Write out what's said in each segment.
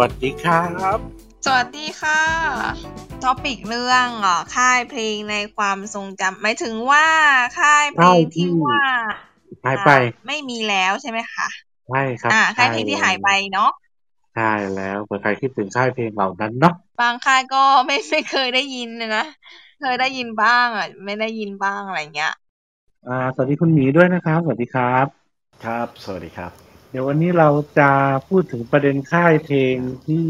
วัสดีครับ สวัสดีค่ะท็อปิกเรื่องเอ่อค่ายเพลงในความทรงจำหมายถึงว่าค่ายเพลงที่ว่าหายไปอ่าไม่มีแล้วใช่ไหมคะใช่ครับอ่าค่ายเพลงที่หายไปเนาะใช่แล้วเผื่อใครคิดถึงค่ายเพลงเหล่านั้นเนาะบางค่ายก็ไม่ไม่เคยได้ยินนะนะเคยได้ยินบ้างอะไม่ได้ยินบ้างอะไรเงี้ยอ่าสวัสดีคุณหมีด้วยนะครับ สวัสดีครับ ครับ สวัสดีครับ เดี๋ยววันนี้เราจะพูดถึงประเด็นค่ายเพลงที่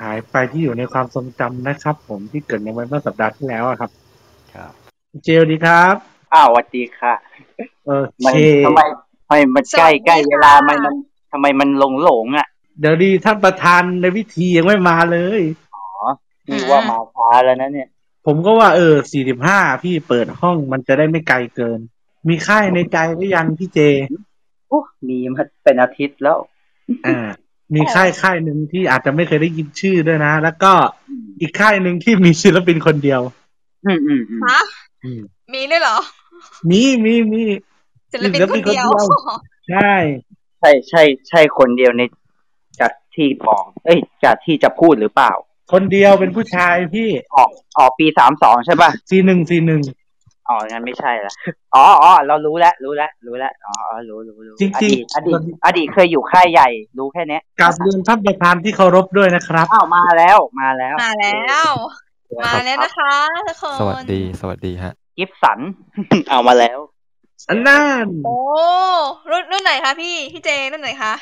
หายไปที่อยู่ในความทรงจำนะครับ ผมที่เกิดในวันเมื่อสัปดาห์ที่แล้วอะครับ ครับ เจลดีครับ อ้าวสวัสดีค่ะ เออมันเคทำไมทำไมมันใกล้ใกล้เวลามันมันทำไมมันหลงหลงอะ เดี๋ยวดีท่านประธานในวิธียังไม่มาเลยนี่ว่ามาช้าแล้วนะเนี่ย ผมก็ว่าเออสี่สิบห้าพี่เปิดห้องมันจะได้ไม่ไกลเกิน มีค่ายในใจหรือยังพี่เจ โอ้มีมาเป็นอาทิตย์แล้ว อ่า มีค่ายค่ายหนึ่งที่อาจจะไม่เคยได้ยินชื่อด้วยนะ แล้วก็อีกค่ายหนึ่งที่มีศิลปินคนเดียว อืมอืมอืมฮะอืมมีด้วยเหรอ มีมีมีศิลปินคนเดียวศิลปินคนเดียวใช่ ใช่ใช่ใช่คนเดียวในจากที่บอก เอ้ยจากที่จะพูดหรือเปล่า คนเดียวเป็นผู้ชายพี่ออกออกปีสามสองใช่ป่ะซีหนึ่งซีหนึ่ง อ๋องั้นไม่ใช่ละอ๋ออ๋อเรารู้แล้วรู้แล้วรู้แล้วอ๋ออ๋อรู้รู้รู้จริงอจริงดีตอดีตอดีตเคยอยู่ค่ายใหญ่ รู้แค่เนี้ยกับเรียนท่านประธานที่เคารพด้วยนะครับอ้าวมาแล้วมาแล้ว มาแล้ว มาแล้วนะคะทุกคนสวัสดีสวัสดีฮะ กิฟสัน เอามาแล้วอันนั่นโอ้รุ่นรุ่นไหนคะพี่พี่เจรุ่นไหนคะ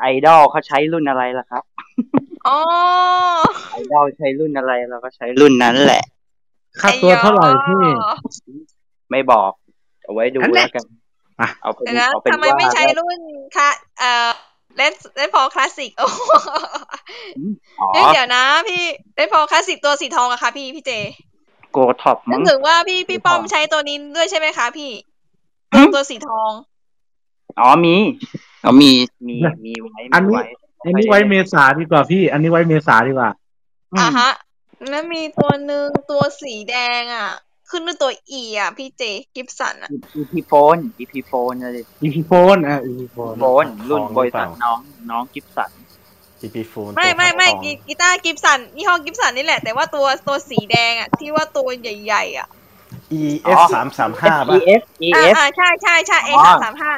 ไอดอลเขาใช้รุ่นอะไรล่ะครับอ๋อไอดอลใช้รุ่นอะไรเราก็ใช้รุ่นนั้นแหละ ค่าตัวเท่าไหร่พี่ ไม่บอก เอาไว้ดูอันแหละแล้วกันอะเอาเป็นเดี๋ยวนะเอาเป็นทำไมว่าไม่ใช้รุ่นคะเอ่อเลนเลนพอคลาสสิกโอ้อ๋อเอ้ยเดี๋ยวนะ พี่เลนพอคลาสสิกตัวสีทองอะค่ะพี่พี่เจโกท็อปนึมั้กงถึงว่าพี่พี่สีทองป้อมใช้ตัวนี้ด้วยใช่ไหมคะพี่หึตัวสีทอง อ๋อมีอ๋อมีมีมีไว้อันมีนี้ไว้อันนี้ไว้เมษาดีกว่าพี่ อันนี้ไว้เมษาดีกว่าอะฮะ แล้วมีตัวหนึ่งตัวสีแดงอะ ขึ้นด้วยตัวอีอะ พี่เจ Gibson อะ Epiphone Epiphone อะไร Epiphone อะ Epiphone โฟนรุ่นของบริษัทหรือเปล่าน้องน้องกิฟสัน EP Phone ไม่ไม่ไม่ตัวกีกีตาร์ Gibson ยี่ห้อ Gibson นี่แหละ แต่ว่าตัวตัวสีแดงอะ ที่ว่าตัวใหญ่ๆอะ EF สามสามห้าป่ะ EF อ่า EF อ่าใช่ใช่ใช่เออ๋อสามสามห้า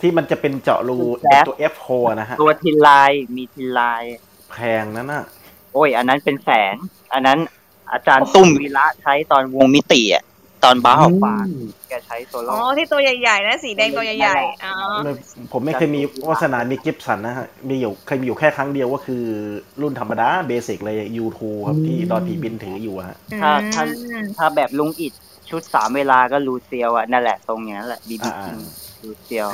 ที่มันจะเป็นเจาะรูแล้วเป็นตัว F hole นะฮะ ตัว thinline มี thinline แพงนั่นน่ะ โอ้ย อันนั้นเป็นแสน อันนั้นอาจารย์ตุ้มวีระใช้ตอนวงมิติอะตอนบ้าออกปากแกใช้โซโล่อ๋อที่ตัวใหญ่ๆนะสีแดงตัวใหญ่ๆอ๋อไม่ผมไม่เคยมีวาสนามี Gibson นะฮะมีอยู่เคยมีอยู่แค่ครั้งเดียวก็คือรุ่นธรรมดา basicเลย U2 ครับที่ดอนผีบินถืออยู่อะฮะถ้าถ้าอืมถ้าแบบลุงอิดชุดสามเวลาก็ลูเซียวอะนั่นแหละตรงเนี้ยแหละบีบีอ่าลูเซียว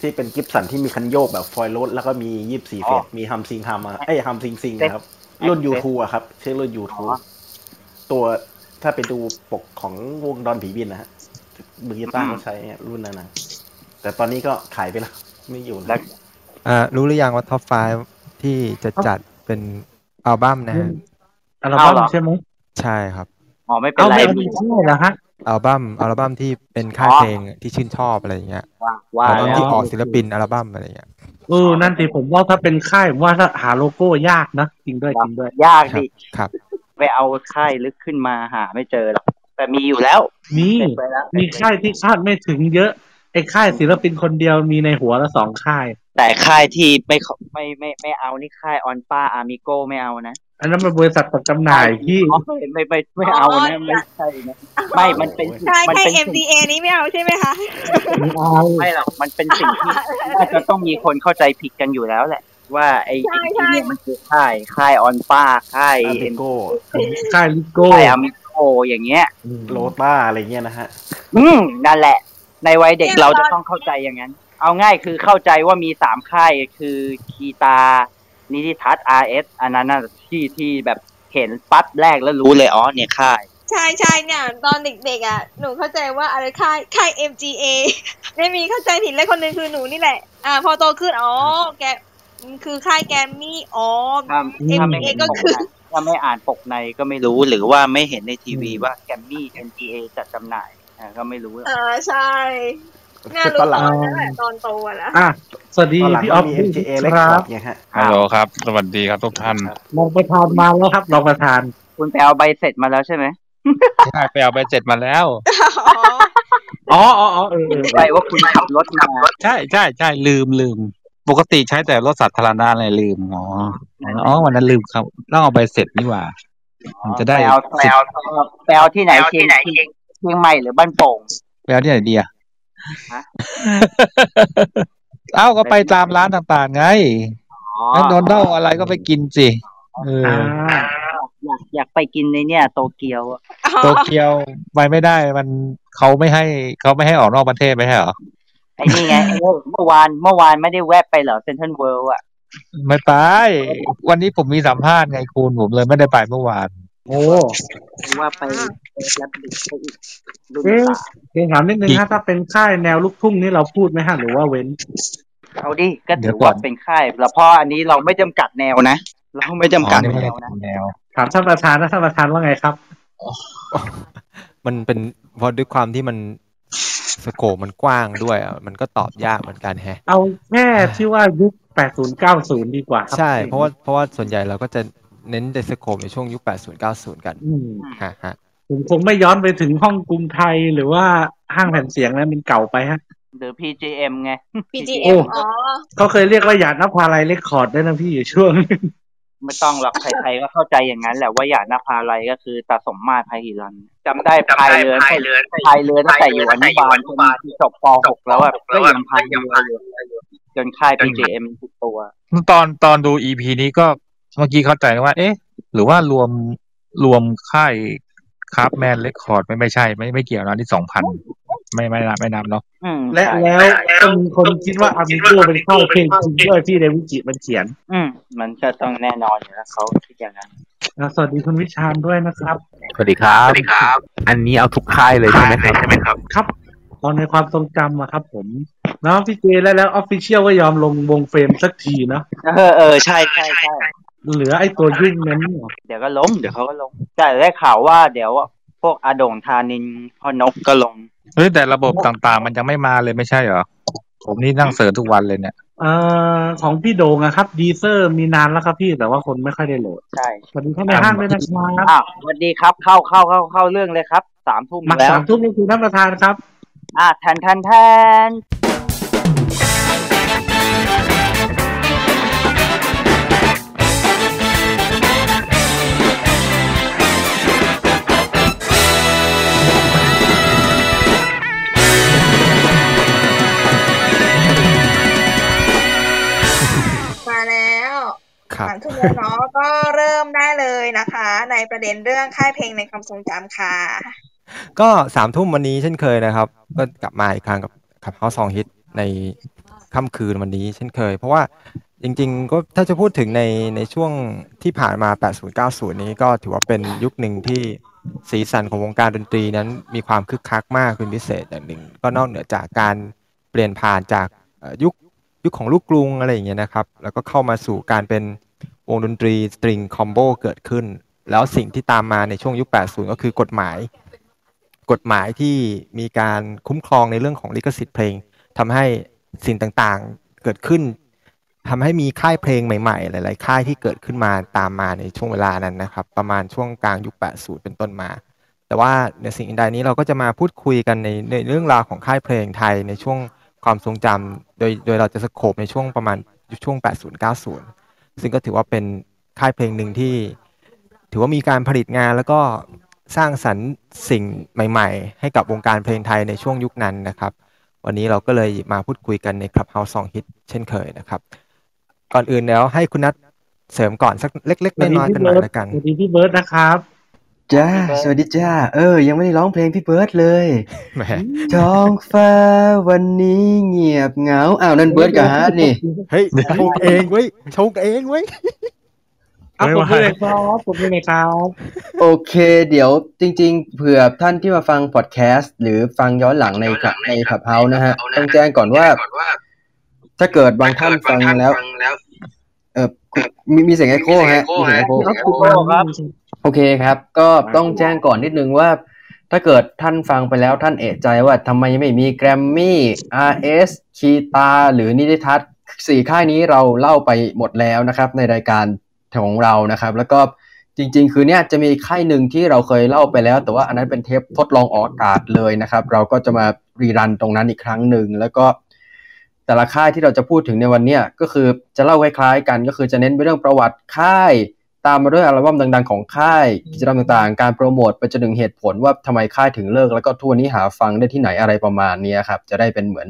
ที่เป็นกิฟสันที่มีคันโยกแบบฟอยล์รถแล้วก็มียี่สิบสี่อ๋เฟอสมีฮัมซิงฮัมอะเอ้ยฮัมซิงซิงนะครับ รุ่น U2 อะครับชื่อรุ่น U2 อ๋อตัวถ้าไปดูปกของวงดอนผีบินนะฮะมือกีตาร์อืมเขาใช้รุ่นนั้นนะแต่ตอนนี้ก็ขายไปแล้ว ไม่อยู่แล้แล้ววอ่ารู้หรือยังว่า top 5ที่จะจัดเป็นอัลบั้มนะฮะอัลบั้มใช่ไหมใช่ครับอ๋อไม่เป็นเอาไรไม่เอาไม่ใช่เหรอฮะอัลบั้มอัลบั้มที่เป็นค่ายอ๋อเพลงที่ชื่นชอบอะไรอย่างเงี้ยว่าว่าอัลบั้มแล้วที่ออกศิลปินอัลบั้มอะไรอย่างเงี้ย เออ นั่นสิผมว่าถ้าเป็นค่ายผมว่าถ้าหาโลโก้ยากนะจริงด้วยจริงด้วย ยากครับดิครับ ไปเอาค่ายลึกขึ้นมาหาไม่เจอหรอกแต่มีอยู่แล้ว มีเสร็จไปแล้วมีค่ายที่คาดไม่ถึงเยอะไอ้ค่ายศิลปินคนเดียวมีในหัวละสองค่าย แต่ค่ายที่ไม่ขอไม่ไม่ไม่เอานี่ค่ายออนป้าอามิโกไม่เอานะ อันนั้นมันบริษัทจัดจำหน่ายที่อ๋อไม่ไม่ไม่ไม่เอานะไม่ใช่นะไม่มันเป็นใช่มันใช่เป็นสิ่ง MDA นี้ไม่เอาใช่ไหมคะไม่เอาไม่หรอกมันเป็นสิ่งที่น่าจะต้องมีคนเข้าใจผิดกันอยู่แล้วแหละ ว่าไอ้ใช่ไอ้ใช่ที่เนี่ยมันคือค่ายค่ายออนป้าค่ายอาเบเอ็นโก้ค่ายลิโก้ค่ายอามิโกอย่างเงี้ยโลต้าอะไรเงี้ยนะฮะ อืมนั่นแหละ ในวัยเด็กเราจะต้องเข้าใจอย่างนั้น เอาง่ายคือเข้าใจว่ามีสามค่ายคือคีตา นิติทัศน์ RS อันนั้นน่ะที่ที่แบบเห็นปั๊บแรกแล้วรู้เลยอ๋อเนี่ยค่ายใช่ใช่เนี่ยตอนเด็กๆอะหนูเข้าใจว่าอะไรค่ายค่าย MGA ไม่มีเข้าใจผิดเลยคนหนึงคือหนูนี่แหละ อ่า พอโตขึ้นอ๋อแกมันคือค่ายแกรมมี่อ๋อถ้าถ้าไม่ MGA เห็นก็ปกคือในถ้าไม่อ่านปกในก็ไม่รู้หรือว่าไม่เห็นในทีวีว่าแกมมี่ NGA จัดจำหน่ายอ่าก็ไม่รู้อ่าใช่เนี่ยแต่รู้ตอนหตลังอนนั้นแหละตอนโตอะนะอะสวัสดีตอนหลังพี่ก็ออฟมีด้วย MGA ครั Record บไงฮะฮัลโหลครับ สวัสดีครับทุกท่านรองประธานมาแล้วครับรองประธาน คุณไปเอาใบเสร็จมาแล้วใช่ไหมใช่ไปเอาใบเสร็จมาแล้วอ๋ออ๋ออ๋ออ๋อเออเออไปว่าคุณขับรถมาใช่ใช่ใช่ลืมลืมปกติใช้แต่รถสาธารณะอะไรลืมอ๋ออ๋อวันนั้นลืมครับต้องเอาใบเสร็จนี่หว่ามันจะได้ไปเอาไปเอาไปเอาที่ไหนเชียงเชียงเชียงใหม่หรือบ้านโป่งไปเอาที่ไหนดีอะฮะ เอ้าก็ไปตามร้านต่างๆไงอ๋อแมคโดนัลอะไรก็ไปกินสิเอออ่าอยากอยากไปกินในเนี่ย โตเกียวอะโตเกียวไปไม่ได้มันเขาไม่ให้เขาไม่ให้ออกนอกประเทศไม่ใช่เหรอไอ้นี่ไงไอ้เมื่อเมื่อวานเมื่อวานไม่ได้แวะไปเหรอเซนทรัลเวิลด์อะไม่ไป วันนี้ผมมีสัมภาษณ์ไงคุณผมเลยไม่ได้ไปเมื่อวาน โอ้หรือว่าไปรับดิบไปอีกรุ่นเอ๊ะสามเพียงถามนิดนึงฮะถ้าเป็นค่ายแนวลูกทุ่งนี่เราพูดไหมฮะหรือว่าเว้น เอาดิก็เดี๋ถืยวอก่อว่าน เป็นค่ายแล้วเพราะอันนี้เราไม่จำกัดแนวนะ เราไม่จำกัดอ๋อนี่ไม่แนได้วนะแนว ถามท่านประธานนะท่านประธานว่าไงครับ มันเป็นเพราะด้วยความที่มันสโคปมันกว้างด้วยอะมันก็ตอบยากเหมือนกันแฮะ เอาแค่ที่ว่ายุค 80 90 ดีกว่าครับใช่ เพราะว่าเพราะว่าส่วนใหญ่เราก็จะ เน้นในสโคปในช่วงยุค 80 90 กันอืมฮะฮะผมคงไม่ย้อนไปถึงห้องกรุงไทยหรือว่าห้างแผ่นเสียงนะมันเก่าไปฮะหรือ PGM ไง PGM โอ้อ๋อเขาเคยเรียกว่าหยาดนภาลัย Record ด้วยนะพี่อยู่ช่วงนึงไม่ต้องหรอกใครๆก็เข้าใจอย่างนั้นแหละว่าหยาดนภาลัยก็คือตาสมมาตรพาหิรันจำได้พายเรือพายเรือพายเรือตั้งแต่อยู่อนุบาลจนจบป .6 แล้วอะก็ยังพายเรืออยู่จนค่าย PGM ทุกตัว ตอนตอนดู EP นี้ก็ เมื่อกี้เข้าใจว่า เอ๊ะ หรือว่ารวมรวมค่าย Craftsman Record ไม่ไม่ใช่ ไม่ไม่เกี่ยวนะที่สองพันไม่ไม่นับไม่นับเนาะอืมและใช่แล้วก็มีคนคิดว่าอามิโกเป็นค่ายเพลงจริงด้วยพี่เดวิจิมันเขียน อืมมันก็ต้องแน่นอนอยู่แล้วเขาคิดอย่างนั้นอะสวัสดีคุณวิชาญด้วยนะครับ สวัสดีครับ สวัสดีครับ อันนี้เอาทุกค่ายเลยใช่ไหมครับใช่ไหมครับ ครับตอนในความทรงจำอะครับผมแล้วพี่เจแล้วแล้วออฟฟิเชียลก็ยอมลงวงเฟรมสักทีเนาะเออเออใช่ใช่ใช่ เหลือไอ้ตัวยุ่งนั้นเหรอเดี๋ยวก็ล้มเดี๋ยวเขาก็ล้มแต่ได้ข่าวว่าเดี๋ยวพวกอาโด่งธานินพ่อนกก็ลงเฮ้ยแต่ระบบต่างๆ มันยังไม่มาเลยไม่ใช่เหรอ ผมนี่นั่ง search ทุกวันเลยเนี่ยเอ่อของพี่โดงอะครับ Deezer มีนานแล้วครับพี่แต่ว่าคนไม่ค่อยได้โหลดใช่สวัสดีท่านในห้างด้วยนะครับอ้าวสวัสดีครับเข้าเข้าเข้าเข้าเรื่องเลยครับสามทุ่มมาแล้วสามทุ่มนี่คือท่านประธานครับ อะแทนแทนแทน เนาะก็เริ่มได้เลยนะคะ ในประเด็นเรื่องค่ายเพลงในความทรงจำค่ะ ก็สามทุ่มวันนี้เช่นเคยนะครับ ก็กลับมาอีกครั้งกับขับเฮาสองฮิตในค่ำคืนวันนี้เช่นเคย เพราะว่าจริงๆ ก็ถ้าจะพูดถึงในในช่วงที่ผ่านมา 80 90 นี้ก็ถือว่าเป็นยุคหนึ่งที่สีสันของวงการดนตรีนั้นมีความคึกคักมากเป็นพิเศษอย่างหนึ่ง ก็นอกเหนือจากการเปลี่ยนผ่านจากยุคยุคของลูกกรุงอะไรอย่างเงี้ยนะครับ แล้วก็เข้ามาสู่การเป็น วงดนตรีสตริงคอมโบเกิดขึ้น แล้วสิ่งที่ตามมาในช่วงยุค 80 ก็คือกฎหมาย กฎหมายที่มีการคุ้มครองในเรื่องของลิขสิทธิ์เพลงทำให้สิ่งต่างๆเกิดขึ้นทำให้มีค่ายเพลงใหม่ๆ หลาย ๆ ค่ายที่เกิดขึ้นมาตามมาในช่วงเวลานั้นนะครับ ประมาณช่วงกลางยุค 80 เป็นต้นมาแต่ว่าในสิ่งใดนี้เราก็จะมาพูดคุยกันในในเรื่องราวของค่ายเพลงไทยในช่วงความทรงจำโดยโดยเราจะ scope ในช่วงประมาณช่วง 80 90 ซึ่งก็ถือว่าเป็นค่ายเพลงหนึ่งที่ ถือว่ามีการผลิตงานแล้วก็สร้างสรรค์สิ่งใหม่ ๆ ให้กับวงการเพลงไทยในช่วงยุคนั้นนะครับ วันนี้เราก็เลยมาพูดคุยกันใน Clubhouse Song Hit เช่นเคยนะครับ ก่อนอื่นแล้วให้คุณนัทเสริมก่อนสักเล็กๆน้อยๆกันหน่อยละกันสวัสดีพี่เบิร์ดนะครับ จ้า สวัสดีจ้า เออ ยังไม่ได้ร้องเพลงพี่เบิร์ดเลยแหมท้องฟ้าวันนี้เงียบเหงา อ้าวนั่นเบิร์ดกับฮาร์ดนี่ เฮ้ยชงเองเว้ยชงเองเว้ยเอาผมด้วยเลยครับผมด้วยเลยครับโอเค เดี๋ยวจริง ๆ เผื่อท่านที่มาฟังพอดแคสต์หรือฟังย้อนหลังในกับใน Clubhouse นะฮะ ต้องแจ้งก่อนว่า ถ้าเกิดบางท่านฟังแล้ว เออมีมีเสียงเอโคฮะมีเสียงเอโคครับ โอเคครับ ก็ต้องแจ้งก่อนนิดนึงว่า ถ้าเกิดท่านฟังไปแล้วท่านเอะใจว่าทำไมไม่มีแกรมมี่ RS คีตา หรือนิติทัศน์สี่ค่ายนี้เราเล่าไปหมดแล้วนะครับ ในรายการของเรานะครับ แล้วก็จริง ๆ คือเนี่ยจะมีค่ายหนึ่งที่เราเคยเล่าไปแล้ว แต่ว่าอันนั้นเป็นเทปทดลองออกอากาศเลยนะครับ เราก็จะมารีรันตรงนั้นอีกครั้งหนึ่งแล้วก็แต่ละค่ายที่เราจะพูดถึงในวันเนี้ยก็คือจะเล่าคล้ายๆกันก็คือจะเน้นไปเรื่องประวัติค่าย ตามมาด้วยอัลบั้มดัง ๆ ของค่าย กิจกรรมต่างๆ การโปรโมทไปจนถึงเหตุผลว่าทำไมค่ายถึงเลิก แล้วก็ทุกวันนี้หาฟังได้ที่ไหนอะไรประมาณเนี้ยครับ จะได้เป็นเหมือน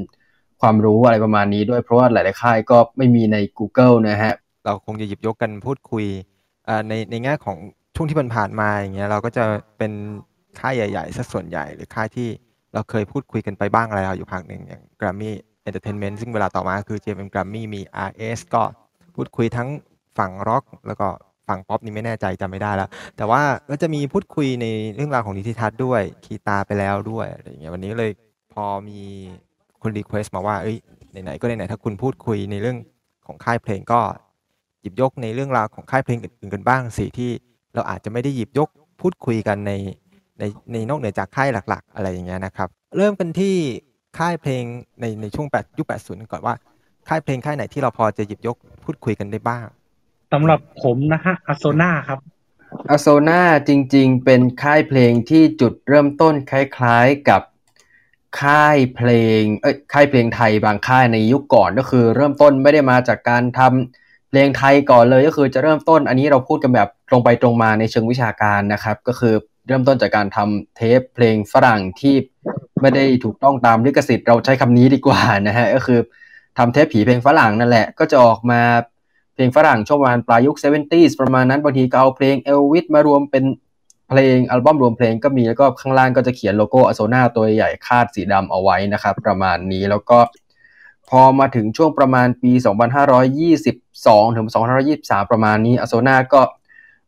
ความรู้อะไรประมาณนี้ด้วยเพราะว่าหลาย ๆ ค่ายก็ไม่มีใน Google นะฮะ เราคงจะหยิบยกกันพูดคุยอ่าในในแง่ของช่วงที่มันผ่านมาอย่างเงี้ยเราก็จะเป็นค่ายใหญ่ๆสักส่วนใหญ่หรือค่ายที่เราเคยพูดคุยกันไปบ้างแล้วอยู่พักหนึ่งอย่าง Grammy Entertainment ซึ่งเวลาต่อมาคือ GMM Grammy มี RS ก็พูดคุยทั้งฝั่งร็อกแล้วก็ ฝั่งป๊อปนี่ไม่แน่ใจจำไม่ได้แล้ว แต่ว่าก็จะมีพูดคุยในเรื่องราวของนิติทัศน์ด้วย คีตาไปแล้วด้วยอะไรอย่างเงี้ยวันนี้เลยพอมีคน request มาว่าเอ้ยไหนๆก็ไหนๆถ้าคุณพูดคุยในเรื่องของค่ายเพลงก็หยิบยกในเรื่องราวของค่ายเพลงอื่นๆกันบ้างสิที่เราอาจจะไม่ได้หยิบยกพูดคุยกันในในในนอกเหนือจากค่ายหลัก ๆ อะไรอย่างเงี้ยนะครับ เริ่มกันที่ค่ายเพลงในในช่วง8ยุค80ก่อนว่า ค่ายเพลงค่ายไหนที่เราพอจะหยิบยกพูดคุยกันได้บ้าง สำหรับผมนะฮะอโซนาครับอโซนาจริงๆ เป็นค่ายเพลงที่จุดเริ่มต้นคล้ายๆกับค่ายเพลงเอ้ยค่ายเพลงไทยบางค่ายในยุคก่อนก็คือ เริ่มต้นไม่ได้มาจากการทำเพลงไทยก่อนเลยก็คือจะเริ่มต้นอันนี้เราพูดกันแบบตรงไปตรงมาในเชิงวิชาการนะครับ ก็คือเริ่มต้นจากการทำเทปเพลงฝรั่งที่ไม่ได้ถูกต้องตามลิขสิทธิ์เราใช้คำนี้ดีกว่านะฮะก็คือทำเทปผีเพลงฝรั่งนั่นแหละ ก็จะออกมา เพลงฝรั่งช่วงประมาณปลายยุค 70s ประมาณนั้นบางทีก็เอาเพลงเอลวิสมารวมเป็นเพลงอัลบั้มรวมเพลงก็มีแล้วก็ข้างล่างก็จะเขียนโลโก้อโซนาตัวใหญ่คาดสีดำเอาไว้นะครับประมาณนี้แล้วก็พอมาถึงช่วงประมาณปี 2522 ถึง 2523 ประมาณนี้อโซนาก็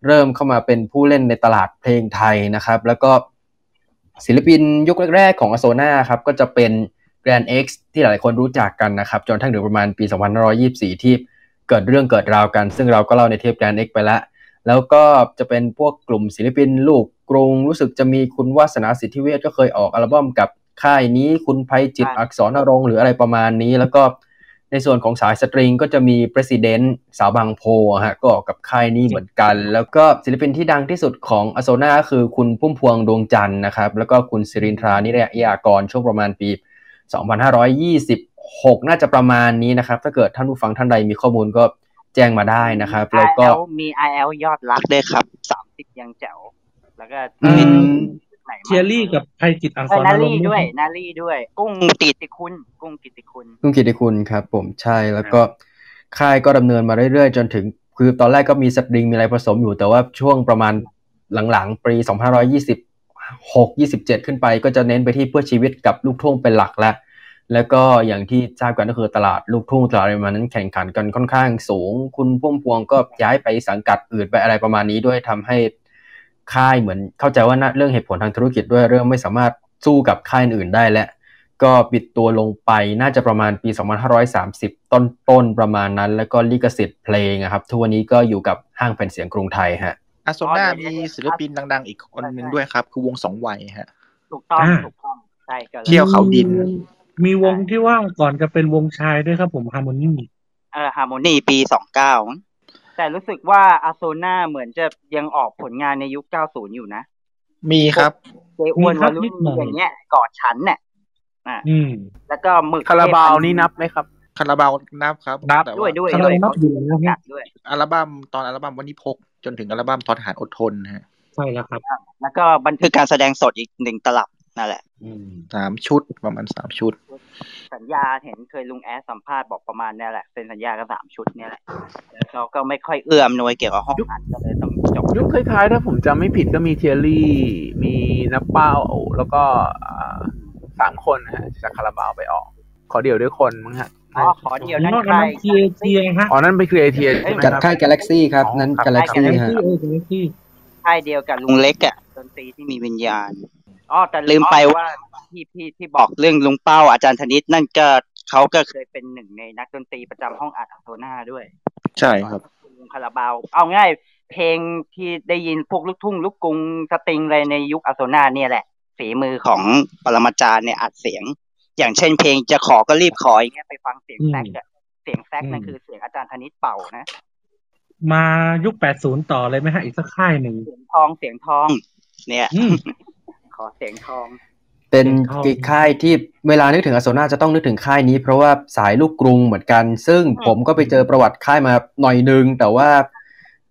เริ่มเข้ามาเป็นผู้เล่นในตลาดเพลงไทยนะครับ แล้วก็ศิลปินยุคแรกๆของอโซนาครับก็จะเป็น Grand X ที่หลายคนรู้จักกันนะครับ จนทั้งถึงประมาณปี 2524 ที่ เกิดเรื่องเกิดราวกัน ซึ่งเราก็เล่าในเทป Grand X ไปแล้ว แล้วก็จะเป็นพวกกลุ่มศิลปินลูกกรุง รู้สึกจะมีคุณวาสนาสิทธิเวชก็เคยออกอัลบั้มกับค่ายนี้คุณภัยจิตใช่อักษรนรงค์หรืออะไรประมาณนี้ แล้วก็ในส่วนของสายสตริงก็จะมี President สาวบางโพฮะก็ออกกับค่ายนี้เหมือนกัน แล้วก็ศิลปินที่ดังที่สุดของอโซนาคือคุณพุ่มพวงดวงจันทร์นะครับ แล้วก็คุณสิรินทรานิรยากรช่วงประมาณปี 2526น่าจะประมาณนี้นะครับ ถ้าเกิดท่านผู้ฟังท่านใดมีข้อมูลก็แจ้งมาได้นะครับ แล้วก็ IL มี IL ยอดรักด้วยครับสามสิบยังแจ๋วแล้วก็อืมไหนมาเทียรี่กับไพจิตอักเอษอรนารีมณ์ด้วย นารีด้วย กุ้งกิติคุณ กุ้งกิติคุณคุณกิติคุณครับ ผมใช่แล้วก็ค่ายก็ดำเนินมาเรื่อยๆ จนถึง คือตอนแรกก็มีสตริงมีอะไรผสมอยู่ แต่ว่าช่วงประมาณหลังๆ ปี 2526 27 ขึ้นไปก็จะเน้นไปที่เพื่อชีวิตกับลูกทุ่งเป็นหลักแล้ว แล้วก็อย่างที่ทราบกันก็คือตลาดลูกทุ่งตลาดอะไรประมาณนั้นแข่งขันกันค่อนข้างสูง คุณพุ่มพวงก็ย้ายไปสังกัดอื่นไปอะไรประมาณนี้ด้วยทำให้ค่ายเหมือนเข้าใจว่าน่าเรื่องเหตุผลทางธุรกิจด้วยเรื่องไม่สามารถสู้กับค่ายอื่นได้แล้วก็ปิดตัวลงไปน่าจะประมาณปี 2530 ต้นต้นๆประมาณนั้น แล้วก็ลิขสิทธิ์เพลงอะครับทุกวันนี้ก็อยู่กับห้างแผ่นเสียงกรุงไทยฮะอาโซนาอ๋อเดี๋มียวๆศิลปินดัง ๆ อีกคนหนึ่งด้วยครับ คือวงสองวัยฮะถูกต้องอ่าถูกต้องใช่ก็เลยเที่ยวเขาดิน มีวงที่ว่าก่อนจะเป็นวงชายด้วยครับผมฮาร์โมนีเออฮาร์โมนีปีสองเก้าแต่รู้สึกว่าอาโซนาเหมือนจะยังออกผลงานในยุค90อยู่นะ มีครับเจอ้วนวารุณอย่างเงี้ยกอดฉันเนี่ยอ่าอืม แล้วก็หมึกคาราบาวเทพนี่นับไหมครับคาราบาวนับครับนับแต่ด้วยด้วยคาราด้วยบาวนับอยู่แล้วจัฮะดด้วยอัลบั้มตอนอัลบั้มวันนี้พก จนถึงอัลบั้มทอทหารอดทนฮะใช่แล้วครับ แล้วก็บันทึกการแสดงสดอีกหนึ่งตลับ นั่นแหละอืมสามชุดประมาณสามชุด สัญญาเห็นเคยลุงแอสสัมภาษณ์บอกประมาณเนี้ยแหละเป็นสัญญากันสามชุดเนี่ยแหละแล้วเขาก็ไม่ค่อยเอื้อมหน่วยเกี่ยวกับห้องอัดก็เลยต้องจบยุคคล้ายๆถ้าผมจำไม่ผิดก็มีเทียรี่ มีนับเป้าแล้วก็อ่าสามคนนะฮะจากคาราบาวไปออก ขอเดี่ยวด้วยคนมั้งฮะอ๋อขอเดียวนั้นนอกใครนั้นเทียเทียฮะอ๋อนั่นเป็นครีเอเทียใช่ไหมจากครับค่าย Galaxy ครับนั้นอ๋อครับ Galaxy กาแล็กฮะซี่เออกาแล็กซี่ค่ายเดียวกับลุงเล็กอะดนตรีที่มีวิญญาณ อ๋อแต่ลืมไปว่าที่พี่ที่บอกเรื่องลุงเป้าอาจารย์ธนิตนั่นก็เขาก็เคยเป็นหนึ่งในนักดนตรีประจำห้องอัดอัโทนาด้วย ใช่ครับลุงคาราบาว เอาง่าย เพลงที่ได้ยินพวกลูกทุ่งลูกกรุงสตริงอะไรในยุคอัโทนาเนี่ยแหละ ฝีมือของปรมาจารย์เนี่ยอัดเสียง อย่างเช่นเพลงจะขอก็รีบขออย่างเงี้ยไปฟังเสียงแซกอะเสียงแซกนั่นอืมคือเสียงอาจารย์ธนิตเป่านะ มายุคแปดศูนย์ต่อเลยไหมฮะอีกสักค่ายหนึ่งเสียงทองเสียงทอง เนี่ยอืม ขอเสียงทอง เป็นเป็นข้อค่ายที่เวลานึกถึงอโซนาจะต้องนึกถึงค่ายนี้ เพราะว่าสายลูกกรุงเหมือนกัน ซึ่งผมก็ไปเจอประวัติค่ายมาหน่อยนึง แต่ว่า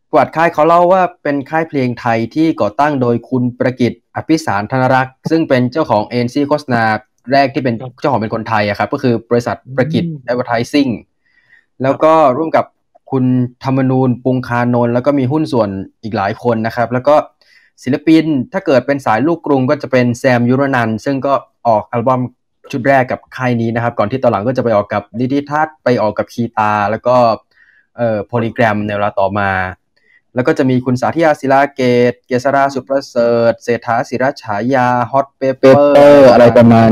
ประวัติค่ายเขาเล่าว่าเป็นค่ายเพลงไทยที่ก่อตั้งโดยคุณประกิตอภิสารธนรักษ์ ซึ่งเป็นเจ้าของเอ็นซีโฆษณาแรกที่เป็นเจ้าของเป็นคนไทยอะครับ ก็คือบริษัทประกิต Advertising แล้วก็ร่วมกับคุณธรรมนูญปุงคานนท์แล้วก็มีหุ้นส่วนอีกหลายคนนะครับ แล้วก็ ศิลปินถ้าเกิดเป็นสายลูกกรุงก็จะเป็นแซมยุรนันท์ซึ่งก็ออกอัลบั้มชุดแรกกับค่ายนี้นะครับ ก่อนที่ตอนหลังก็จะไปออกกับนิธิทัศน์ไปออกกับคีตา แล้วก็เอ่อ PolyGram ในเวลาต่อมา แล้วก็จะมีคุณสาธิยาศิลาเกษ เกษราสุประเสริฐเศรษฐาศิรฉายา Hot Pepper อะไรประมาณ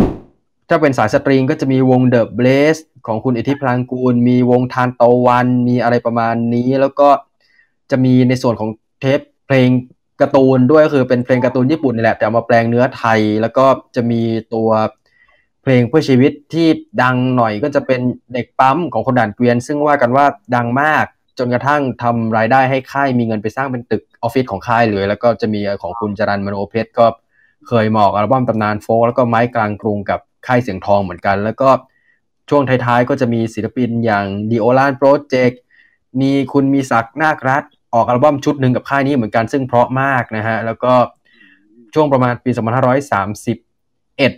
ถ้าเป็นสายสตริงก็จะมีวง The Bless ของคุณอิทธิพลางกูร มีวงทานตะวันมีอะไรประมาณนี้ แล้วก็จะมีในส่วนของเทปเพลง การ์ตูนด้วยคือเป็นเพลงการ์ตูนญี่ปุ่นนี่แหละแต่เอามาแปลงเนื้อไทย แล้วก็จะมีตัวเพลงเพื่อชีวิตที่ดังหน่อยก็จะเป็นเด็กปั๊มของคนด่านเกวียน ซึ่งว่ากันว่าดังมากจนกระทั่งทำรายได้ให้ค่ายมีเงินไปสร้างเป็นตึกออฟฟิศของค่ายเลยแล้วก็จะมีของคุณจรันมโนเพชรก็เคยหมอกอัลบั้มตำนานโฟกแล้วก็ไม้กลางกรุงกับค่ายเสียงทองเหมือนกัน แล้วก็ช่วงท้ายๆก็จะมีศิลปินอย่างดีโอลานโปรเจกต์มีคุณมีศักดิ์นาครัฐ ออกอัลบั้มชุดหนึ่งกับค่ายนี้เหมือนกันซึ่งเพราะมากนะฮะ แล้วก็ช่วงประมาณปี 2531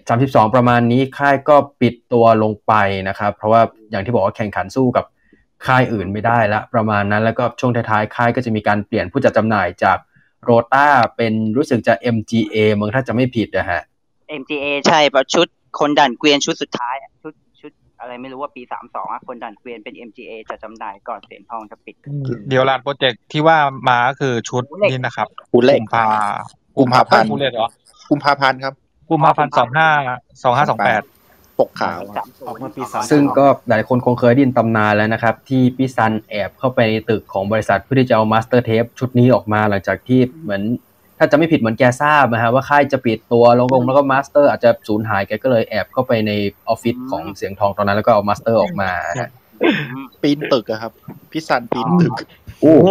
32 ประมาณนี้ค่ายก็ปิดตัวลงไปนะครับ เพราะว่าอย่างที่บอกว่าแข่งขันสู้กับค่ายอื่นไม่ได้ละประมาณนั้นแล้วก็ช่วงท้ายๆ ค่ายก็จะมีการเปลี่ยนผู้จัดจำหน่ายจากโรต้าเป็นรู้สึกจะ MGA มึงถ้าจะไม่ผิดนะฮะ MGA ใช่เพราะชุดคนดันเกวียนชุดสุดท้ายชุด อะไรไม่รู้ว่าปีสามสองอะคนดันเกวียนเป็น MGA จะจำหน่ายก่อนเสียงทองจะปิด เดียวลานโปรเจกต์ที่ว่ามาก็คือชุดหูเหล็กนี่นะครับหูเหล็กกุมภากุมภาพันธ์กุมภาพันธ์เหรอกุมภาพันธ์ครับกุมภาพันธ์สองห้าสองห้าสองแปดปกขาวสามศูออกนย์มาปีสามซึ่งก็หลายคนคงเคยได้ยินตำนานแล้วนะครับ ที่พี่ซันแอบเข้าไปในตึกของบริษัทเพื่อที่จะเอามาสเตอร์เทปชุดนี้ออกมาหลังจากที่เหมือน ถ้าจะไม่ผิดเหมือนแกทราบนะฮะว่าค่ายจะปิดตัวลงลงแล้วก็ master อาจจะสูญหายแกก็เลยแอบเข้าไปในออฟฟิศของเสียงทองตอนนั้นแล้วก็เอา master ออกมาฮะปีนตึกอะครับพี่ซันปีนตึกโอ้โห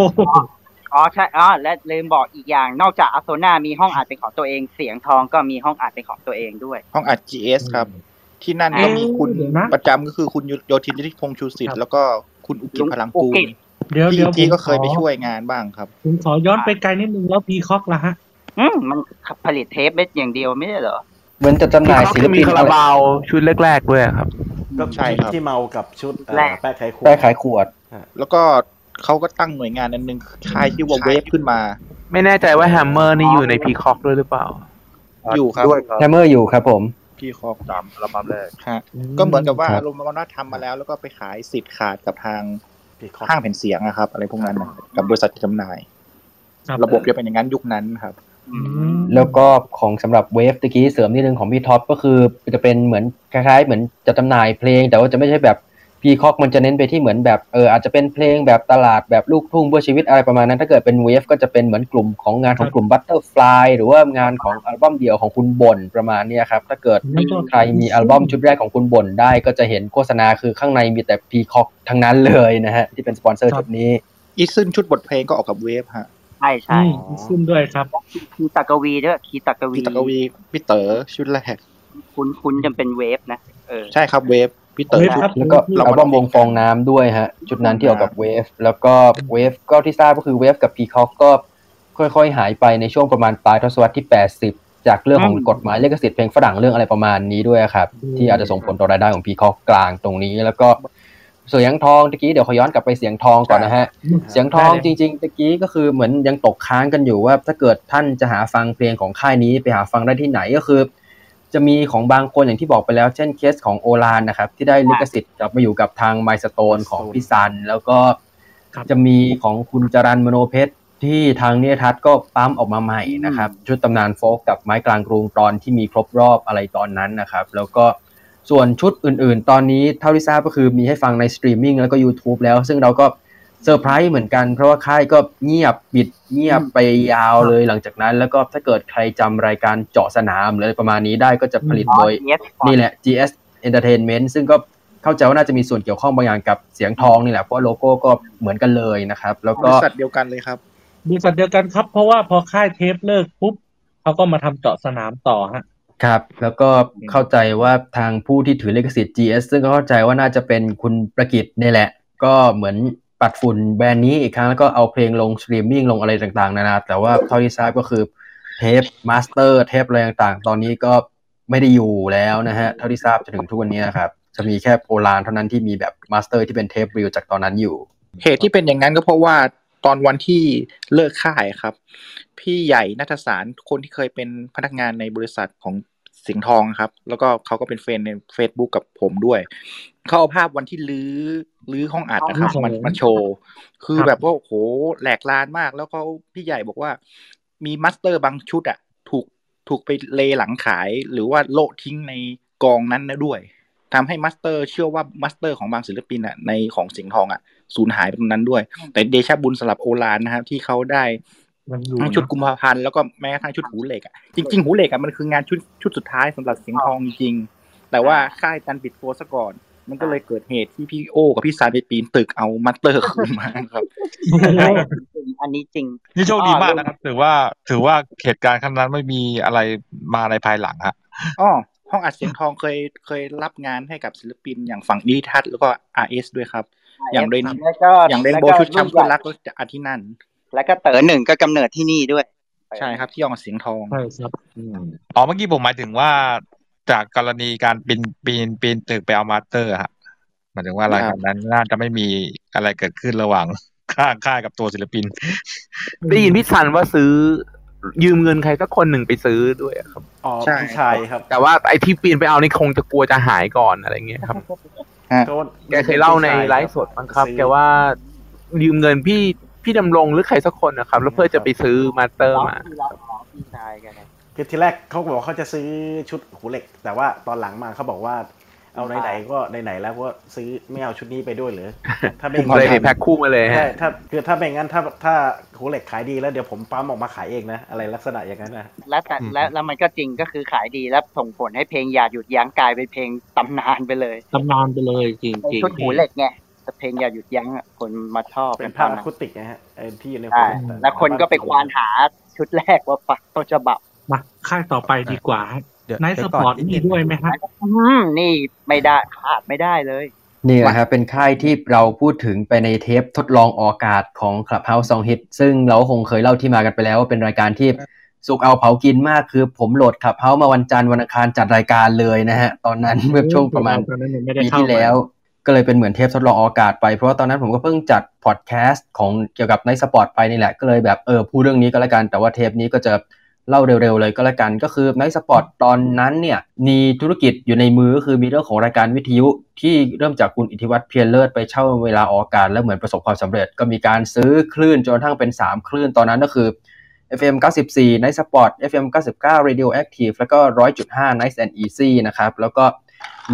อ๋อใช่อ๋อและลืมบอกอีกอย่างนอกจาก Azona มีห้องอัดเป็นของตัวเอง เสียงทองก็มีห้องอัดเป็นของตัวเองด้วย ห้องอัด GS ครับ ที่นั่นก็มีคุณเดี๋ยวนะประจำก็คือคุณโยธินทิพงษ์ชูสิทธิ์แล้วก็คุณอุกฤษฏ์ พลางกูลอุกฤษฏ์ เดี๋ยวที่เดี๋ยวที่ผมก็เคยขอไปช่วยงานบ้างครับ ผมขอย้อนไปไกลนิดนึงแล้วพีคอกละฮะ อืมมันผลิตเทปเม็ดอย่างเดียวไม่ใช่เหรอ เหมือนจะจำหพี่น่ายเขาศิลจะมีปินคาอะราไรบาวชุดแรกๆด้วยครับ ก็ใช่ครับที่เมากับชุดเอ่อแรกแป้ไขขวดแป้ขายขวด แล้วก็เขาก็ตั้งหน่วยงานอันหนึงค่ายที่ว่าเวฟขึ้นมา ไม่แน่ใจว่าแฮมเมอร์นี่อยู่ในพีคอกด้วยหรือเปล่า อยู่ครับแฮมเมอร์อยู่ครับผมพี่คอกตามอัลบั้มแรกฮะก็เหมือนกับว่าครับอารมณ์มันว่าทำมาแล้ว แล้วก็ไปขายสิทธิ์ขาดกับทาง Peacock ห้างแผ่นเสียงนะครับ อะไรพวกนั้นนะกับบริษัทจำหน่ายครับระบบจะเป็นอย่างนั้นยุคนั้นครับอืมแล้วก็ของสำหรับ Wave ตะกี้เสริมนิดนึงของพี่ท็อปก็คือ จะเป็นเหมือนคล้ายๆ เหมือนจะจำหน่ายเพลง แต่ว่าจะไม่ใช่แบบ Peacock มันจะเน้นไปที่เหมือนแบบเอออาจจะเป็นเพลงแบบตลาดแบบลูกทุ่งเพื่อชีวิตอะไรประมาณนั้น ถ้าเกิดเป็น Wave ก็จะเป็นเหมือนกลุ่มของงานของกลุ่ม Butterfly หรือว่างานของอัลบั้มเดี่ยวของคุณบ่นประมาณเนี้ยครับ ถ้าเกิดใครมีอัลบั้มชุดแรกของคุณบ่นได้ก็จะเห็นโฆษณาคือข้างในมีแต่พีคอกทั้งนั้นเลยนะฮะที่เป็นสปอนเซอร์ชุดนี้อีซึ่งชุดบทเพลงก็ออกกับเวฟฮะใช่ใช่อืมขึ้นด้วยครับคีตากวีด้วยคีตากวีพี่ตะกวีพี่เต๋อชุดแรกคุณคุณจะเป็นเวฟนะเออใช่ครับเวฟ พี่เต๋อเวฟชุดครับแล้วก็อัลบั้มวงฟองน้ำด้วยฮะ จุดนั้นที่ออกกับเวฟแล้วก็เวฟก็ที่ทราบก็คือเวฟกับพีคอกก็ค่อยๆ หายไปในช่วงประมาณปลายทศวรรษที่ 80 จากเรื่องของอืมกฎหมายลิขสิทธิ์เพลงฝรั่งเรื่องอะไรประมาณนี้ด้วยครับ ที่อาจจะส่งผลต่อรายได้ของพีคอกกลางตรงนี้ แล้วก็เสียงทองตะกี้เดี๋ยวขอย้อนกลับไปเสียงทองก่อนนะฮะ เสียงทองจริงๆตะกี้ก็คือเหมือนยังตกค้างกันอยู่ว่าถ้าเกิดท่านจะหาฟังเพลงของค่ายนี้ไปหาฟังได้ที่ไหนก็คือ จะมีของบางคนอย่างที่บอกไปแล้ว เช่นเคสของโอลานนะครับ ที่ได้ลิขสิทธิ์กลับมาอยู่กับทางไมสโตนของพี่ซัน แล้วก็ครับจะมีของคุณจรันมโนเพชรที่ทางนิธิทัศน์ก็ปั๊มออกมาใหม่นะครับ ชุดตำนาน folk กับไม้กลางกรุงตอนที่มีครบรอบอะไรตอนนั้นนะครับ แล้วก็ส่วนชุดอื่นๆ ตอนนี้เท่าที่ทราบก็คือมีให้ฟังในสตรีมมิ่งแล้วก็ YouTube แล้ว ซึ่งเราก็ เซอร์ไพรส์เหมือนกัน เพราะว่าค่ายก็เงียบปิดเงียบไปยาวเลยหลังจากนั้น แล้วก็ถ้าเกิดใครจำรายการเจาะสนามหรืออะไรประมาณนี้ได้ก็จะผลิตโดย GS นี่แหละ GS Entertainment ซึ่งก็เข้าใจว่าน่าจะมีส่วนเกี่ยวข้องบางอย่างกับเสียงทองนี่แหละเพราะโลโก้ก็เหมือนกันเลยนะครับ แล้วบก็ริษัทเดียวกันเลยครับบริษัทเดียวกันครับ เพราะว่าพอค่ายเทปเลิกปุ๊บเขาก็มาทำเจาะสนามต่อฮะครับ แล้วก็เข้าใจว่าทางผู้ที่ถือลิขสิทธิ์ GS ซึ่งก็เข้าใจว่าน่าจะเป็นคุณประกิตนี่แหละ ก็เหมือน ปัดฝุ่นแบรนด์นี้อีกครั้งแล้วก็เอาเพลงลงสตรีมมิ่งลงอะไรต่างๆนานาแต่ว่าเท่าที่ทราบก็คือเทป master เทปอะไรต่างๆ ตอนนี้ก็ไม่ได้อยู่แล้วนะฮะ เท่าที่ทราบจนถึงทุกวันนี้ครับ จะมีแค่โอฬารเท่านั้นที่มีแบบ master ที่เป็นเทป reel จากตอนนั้นอยู่ เหตุที่เป็นอย่างนั้นก็เพราะว่าตอนวันที่เลิกค่ายครับ พี่ใหญ่นัทสารคนที่เคยเป็นพนักงานในบริษัทของ เสียงทองครับ แล้วก็เขาก็เป็น friend ใน Facebook กับผมด้วย เขาเอาภาพวันที่รื้อรื้อห้องอัดนะครับอ๋อมันมาโชว์ คือครับแบบว่าโอ้โหแหลกลาญมาก แล้วเขาพี่ใหญ่บอกว่า มี master บางชุดอะ ถูกถูกไปเลหลังขาย หรือว่าโละทิ้งในกองนั้นนะด้วยทำให้ master เชื่อว่า master ของบางศิลปินอะในของเสียงทองอะสูญหายไปตรงนั้นด้วย แต่เดชะบุญสำหรับโอฬารนะครับที่เขาได้ มันอยู่ทั้งชุดกุมภาพันธ์แล้วก็แม้กระทั่งชุดหูเหล็กอะจริงๆหูเหล็กอะมันคืองานชุดชุดสุดท้ายสำหรับเสียงทองจริงๆแต่ว่าค่ายดันปิดตัวซะก่อน มันก็เลยเกิดเหตุที่พี่โอกับพี่ซันไปปีนตึกเอา master คืนมาครับอันนี้จริง นี่โชคดีมากนะครับ ถือว่าถือว่าเหตุการณ์ครั้งนั้นไม่มีอะไรมาในภายหลังฮะอ๋อห้องอัดเสียงทองเคยเคยรับงานให้กับศิลปินอย่างฝั่งนิทัศน์แล้วก็ RS ด้วยครับ อย่างเรนแล้วก็อย่างเรนแล้วโบก็ชุดช้ำรุ่เพื่อนนใหญ่รักก็จะอัดที่นั่น แล้วก็เต๋อหนึ่งก็กำเนิดที่นี่ด้วย ใช่ครับที่ยองกับเสียงทองใช่ครับอ๋อเมื่อกี้ผมหมายถึงว่าจากกรณีการปีนปีนปีนตึกไปเอามาสเตอร์ฮะหมายถึงว่าอะไรครับนั้นน่าจะไม่มีอะไรเกิดขึ้นระหว่างข้างค่ายกับตัวศิลปิน ได้ยินพี่ซันว่าซื้อยืมเงินใครสักคนหนึ่งไปซื้อด้วยอะครับอ๋อใช่พี่ชายครับ แต่ว่าไอ้ที่ปีนไปเอานี่คงจะกลัวจะหายก่อนอะไรเงี้ยครับก็แกเคยเล่าในไลฟ์สดมั้งครับ แกว่ายืมเงินพี่ พี่ดำรงหรือใครสักคนนะครับ แล้วเพื่อจะไปซื้อ master มาพี่รับอ๋อพี่ชายแกันนะคือทีแรกเขาบอกเขาจะซื้อชุดหูเหล็ก แต่ว่าตอนหลังมาเขาบอกว่าเอาไหนๆก็ไหนๆแล้วก็ซื้อไม่เอาชุดนี้ไปด้วยเหรือถ้าไม่ผมเลยแพ็คคู่มาเลยใช่ฮะถ้าคือถ้าไม่งั้นถ้าถ้าหูเหล็กขายดีแล้วเดี๋ยวผมปั๊มออกมาขายเองนะอะไรลักษณะอย่างนั้นนะแล้วแต่แล้วแล้วมันก็จริงก็คือขายดีแล้วส่งผลให้เพลงอย่าหยุดยั้งกลายเป็นเพลงตำนานไปเลยตำนานไปเลยจริงในจริงชุดหูเหล็กไง แต่เพลงอย่าหยุดยั้งอะคนมาชอบเป็นตภาพออะคูติกนะฮะไอ้ที่อยู่ในหูใช่เหล็กแล้วคนก็ไปควานหาชุดแรกว่าปักต้นฉบับมาค่ายต่อไปดีกว่าฮะเดี๋ยวไนท์สเดี๋ยวปก่อร์ตนนิดนี่นึงด้วยไหมฮะอืมนี่ไม่ได้ขาดไม่ได้เลยนี่แหละครับเป็นค่ายที่เราพูดถึงไปในเทปทดลองออกอากาศของ Clubhouse Song Hit ซึ่งเราคงเคยเล่าที่มากันไปแล้วว่าเป็นรายการที่สุกเอาเผากินมากคือผมโหลด Clubhouse มาวันจันทร์วันอังคารจัดรายการเลยนะฮะ ตอนนั้นเมื่อช่วงประมาณตอนนั้นยังไม่ได้ปีเข้าที่มาแล้ว ก็เลยเป็นเหมือนเทปทดลองออกากาศไป เพราะว่าตอนนั้นผมก็เพิ่งจัดพอดแคสต์ของเกี่ยวกับในสปอร์ตไปนี่แหละ ก็เลยแบบเออพูดเรื่องนี้ก็แล้วกัน แต่ว่าเทปนี้ก็จะเล่าเร็วๆเลยก็แล้วกัน ก็คือ Night Spot ตอนนั้นเนี่ยมีธุรกิจอยู่ในมือก็คือมีเรื่องของรายการวิทยุที่เริ่มจากคุณอิทธิวัฒน์เพียรเลิศไปเช่าเวลาออกอากาศแล้วเหมือนประสบความสำเร็จ ก็มีการซื้อคลื่นจนกระทั่งเป็น 3 คลื่นตอนนั้นก็คือ FM 94 Night Spot FM 99 Radio Active แล้วก็ 100.5 Nice and Easy นะครับแล้วก็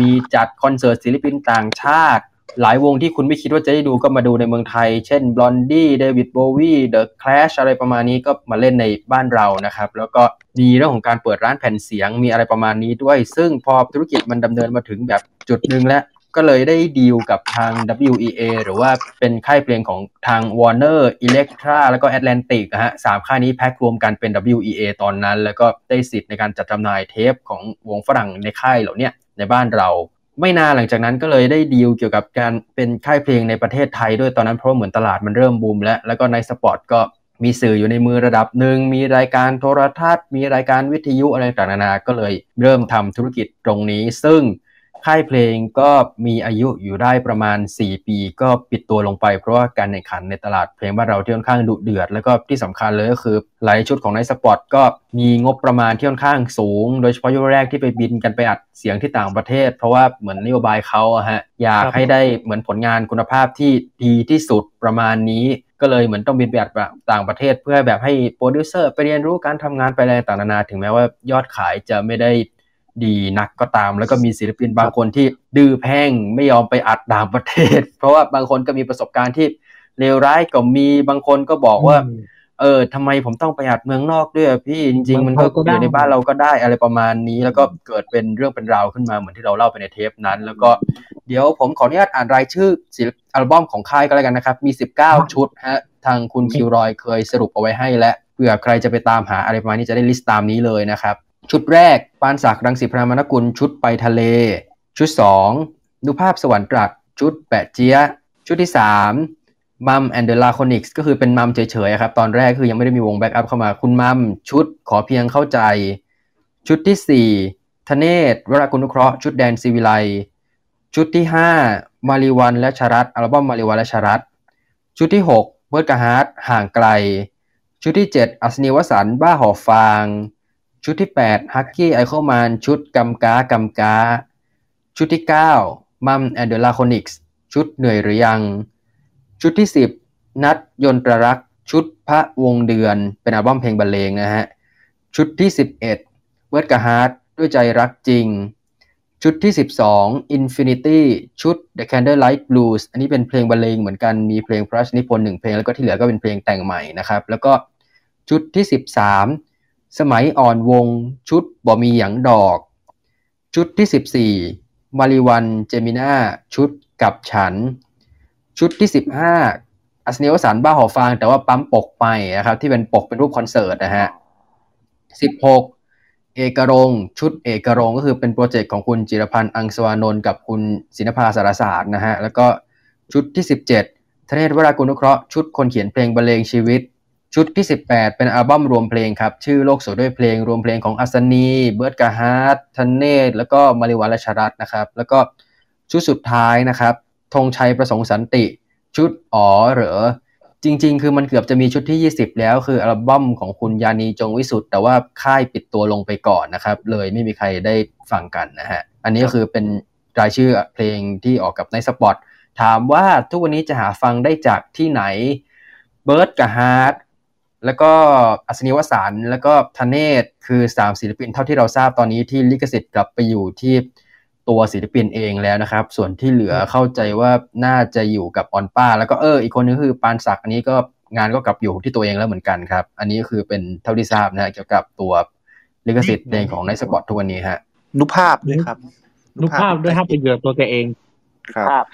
มีจัดคอนเสิร์ตศิลปินต่างชาติ หลายวงที่คุณไม่คิดว่าจะได้ดูก็มาดูในเมืองไทย เช่น Blondie David Bowie The Clash อะไรประมาณนี้ก็มาเล่นในบ้านเรานะครับ แล้วก็มีเรื่องของการเปิดร้านแผ่นเสียงมีอะไรประมาณนี้ด้วย ซึ่งพอธุรกิจมันดำเนินมาถึงแบบจุดหนึ่งแล้วก็เลยได้ดีลกับทาง WEA หรือว่าเป็นค่ายเพลงของทาง Warner Electra แล้วก็ Atlantic นะฮะสามค่ายนี้แพ็ครวมกันเป็น WEA ตอนนั้น แล้วก็ได้สิทธิ์ในการจัดจำหน่ายเทปของวงฝรั่งในค่ายเหล่านี้ ในบ้านเรา ไม่นานหลังจากนั้นก็เลยได้ดีลเกี่ยวกับการเป็นค่ายเพลงในประเทศไทยด้วยตอนนั้นเพราะว่าเหมือนตลาดมันเริ่มบูมแล้วแล้วก็ในสปอร์ตก็มีสื่ออยู่ในมือระดับหนึ่ง มีรายการโทรทัศน์ มีรายการวิทยุอะไรต่างๆนานา ก็เลยเริ่มทำธุรกิจตรงนี้ ซึ่ง ค่ายเพลงก็มีอายุอยู่ได้ประมาณ 4 ปี ก็ปิดตัวลงไป เพราะว่าการแข่งขันในตลาดเพลงบ้านเราที่ค่อนข้างดุเดือด แล้วก็ที่สำคัญเลยก็คือหลายชุดของในสปอร์ตก็มีงบประมาณที่ค่อนข้างสูง โดยเฉพาะยุคแรกที่ไปบินกันไปอัดเสียงที่ต่างประเทศ เพราะว่าเหมือนนโยบายเขาอะฮะอยากให้ได้เหมือนผลงานคุณภาพที่ดีที่สุดประมาณนี้ก็เลยเหมือนต้องบินไปอัดต่างประเทศ เพื่อแบบให้โปรดิวเซอร์ไปเรียนรู้การทำงานไปอะไรต่างๆนานาถึงแม้ว่ายอดขายจะไม่ได้ ดีนักก็ตาม แล้วก็มีศิลปินบางคนที่ดื้อแพ่งไม่ยอมไปอัดต่างประเทศ เพราะว่าบางคนก็มีประสบการณ์ที่เลวร้ายก็มีบางคนก็บอกว่าเเออทำไมผมต้องประหยัดเมืองนอกด้วยอะพี่จริง ๆ มันก็เมืองไทยก็ได้อยู่ในบ้านเราก็ได้อะไรประมาณนี้ แล้วก็เกิดเป็นเรื่องเป็นราวขึ้นมาเหมือนที่เราเล่าไปในเทปนั้น แล้วก็เดี๋ยวผมขออนุญาตอ่านรายชื่อศิลปอัลบั้มของค่ายก็แล้วกันนะครับ มี 19 ชุดฮะทางคุณคิวรอยเคยสรุปเอาไว้ให้และเผื่อใครจะไปตามหาอะไรประมาณนี้จะได้ list ตามนี้เลยนะครับ ชุดแรกปานศักดิ์รังสิพราหมณกุลชุดไปทะเล ชุดสองนุภาพสวันตรัจฉ์ชุดแปะเจี๊ยะชุดที่สามมัม and the Laconics ก็คือเป็นมัมเฉยๆครับ ตอนแรกคือยังไม่ได้มีวง backup เข้ามาคุณมัมชุดขอเพียงเข้าใจ ชุดที่สี่ธเนศวรากุลนุเคราะห์ชุดแดนศิวิไลซ์ชุดที่ห้ามาลีวัลย์และชรัสอัลบั้มมาลีวัลย์และชรัสชุดที่หกเบิร์ดกะฮาร์ทห่างไกล ชุดที่เจ็ดอัสนีวสันต์บ้าหอฟาง ชุดที่ 8 ฮัคกี้ไอเคิลมานน์ชุดกำกากำกา ชุดที่ 9 มัม and the Laconics ชุดเหนื่อยหรือยัง ชุดที่ 10 ณัฐยนตรรักษ์ชุดลาวดวงเดือน เป็นอัลบั้มเพลงบรรเลงนะฮะ ชุดที่ 11 เบิร์ดกะฮาร์ทด้วยใจรักจริง ชุดที่ 12 Infinity ชุด The Candlelight Blues อันนี้เป็นเพลงบรรเลงเหมือนกัน มีเพลงพระราชนิพนธ์หนึ่งเพลง แล้วก็ที่เหลือก็เป็นเพลงแต่งใหม่นะครับ แล้วก็ชุดที่ 13 สมัยอ่อนวงศ์ชุดบ่มีหยังดอก ชุดที่ 14 มาลีวัลย์เจมีน่าชุดกับฉัน ชุดที่ 15อัสนีวสันต์บ้าหอฟาง แต่ว่าปั๊มปกไปนะครับ ที่เป็นปกเป็นรูปคอนเสิร์ตนะฮะ 16 เอกรงค์ชุดเอกรงค์ก็คือเป็น project ของคุณจิรพรรณอังศวานนท์กับคุณศินภาสารศาสตร์นะฮะ แล้วก็ชุดที่ 17ธเนศวรากุลนุเคราะห์ชุดคนเขียนเพลงบรรเลงชีวิต ชุดที่ 18 เป็นอัลบั้มรวมเพลงครับ ชื่อโลกสวยด้วยเพลงรวมเพลงของอัสนี เบิร์ดกาฮาร์ดทันเนศแล้วก็มาลีวัลย์และชรัสนะครับ แล้วก็ชุดสุดท้ายนะครับธงชัยประสงค์สันติ ชุดอ๋อเหรอ จริง ๆ คือมันเกือบจะมีชุดที่ 20 แล้ว คืออัลบั้มของคุณญาณีจงวิสุทธิ์แต่ว่าค่ายปิดตัวลงไปก่อนนะครับ เลยไม่มีใครได้ฟังกันนะฮะ อันนี้ก็คือเป็นรายชื่อเพลงที่ออกกับ Night Spot ถามว่าทุกวันนี้จะหาฟังได้จากที่ไหนเบิร์ดกับฮาร์ท แล้วก็อัสนีวสันต์แล้วก็ธเนศคือ 3 ศิลปินเท่าที่เราทราบตอนนี้ที่ลิขสิทธิ์กลับไปอยู่ที่ตัวศิลปินเองแล้วนะครับ ส่วนที่เหลือเข้าใจว่าน่าจะอยู่กับออนป้า แล้วก็เอออีกคนนึงคือปานศักดิ์อันนี้ก็งานก็กลับอยู่ที่ตัวเองแล้วเหมือนกันครับ อันนี้ก็คือเป็นเท่าที่ทราบนะฮะเกี่ยวกับตัวลิขสิทธิ์เพลงของในสปอตทุกวันนี้ฮะนุภาพด้วยครับรูปภาพด้วยครับเป็นเหยื่อตัวแกเอง ครับภาพ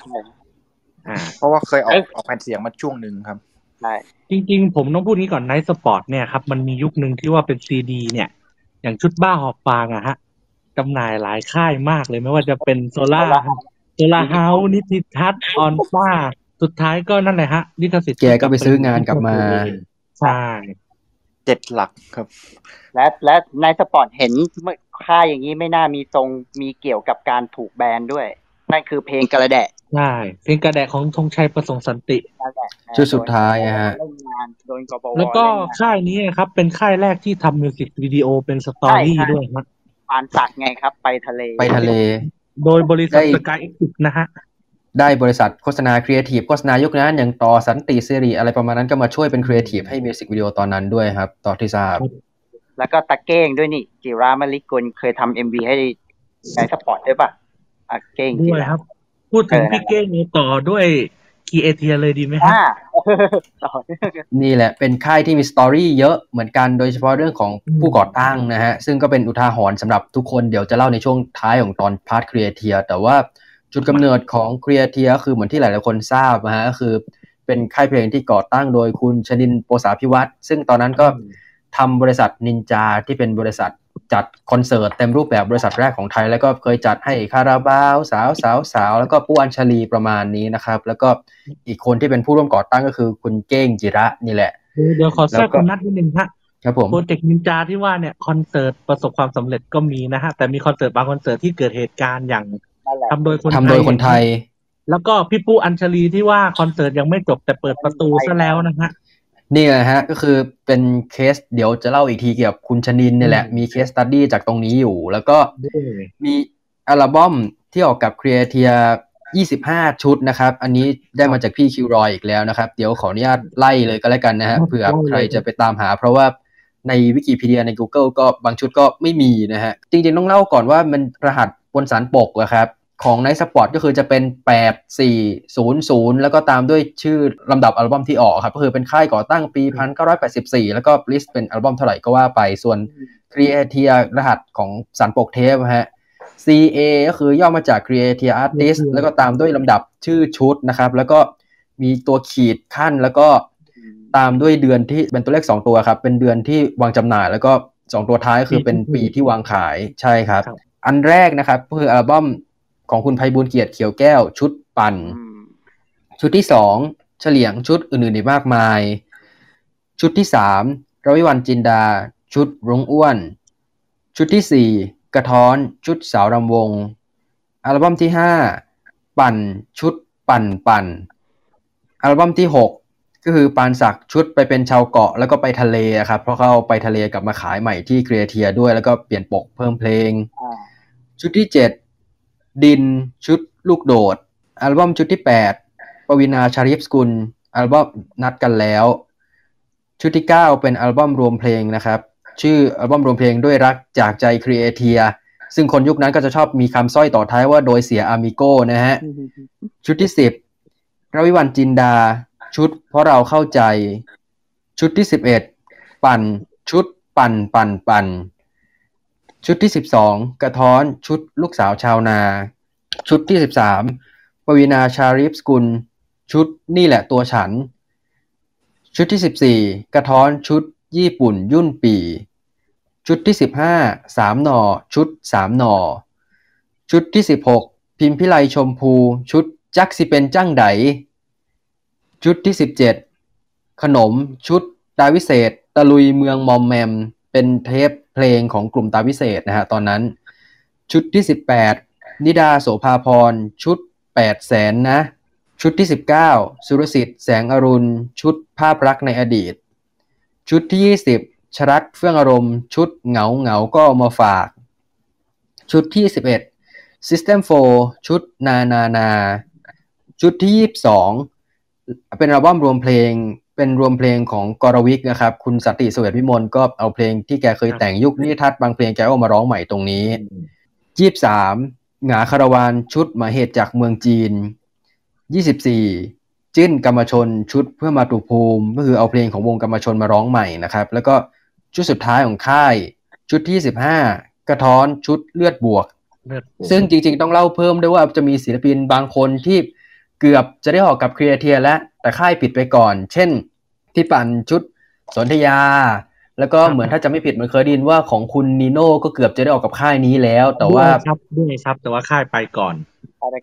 อ่าเพราะว่าเคยออเอ้กยออกแผ่นเสียงมาช่วงหนึ่งครับ ใช่จริง ๆ ผมต้องพูดนี้ก่อนไนท์สปอร์ตเนี่ยครับมันมียุคหนึ่งที่ว่าเป็นซีดี เนี่ย อย่างชุดบ้าหอบฟางอะฮะจำหน่ายหลายค่ายมากเลยไม่ว่าจะเป็นโซล่าโซล่าเฮาส์นิติทัศน์ออนป้าสุดท้ายก็นั่นแหละฮะลิขสิทธิ์แกก็ไปซื้องานกลับมาใช่เจ็ดหลักครับ และและ Night Spot เห็นไม่ค่ายอย่างนี้ไม่น่ามีทรงมีเกี่ยวกับการถูกแบนด้วย นั่นคือเพลงกระแดะ ใช่เพลงกระแดะของธงชัยประสงค์สันติ นั่นแหละชุดสุดท้ายอะฮะ เล่นงานโดนกบวแล้วก็เล่นงาน ค่ายนี้ครับ เป็นค่ายแรกที่ทำมิวสิกวิดีโอเป็น story ใช่ด้วยฮะปานศักดิ์ไงครับ ไปทะเลไปทะเล โดยบริษัทได้ สกายเอ็กซ์นะฮะ ได้บริษัทโฆษณาครีเอทีฟโฆษณายุคนั้นอย่างต่อสันติศิริอะไรประมาณนั้นก็มาช่วยเป็นครีเอทีฟให้มิวสิกวิดีโอตอนนั้นด้วยครับตอนที่ทราบ แล้วก็ตะเก้งด้วยนี่จิระมะลิกุลเคยทำ MV ให้ Night Spot ด้วยป่ะอะเก้งด้จิวยราครับ พูดถึงเออพี่เก้งต่อด้วยครีเอเทียเลยดีไหมฮะอ่าต่อนี่แหละเป็นค่ายที่มี story เยอะเหมือนกันโดยเฉพาะเรื่องของผู้ก่อตั้งนะฮะ ซึ่งก็เป็นอุทาหรณ์สำหรับทุกคนเดี๋ยวจะเล่าในช่วงท้ายของตอน part ครีเอเทียแต่ว่าจุดกำเนิดของครีเอเทียคือเหมือนที่หลายๆคนทราบนะฮะก็คือเป็นค่ายเพลงที่ก่อตั้งโดยคุณชนินทร์โปสาภิวัฒน์ซึ่งตอนนั้นก็ทำบริษัทนินจาที่เป็นบริษัท จัดคอนเสิร์ตเต็มรูปแบบบริษัทแรกของไทย แล้วก็เคยจัดให้คาราบาวสาวสาวสาวแล้วก็ปูอัญชลีประมาณนี้นะครับ แล้วก็อีกคนที่เป็นผู้ร่วมก่อตั้งก็คือคุณเก้งจิระนี่แหละ เดี๋ยวขอแทรกแล้วก็คุณนัทนิดนึงฮะครับผมโปรเจกต์นินจาที่ว่าเนี่ยคอนเสิร์ตประสบความสำเร็จก็มีนะฮะแต่มีคอนเสิร์ตบางคอนเสิร์ตที่เกิดเหตุการณ์อย่างนั่นแหละทำโดยคนทำโดยคนไทย แล้วก็พี่ปูอัญชลีที่ว่าคอนเสิร์ตยังไม่จบแต่เปิดประตูซะแล้วนะฮะ นี่แหละฮะก็คือเป็นเคสเดี๋ยวจะเล่าอีกทีเกี่ยวกับคุณชนินทร์เนี่ยแหละอืมมี case study จากตรงนี้อยู่ แล้วก็ด้วยมีอัลบั้มที่ออกกับ Creatia 25 ชุดนะครับ อันนี้ได้มาจากพี่คิวรอยอีกแล้วนะครับ เดี๋ยวขออนุญาตไล่เลยก็แล้วกันนะฮะเผื่อใครจะไปตามหา เพราะว่าในวิกิพีเดียใน Google ก็บางชุดก็ไม่มีนะฮะ จริงๆต้องเล่าก่อนว่ามันรหัสบนสันปกอะครับ ของ Nite Spot ก็คือจะเป็นแปดสี่ศูนย์ศูนย์แล้วก็ตามด้วยชื่อลำดับอัลบั้มที่ออกครับ ก็คือเป็นค่ายก่อตั้งปีพันเก้าร้อยแปดสิบสี่แล้วก็ list เป็นอัลบั้มเท่าไหร่ก็ว่าไป ส่วน Creatia รหัสของสันปกเทปฮะ CA ก็คือย่อมาจาก Creatia Artist แล้วก็ตามด้วยลำดับชื่อชุดนะครับ แล้วก็มีตัวขีดขั้นแล้วก็ตามด้วยเดือนที่เป็นตัวเลขสองตัวครับ เป็นเดือนที่วางจำหน่าย แล้วก็สองตัวท้ายคือเป็นปีที่วางขายใช่ครับครับอันแรกนะครับก็คืออัลบั้ม ของคุณไพบูลย์เกียรติเขียวแก้วชุดปั่น ชุดที่สองเฉลียงชุดอื่นๆอีกมากมาย ชุดที่สามรวิวรรณ จินดา ชุดรุ้งอ้วน ชุดที่สี่กระท้อนชุดสาวรำวง อัลบั้มที่ห้าปั่นชุดปั่นปั่น อัลบั้มที่หกก็คือปานศักดิ์ชุดไปเป็นชาวเกาะแล้วก็ไปทะเลอะครับ เพราะเขาเอาไปทะเลกลับมาขายใหม่ที่ Creatia ด้วยแล้วก็เปลี่ยนปกเพิ่มเพลงอ่าชุดที่เจ็ด ดินชุดลูกโดด อัลบั้มชุดที่แปดปวีณาชารีฟสกุล อัลบั้มนัดกันแล้ว ชุดที่เก้าเป็นอัลบั้มรวมเพลงนะครับ ชื่ออัลบั้มรวมเพลงด้วยรักจากใจ Creatia ซึ่งคนยุคนั้นก็จะชอบมีคำสร้อยต่อท้ายว่าโดยเสี่ย Amigo นะฮะ ชุดที่สิบรวิวรรณ จินดา ชุดเพราะเราเข้าใจ ชุดที่สิบเอ็ดปั่นชุดปั่นปั่นปั่น ชุดที่สิบสองกระท้อนชุดลูกสาวชาวนา ชุดที่สิบสามปวีนาชาริฟสกุล ชุดนี่แหละตัวฉัน ชุดที่สิบสี่กระท้อนชุดญี่ปุ่นยุ่นปี ชุดที่สิบห้าสามหน่อชุดสามหน่อชุดที่สิบหกพิมพิไลชมพู ชุดจักสิเป็นจ้างไดชุดที่สิบเจ็ดขนมชุดตาวิเศษตะลุยเมืองมอมแมม เป็นเทป เพลงของกลุ่มตาวิเศษนะฮะตอนนั้น ชุดที่สิบแปดนิดาโสภาพร ชุดแปดแสนนะ ชุดที่สิบเก้าสุรสิทธิ์แสงอรุณ ชุดภาพรักในอดีต ชุดที่ยี่สิบชรัตเฟื่องอารมณ์ ชุดเหงาเหงาก็เอามาฝาก ชุดที่สิบเอ็ด System 4 ชุดนานานา ชุดที่ยี่สิบสองเป็นอัลบั้มรวมเพลง เป็นรวมเพลงของกรวิกนะครับ คุณสนติสเวทพิมลก็เอาเพลงที่แกเคยแต่งยุคนิทัศน์บางเพลงแกก็เอามาร้องใหม่ตรงนี้ยี่สามหงาคาราวานชุดหมายเหตุจากเมืองจีนยี่สิบสี่จิ้นกรรมชนชุดเพื่อมาตุภูมิ ก็คือเอาเพลงของวงกรรมชนมาร้องใหม่นะครับ แล้วก็ชุดสุดท้ายของค่าย ชุดที่สิบห้ากระท้อนชุดเลือดบวกเลือดบวกซึ่งจริงๆต้องเล่าเพิ่มด้วยว่าจะมีศิลปินบางคนที่ เกือบจะได้ออกกับครีเอเทียแล้วแต่ค่ายปิดไปก่อน เช่น ที่ปั่นชุดสนธยา แล้วก็เหมือนถ้าจะไม่ผิดเหมือนเคยไดยินว่าของคุณนีโน่ก็เกือบจะได้ออกกับค่ายนี้แล้ว แต่ว่าด้วยครับด้วยครับ แต่ว่าค่ายไปก่อน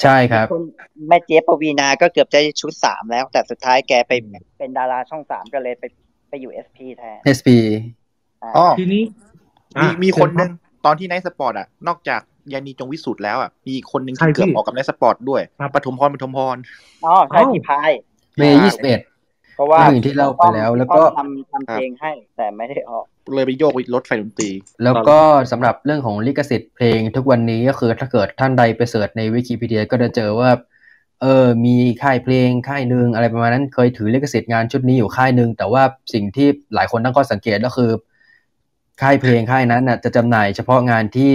ใช่ครับณแม่เจี๊ยบปวีนาก็เกือบจะชุดสามแล้ว แต่สุดท้ายแกไปเป็นดาราช่องสามก็เลยไปไปอยู่เอสพีแทน SP อ๋อทีนี้มีอะมีคนเชิญหรับนึ่งตอนที่ไนท์สปอร์ตอะ นอกจาก ยานีจงวิสุทธ์แล้วอะมีคนหนึ่งใครที่เกือบพี่ออกกับไนท์สปอร์ตด้วยครับปฐมพรปฐมพรอ๋อใช่อ้าวพี่พายเมย์ยี่สิบเอ็ดเพราะว่าก็อย่างที่เล่าไปแล้ว แล้วก็ทำทำเพลงให้ แต่ไม่ได้ออกเลยไปโยกรถไฟดนตรี แล้วก็สำหรับเรื่องของลิขสิทธิ์เพลงทุกวันนี้ก็คือถ้าเกิดท่านใดไปเสิร์ชในวิกิพีเดียก็จะเจอว่าเออ มีค่ายเพลงค่ายหนึ่งอะไรประมาณนั้นเคยถือลิขสิทธิ์งานชุดนี้อยู่ค่ายหนึ่งแต่ว่าสิ่งที่หลายคนตั้งข้อสังเกตก็คือ ค่ายเพลงค่ายนั้นน่ะจะจำหน่ายเฉพาะงานที่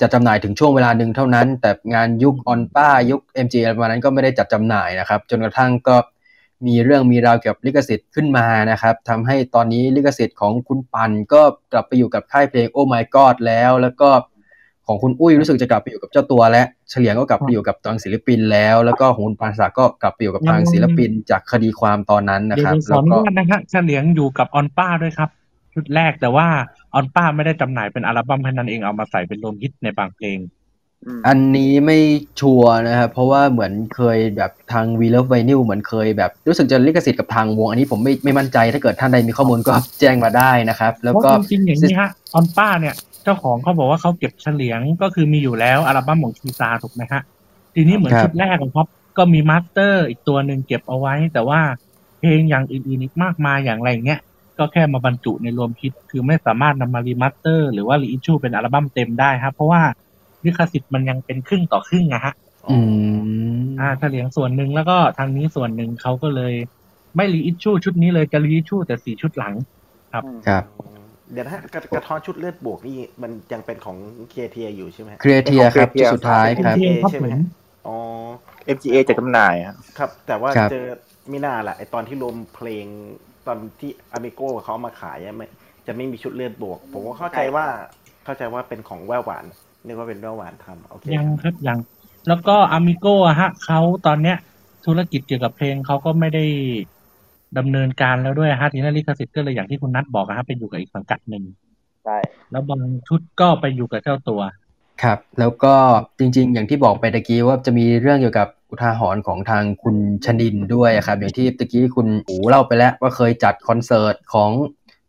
จะจำหน่ายถึงช่วงเวลาหนึ่งเท่านั้น แต่งานยุคออนป้ายุค MG อะไรประมาณนั้นก็ไม่ได้จัดจำหน่ายนะครับ จนกระทั่งก็มีเรื่องมีราวเกี่ยวกับลิขสิทธิ์ขึ้นมานะครับทำให้ตอนนี้ลิขสิทธิ์ของคุณปันก็กลับไปอยู่กับค่ายเพลง Oh My God แล้ว แล้วก็ของคุณอุ้ยรู้สึกจะกลับไปอยู่กับเจ้าตัวและเฉลียงก็กลับไปอยู่กับทางศิลปินแล้ว แล้วก็ของคุณปานศักดิ์ก็กลับไปอยู่กับทางศิลปินจากคดีความตอนนั้นนะครับ แล้วก็นะฮะเฉลียงอยู่กับออนป้าด้วยครับ ชุดแรกแต่ว่าออนป้าไม่ได้จำหน่ายเป็นอัลบั้มแค่นั้นเองเอามาใส่เป็นรวมฮิตในบางเพลง อันนี้ไม่ชัวร์นะครับเพราะว่าเหมือนเคยแบบทาง We Love Vinyl เหมือนเคยแบบรู้สึกจะลิขสิทธิ์กับทางวง อันนี้ผมไม่ไม่มั่นใจถ้าเกิดท่านใดมีข้อมูลก็แจ้งมาได้นะครับ แล้วเพราะก็จริงๆอย่างนี้ฮะออนป้าเนี่ยเจ้าของเขาบอกว่าเขาเก็บเฉลียงก็คือมีอยู่แล้วอัลบั้มของคีตาถูกไหมฮะทีนี้เหมือนครับชุดแรกของเขาก็มีมาสเตอร์อีกตัวหนึ่งเก็บเอาไว้ แต่ว่าเพลงอย่างอื่นๆอีกมากมายอย่างไรเงี้ย ก็แค่มาบรรจุในรวมฮิตคือไม่สามารถนำมารี master หรือว่า reissue เป็นอัลบั้มเต็มได้ครับเพราะว่าลิขสิทธิ์มันยังเป็นครึ่งต่อครึ่งอะฮะอืมอ่าเฉลียงส่วนหนึ่งแล้วก็ทางนี้ส่วนหนึ่งเขาก็เลย ไม่ reissue ชุดนี้เลยจะ reissue แต่สี่ชุดหลัง ครับครับเดี๋ยวนะฮะกระกระท้อนชุดเลือดบวกนี่มันยังเป็นของ Creatia อยู่ใช่ไหมฮะ Creatia ครับชุดสุดท้ายครับเอครับใช่ไหมผมฮะอ๋อ MGA จะจำหน่ายอะครับ แต่ว่าครับเออมิน่าล่ะไอตอนที่รวมเพลงต อนที่ Amigo เขาเอามาขายอะไม่จะไม่มีชุดเลือดบวก ผมก็เข้าใจว่าเข้าใจว่าเป็นของแววหวานนึกว่าเป็นแววหวานทำโอเคยังครับยังแล้วก็อามิโก้ฮะเขาตอนเนี้ย ธุรกิจเกี่ยวกับเพลงเขาก็ไม่ได้ดำเนินการแล้วด้วยฮะทีนี้ลิขสิทธิ์ก็เลยอย่างที่คุณนัทบอกอะฮะไปอยู่กับอีกสังกัดหนึ่งใช่แล้วบางชุดก็ไปอยู่กับเจ้าตัว ครับ แล้วก็จริง ๆ อย่างที่บอกไปตะกี้ว่าจะมีเรื่องเกี่ยวกับ อุทาหรณ์ของทางคุณชนินด้วยครับอย่างที่ตะกี้คุณอูเล่าไปแล้วว่าเคยจัดคอนเสิร์ตของ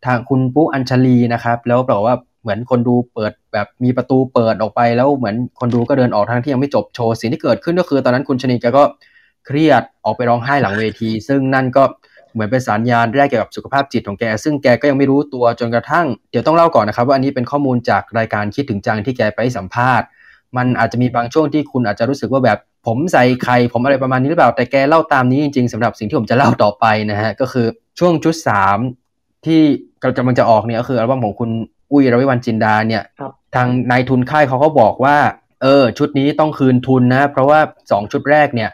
ทางคุณปุ๊อัญชลีนะครับ แล้วบอกว่าเหมือนคนดูเปิดแบบมีประตูเปิดออกไป แล้วเหมือนคนดูก็เดินออกทางที่ยังไม่จบโชว์สิ่งที่เกิดขึ้นก็คือ ตอนนั้นคุณชนินแกก็เครียดออกไปร้องไห้หลังเวที ซึ่งนั่นก็เหมือนเป็นสัญญาณแรกเกี่ยวกับสุขภาพจิตของแก ซึ่งแกก็ยังไม่รู้ตัวจนกระทั่ง เดี๋ยวต้องเล่าก่อนนะครับว่าอันนี้เป็นข้อมูลจากรายการคิดถึงจังที่แกไปสัมภาษณ์ มันอาจจะมีบางช่วงที่คุณอาจจะรู้สึกว่าแบบผมใส่ใครผมอะไรประมาณนี้หรือเปล่าแต่แกเล่าตามนี้จริงๆสำหรับสิ่งที่ผมจะเล่าต่อไปนะฮะก็คือช่วงชุดสามที่กำลังจะออกเนี่ยก็คืออัลบั้มของคุณอุ้ยรวิวันจินดาเนี่ยครับทางนายทุนค่ายเขาก็บอกว่าเออชุดนี้ต้องคืนทุนนะเพราะว่าสองชุดแรกเนี่ย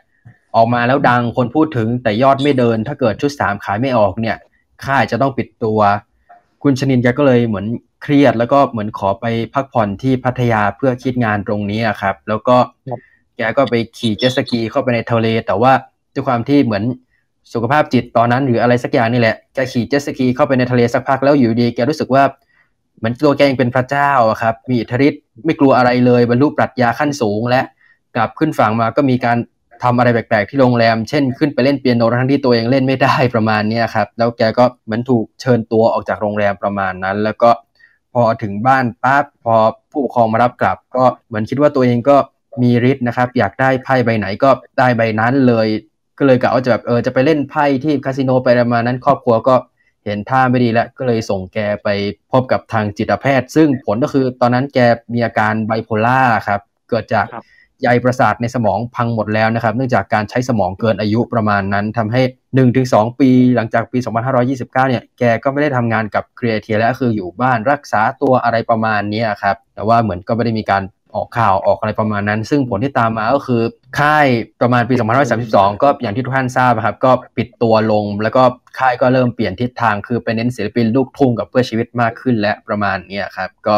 ออกมาแล้วดังคนพูดถึงแต่ยอดไม่เดิน ถ้าเกิดชุดสามขายไม่ออกเนี่ยค่ายจะต้องปิดตัว คุณชนินแกก็เลยเหมือนเครียด แล้วก็เหมือนขอไปพักผ่อนที่พัทยาเพื่อคิดงานตรงนี้อะครับ แล้วก็ครับแกก็ไปขี่เจ็ตสกีเข้าไปในทะเล แต่ว่าด้วยความที่เหมือนสุขภาพจิตตอนนั้นหรืออะไรสักอย่างนี่แหละแกขี่เจ็ตสกีเข้าไปในทะเลสักพักแล้วอยู่ดีแกรู้สึกว่าเหมือนตัวแกเองเป็นพระเจ้าอะครับ มีอิทธิฤทธิ์ไม่กลัวอะไรเลยบรรลุปรัชญาขั้นสูงและกลับขึ้นฝั่งมาก็มีการ ทำอะไรแปลกๆที่โรงแรม เช่นขึ้นไปเล่นเปียโนทั้งที่ตัวเองเล่นไม่ได้ประมาณเนี้ยครับ แล้วแกก็เหมือนถูกเชิญตัวออกจากโรงแรมประมาณนั้น แล้วก็พอถึงบ้านปั๊บพอผู้ปกครองมารับกลับ ก็เหมือนคิดว่าตัวเองก็มีฤทธิ์นะครับ อยากได้ไพ่ใบไหนก็ได้ใบนั้นเลย ก็เลยกะว่าจะแบบเออจะไปเล่นไพ่ที่คาสิโนไปประมาณนั้นครอบครัวก็เห็นท่าไม่ดีแล้วก็เลยส่งแกไปพบกับทางจิตแพทย์ ซึ่งผลก็คือตอนนั้นแกมีอาการไบโพล่าครับ เกิดจากครับ ใยประสาทในสมองพังหมดแล้วนะครับ เนื่องจากการใช้สมองเกินอายุประมาณนั้นทำให้ 1-2 ปีหลังจากปี 2529 เนี่ยแกก็ไม่ได้ทำงานกับ Creatia แล้วคืออยู่บ้านรักษาตัวอะไรประมาณนี้ครับแต่ว่าเหมือนก็ไม่ได้มีการออกข่าวออกอะไรประมาณนั้น ซึ่งผลที่ตามมาก็คือ ค่ายประมาณปี 2532 ก็อย่างที่ทุกท่านทราบครับ ก็ปิดตัวลง แล้วก็ค่ายก็เริ่มเปลี่ยนทิศทางคือไปเน้นศิลปินลูกทุ่งกับเพื่อชีวิตมากขึ้นและประมาณนี้ครับก็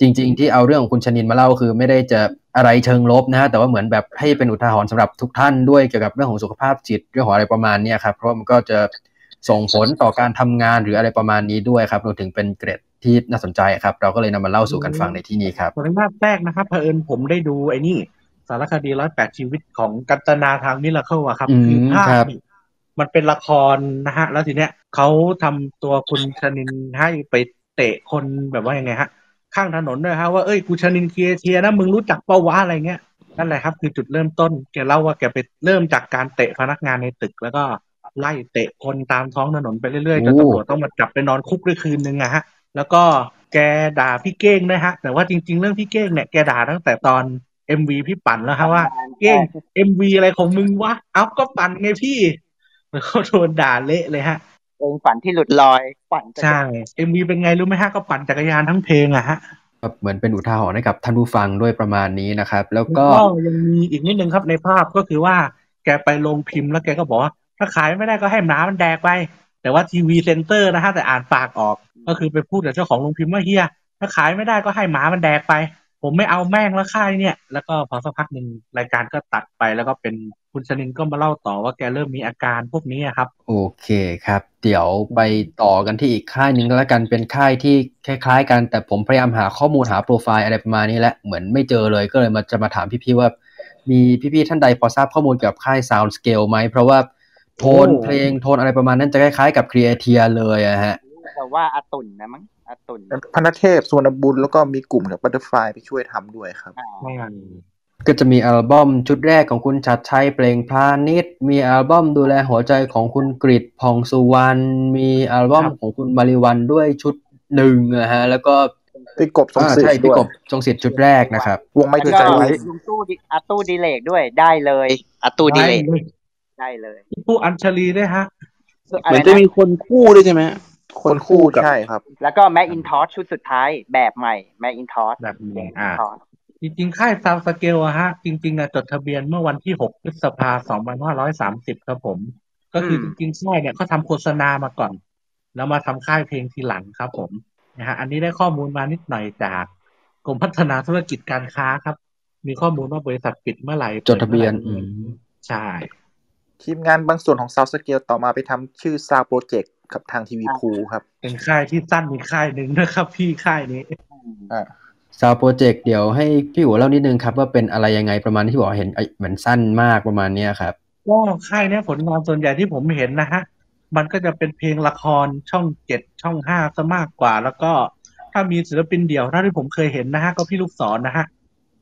จริง ๆ ที่เอาเรื่องของคุณชนินมาเล่าคือ ไม่ได้จะอะไรเชิงลบนะฮะแต่ว่าเหมือนแบบให้เป็นอุทาหรณ์สำหรับทุกท่านด้วยเกี่ยวกับเรื่องของสุขภาพจิตเรื่องของอะไรประมาณเนี้ยครับเพราะว่ามันก็จะส่งผลต่อการทำงานหรืออะไรประมาณนี้ด้วยครับรวมถึงเป็นเกร็ดที่น่าสนใจครับ เราก็เลยนำมาเล่าสู่กันฟังในที่นี้ครับขออนุญาตแทรกนะครับเผอิญผมได้ดูไอ้นี่สารคดีร้อยแปดชีวิตของกัญจนาทางมิราเคิลอะครับอืมคือภาพครับนี่มันเป็นละครนะฮะ แล้วทีเนี้ยเขาทำตัวคุณชนินให้ไปเตะคนแบบว่ายังไงฮะ ข้างถนนด้วยฮะว่าเอ้ยกูชนินเคียเทียนะมึงรู้จักเปาวะอะไรเงี้ยนั่นแหละครับ คือจุดเริ่มต้นแกเล่าว่าแกไปเริ่มจากการเตะพนักงานในตึกแล้วก็ไล่เตะคนตามท้องถนนไปเรื่อยๆจนโอ้ตำรวจต้องมาจับไปนอนคุกด้วยคืนนึงอะฮะ แล้วก็แกด่าพี่เก้งด้วยฮะ แต่ว่าจริง ๆ เรื่องพี่เก้งเนี่ยแกด่าตั้งแต่ตอน MV พี่ปั่นแล้วฮะว่าเก้ง MV อะไรของมึงวะ เอาก็ปั่นไงพี่แล้วก็โดนด่าเละเลยฮะ เองฝันที่หลุดลอยฝันจะใช่ MV เป็นไงรู้ไหมฮะก็ปั่นจักรยานทั้งเพลงอะฮะก็เหมือนเป็นอุทาหรณ์ให้กับท่านผู้ฟังด้วยประมาณนี้นะครับ แล้วแล้วก็ก็ยังมีอีกนิดนึงครับในภาพก็คือว่าแกไปโรงพิมพ์แล้วแกก็บอกว่าถ้าขายไม่ได้ก็ให้หมามันแดกไป แต่ว่าทีวีเซ็นเตอร์นะฮะแต่อ่านปากออก ก็คือไปพูดกับเจ้าของโรงพิมพ์ว่าเฮียถ้าขายไม่ได้ก็ให้หมามันแดกไป ผมไม่เอาแม่งแล้วค่ายเนี่ย แล้วก็พอสักพักหนึ่งรายการก็ตัดไปแล้วก็เป็น คุณชนินก็มาเล่าต่อว่าแกเริ่มมีอาการพวกนี้อะครับ โอเคครับ เดี๋ยวไปต่อกันที่อีกค่ายหนึ่งแล้วกันเป็นค่ายที่คล้ายๆ กันแต่ผมพยายามหาข้อมูลหาโปรไฟล์อะไรประมาณนี้แหละเหมือนไม่เจอเลยก็เลยมาจะมาถามพี่ๆว่า มีพี่ๆท่านใดพอทราบข้อมูลเกี่ยวกับค่าย Sound Scale ไหมเพราะว่าโทนโอ้เพลงโทนอะไรประมาณนั้นจะคล้ายๆกับ Creatia เลยอะฮะแต่ว่าอาตุนนะมั้งอาตุนพนัเทพสวนบุญแล้วก็มีกลุ่มกับบัตเตอร์ไฟไปช่วยทำด้วยครับอ่า ก็จะมีอัลบั้มชุดแรกของคุณชัดชัย เปล่งพาณิชย์ มีอัลบั้มดูแลหัวใจของคุณกริดพองสุวรรณ มีอัลบั้มครับของคุณมาริวันด้วยชุดหนึ่งนะฮะ แล้วก็พี่กบทรงอ่าศิษใช่ย์พี่ด้วยกบทรงสิทธิ์ชุดแรกนะครับ วงไม่แล้วถือก็ใจไว้ลุงตู้ดิอาตู้ดีเลกด้วยได้เลยอาตู้ดีเลกได้เลยได้เลยผู้อัญชลีด้วยฮะอะเหไรมือนจะนะมีคนคู่ด้วยใช่ไหมคคนคู่ใช่ครับ แล้วก็แม c อินทอ h ชุดสุดท้ายแบบใหม่แม c อินทอ h แบบนี้อ่าอ่า จริงๆ ค่ายซาวสเกลอะฮะ จริงๆอะจดทะเบียนเมื่อวันที่ 6 พฤษภาคม2530ครับผม ก็คือจริงๆค่ายเนี่ยเขาทำโฆษณามาก่อน แล้วมาทำค่ายเพลงทีหลังครับผมนะฮะอันนี้ได้ข้อมูลมานิดหน่อยจากกรมพัฒนาธุรกิจการค้าครับ มีข้อมูลว่าบริษัทปิดเมื่อไหร่จดทะเบียนปิมื่อไหร่อืมใช่ ทีมงานบางส่วนของ South Scale ต่อมาไปทำชื่อ Sound Project กับทางทีวีพูครับ เป็นค่ายที่สั้นอีกค่ายหนึ่งนะครับ พี่ค่ายนี้อ่า ซาวโปรเจกต์เดี๋ยวให้พี่หัวเล่านิดนึงครับ ว่าเป็นอะไรยังไงประมาณที่บอกเห็นไอ้เหมือนสั้นมากประมาณเนี้ยครับก็ค่ายเนี้ยผลงานส่วนใหญ่ที่ผมเห็นนะฮะมันก็จะเป็นเพลงละครช่องเจ็ดช่องห้าซะมากกว่า แล้วก็ถ้ามีศิลปินเดี่ยวเท่าที่ผมเคยเห็นนะฮะก็พี่ลูกศรนะฮะ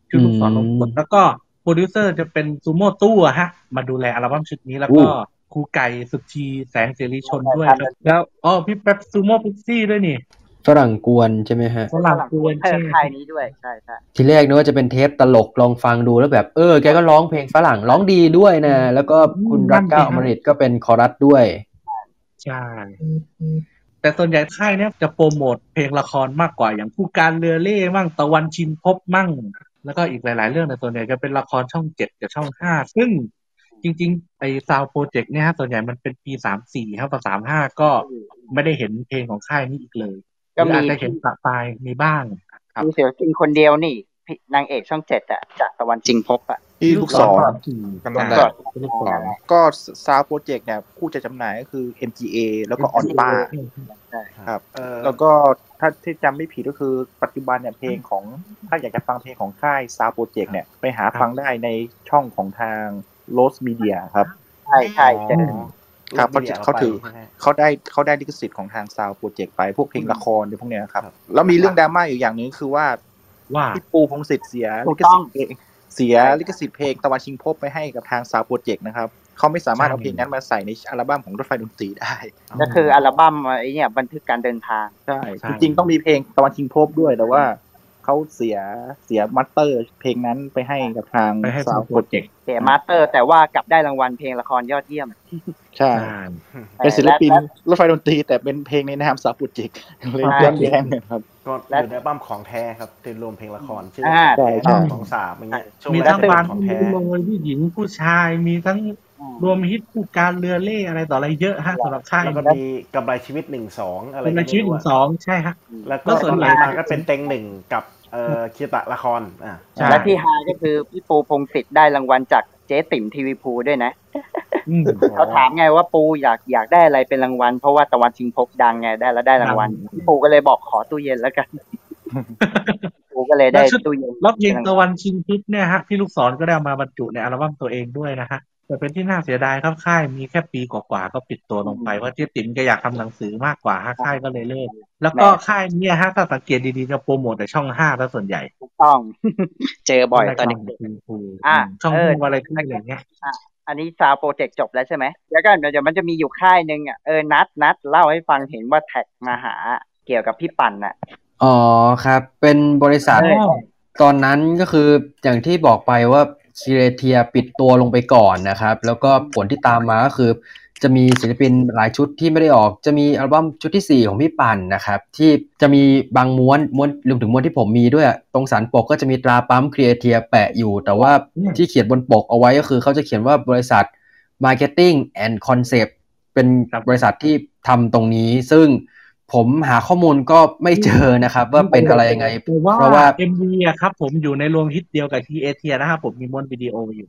พี่ลูกศรลงกดแล้วก็โปรดิวเซอร์จะเป็นซูโม่ตู้อะฮะ มาดูแลอัลบั้มชุดนี้แล้วก็อู้ครูไก่สุธีแสงเสรีชนด้วยครับแล้วอ๋อพี่แป๊บซูโม่พิกซี่ด้วยนี่ ฝรั่งกวนใช่ไหมฮะฝรั่งกวนเพิ่ใช่ไหมค่ายนี้ด้วยใช่ใช่ทีแรกนึกว่าจะเป็นเทปตลกลองฟังดูแล้วแบบเออแกก็ร้องเพลงฝรั่งร้องดีด้วยนะแล้วก็คุณรักเก้าอมริตก็เป็นคอรัสด้วยใช่แต่ส่วนใหญ่ค่ายเนี้ยจะโปรโมทเพลงละครมากกว่าอย่างผู้การเรือเล่มั่งตะวันชินพบมั่ง แล้วก็อีกหลาย ๆ เรื่องแต่ส่วนใหญ่จะเป็นละครช่องเจ็ดกับช่องห้าซึ่งจริง ๆ ไอ้ซาวโปรเจกต์เนี่ยฮะส่วนใหญ่มันเป็นปีสามสี่ครับกับสามห้าก็ไม่ได้เห็นเพลงของค่ายนี้อีกเลยห ก็รือมีอาจจะเห็นปะปลายมีบ้างครับมีศิลปินคนเดียวนี่พี่นางเอกช่องเจ็ดอะจากตะวันจริงพบอะที่ลูกศรอืมกำลังใช่แบบลูกศรก็ Sound Project เนี่ยผู้จะจำหน่ายก็คือ MGA แล้วก็ On p a ครับเออแล้วก็ถ้าที่จำไม่ผิดก็คือปัจจุบันเนี่ยเพลงของ ถ้าอยากจะฟังเพลงของค่าย Sound Project เนี่ยไปหาฟังได้ในช่องของทาง Rose Media ครับ ใช่ใช่เจอ ครับรูปวิดีโอเขาถือไปใช่ไหมเขาได้เขาได้ลิขสิทธิ์ของทาง Sound Project ไปพวกเพลงละครเนี่ยพวกเนี้ยครับครับ แล้วมีเรื่องดราม่าอยู่อย่างหนึงคือว่าว่าพี่ปูพงษ์สิทธิ์เสียลิกขสิทธิ์เพลง ถูกต้องเสียลิขสิทธิ์เพลงตะวันชิงพลบไปให้กับทาง Sound Project นะครับเขาไม่สามารถเอาเพลงนั้นมาใส่ในอัลบั้มของรถไฟดนตรีได้ ก็คืออัลบั้มไอ้เนี่ยบันทึกการเดินทางใช่ใช่จริงๆต้องมีเพลงตะวันชิงพลบด้วยแต่ว่า เขาเสียเสีย master เพลงนั้นไปให้กับทางไปให้ Sound Projectเสีย master แต่ว่ากลับได้รางวัลเพลงละครยอดเยี่ยม ใช่ใช่เป็นศิลปินและรถไฟดนตรีแต่เป็นเพลงในนาม Sound Projectเลยใช่ย้อนแย้งกันครับก็และอยู่ในอัลบั้มของแท้ครับที่รวมเพลงละครชื่ออ่าของแท้ใช่ของสามอย่างเงี้ยช่วงมีแรทั้กงเป็นบานของมีแท้โมยผู้หญิงผู้ชายมีทั้งรวมฮิตผู้การเรือเล่อะไรต่ออะไรเยอะฮะสำหรับค่ายแล้วก็มีกำไรชีวิตหนึ่งสองอะไรเป็นในชีวิตหนึ่งสองใช่ฮะแล้วแล้ก็วส่ตวอนนใหญ่หลังมาก็เป็นเต็งหนึ่งกับ เอ่อคีตะละครอ่าใช่และที่ฮาก็คือพี่ปูพงศิษฐ์ได้รางวัลจากเจ๊ติ๋มทีวีพูด้วยนะอืมเขาถามไงว่าปูอยากอยากได้อะไรเป็นรางวัล เพราะว่าตะวันชิงพบดังไงได้แล้วได้รางวัลดังพี่ปูก็เลยบอกขอตู้เย็นแล้วกันปูก็เลยได้แล้วชุดตู้เย็นรอบยิงตะวันชิงพิษเนี่ยฮะพี่ลูกศรก็ได้เอามาบรรจุในอัลบั้มตัวเองด้วยนะฮะ แต่เป็นที่น่าเสียดายครับค่ายมีแค่ปีกว่าๆก็ปิดตัวลงไปเพราะเจ๊ติ๋มแกอยากทำหนังสือมากกว่าฮะค่ายก็เลยเลิกแล้วก็ค่ายเนี้ฮะถ้าสังเกตดีๆจะโปรโมทแต่ช่องห้าแล้วส่วนใหญ่ถูกต้อง เจอบ่อยตอนเด็กอะช่องเออห้าอะไรขึ้นอะไรเงี้ยๆอันนี้ซาวโปรเจกต์จบแล้วใช่ไหมเดี๋ยวกันเดี๋ยวมันจะมีอยู่ค่ายหนึ่งอะเออนัดนัดเล่าให้ฟังเห็นว่าแท็กมาหาเกี่ยวกับพี่ปั่นอะอ๋อครับ เป็นบริษัทเออตอนนั้นก็คืออย่างที่บอกไปว่า ซีเรเทียปิดตัวลงไปก่อนนะครับ แล้วก็ผลที่ตามมาก็คือ จะมีศิลปินหลายชุดที่ไม่ได้ออก จะมีอัลบั้มชุดที่ 4 ของพี่ปั่นนะครับ ที่จะมีบางม้วนม้วนรวมถึงม้วนที่ผมมีด้วย ตรงสันปกก็จะมีตราปั๊มครีเอเทียแปะอยู่ แต่ว่าอืมที่เขียนบนปกเอาไว้ก็คือเขาจะเขียนว่าบริษัท Marketing and Concept เป็นบริษัทที่ทำตรงนี้ซึ่ง ผมหาข้อมูลก็ไม่เจอนะครับ ว่าเป็นอะไรยังไงแต่ว่าเพราะว่า MV อะครับ ผมอยู่ในรวมฮิตเดียวกับครีเอเทียนะครับผมมีม้วนวิดีโออยู่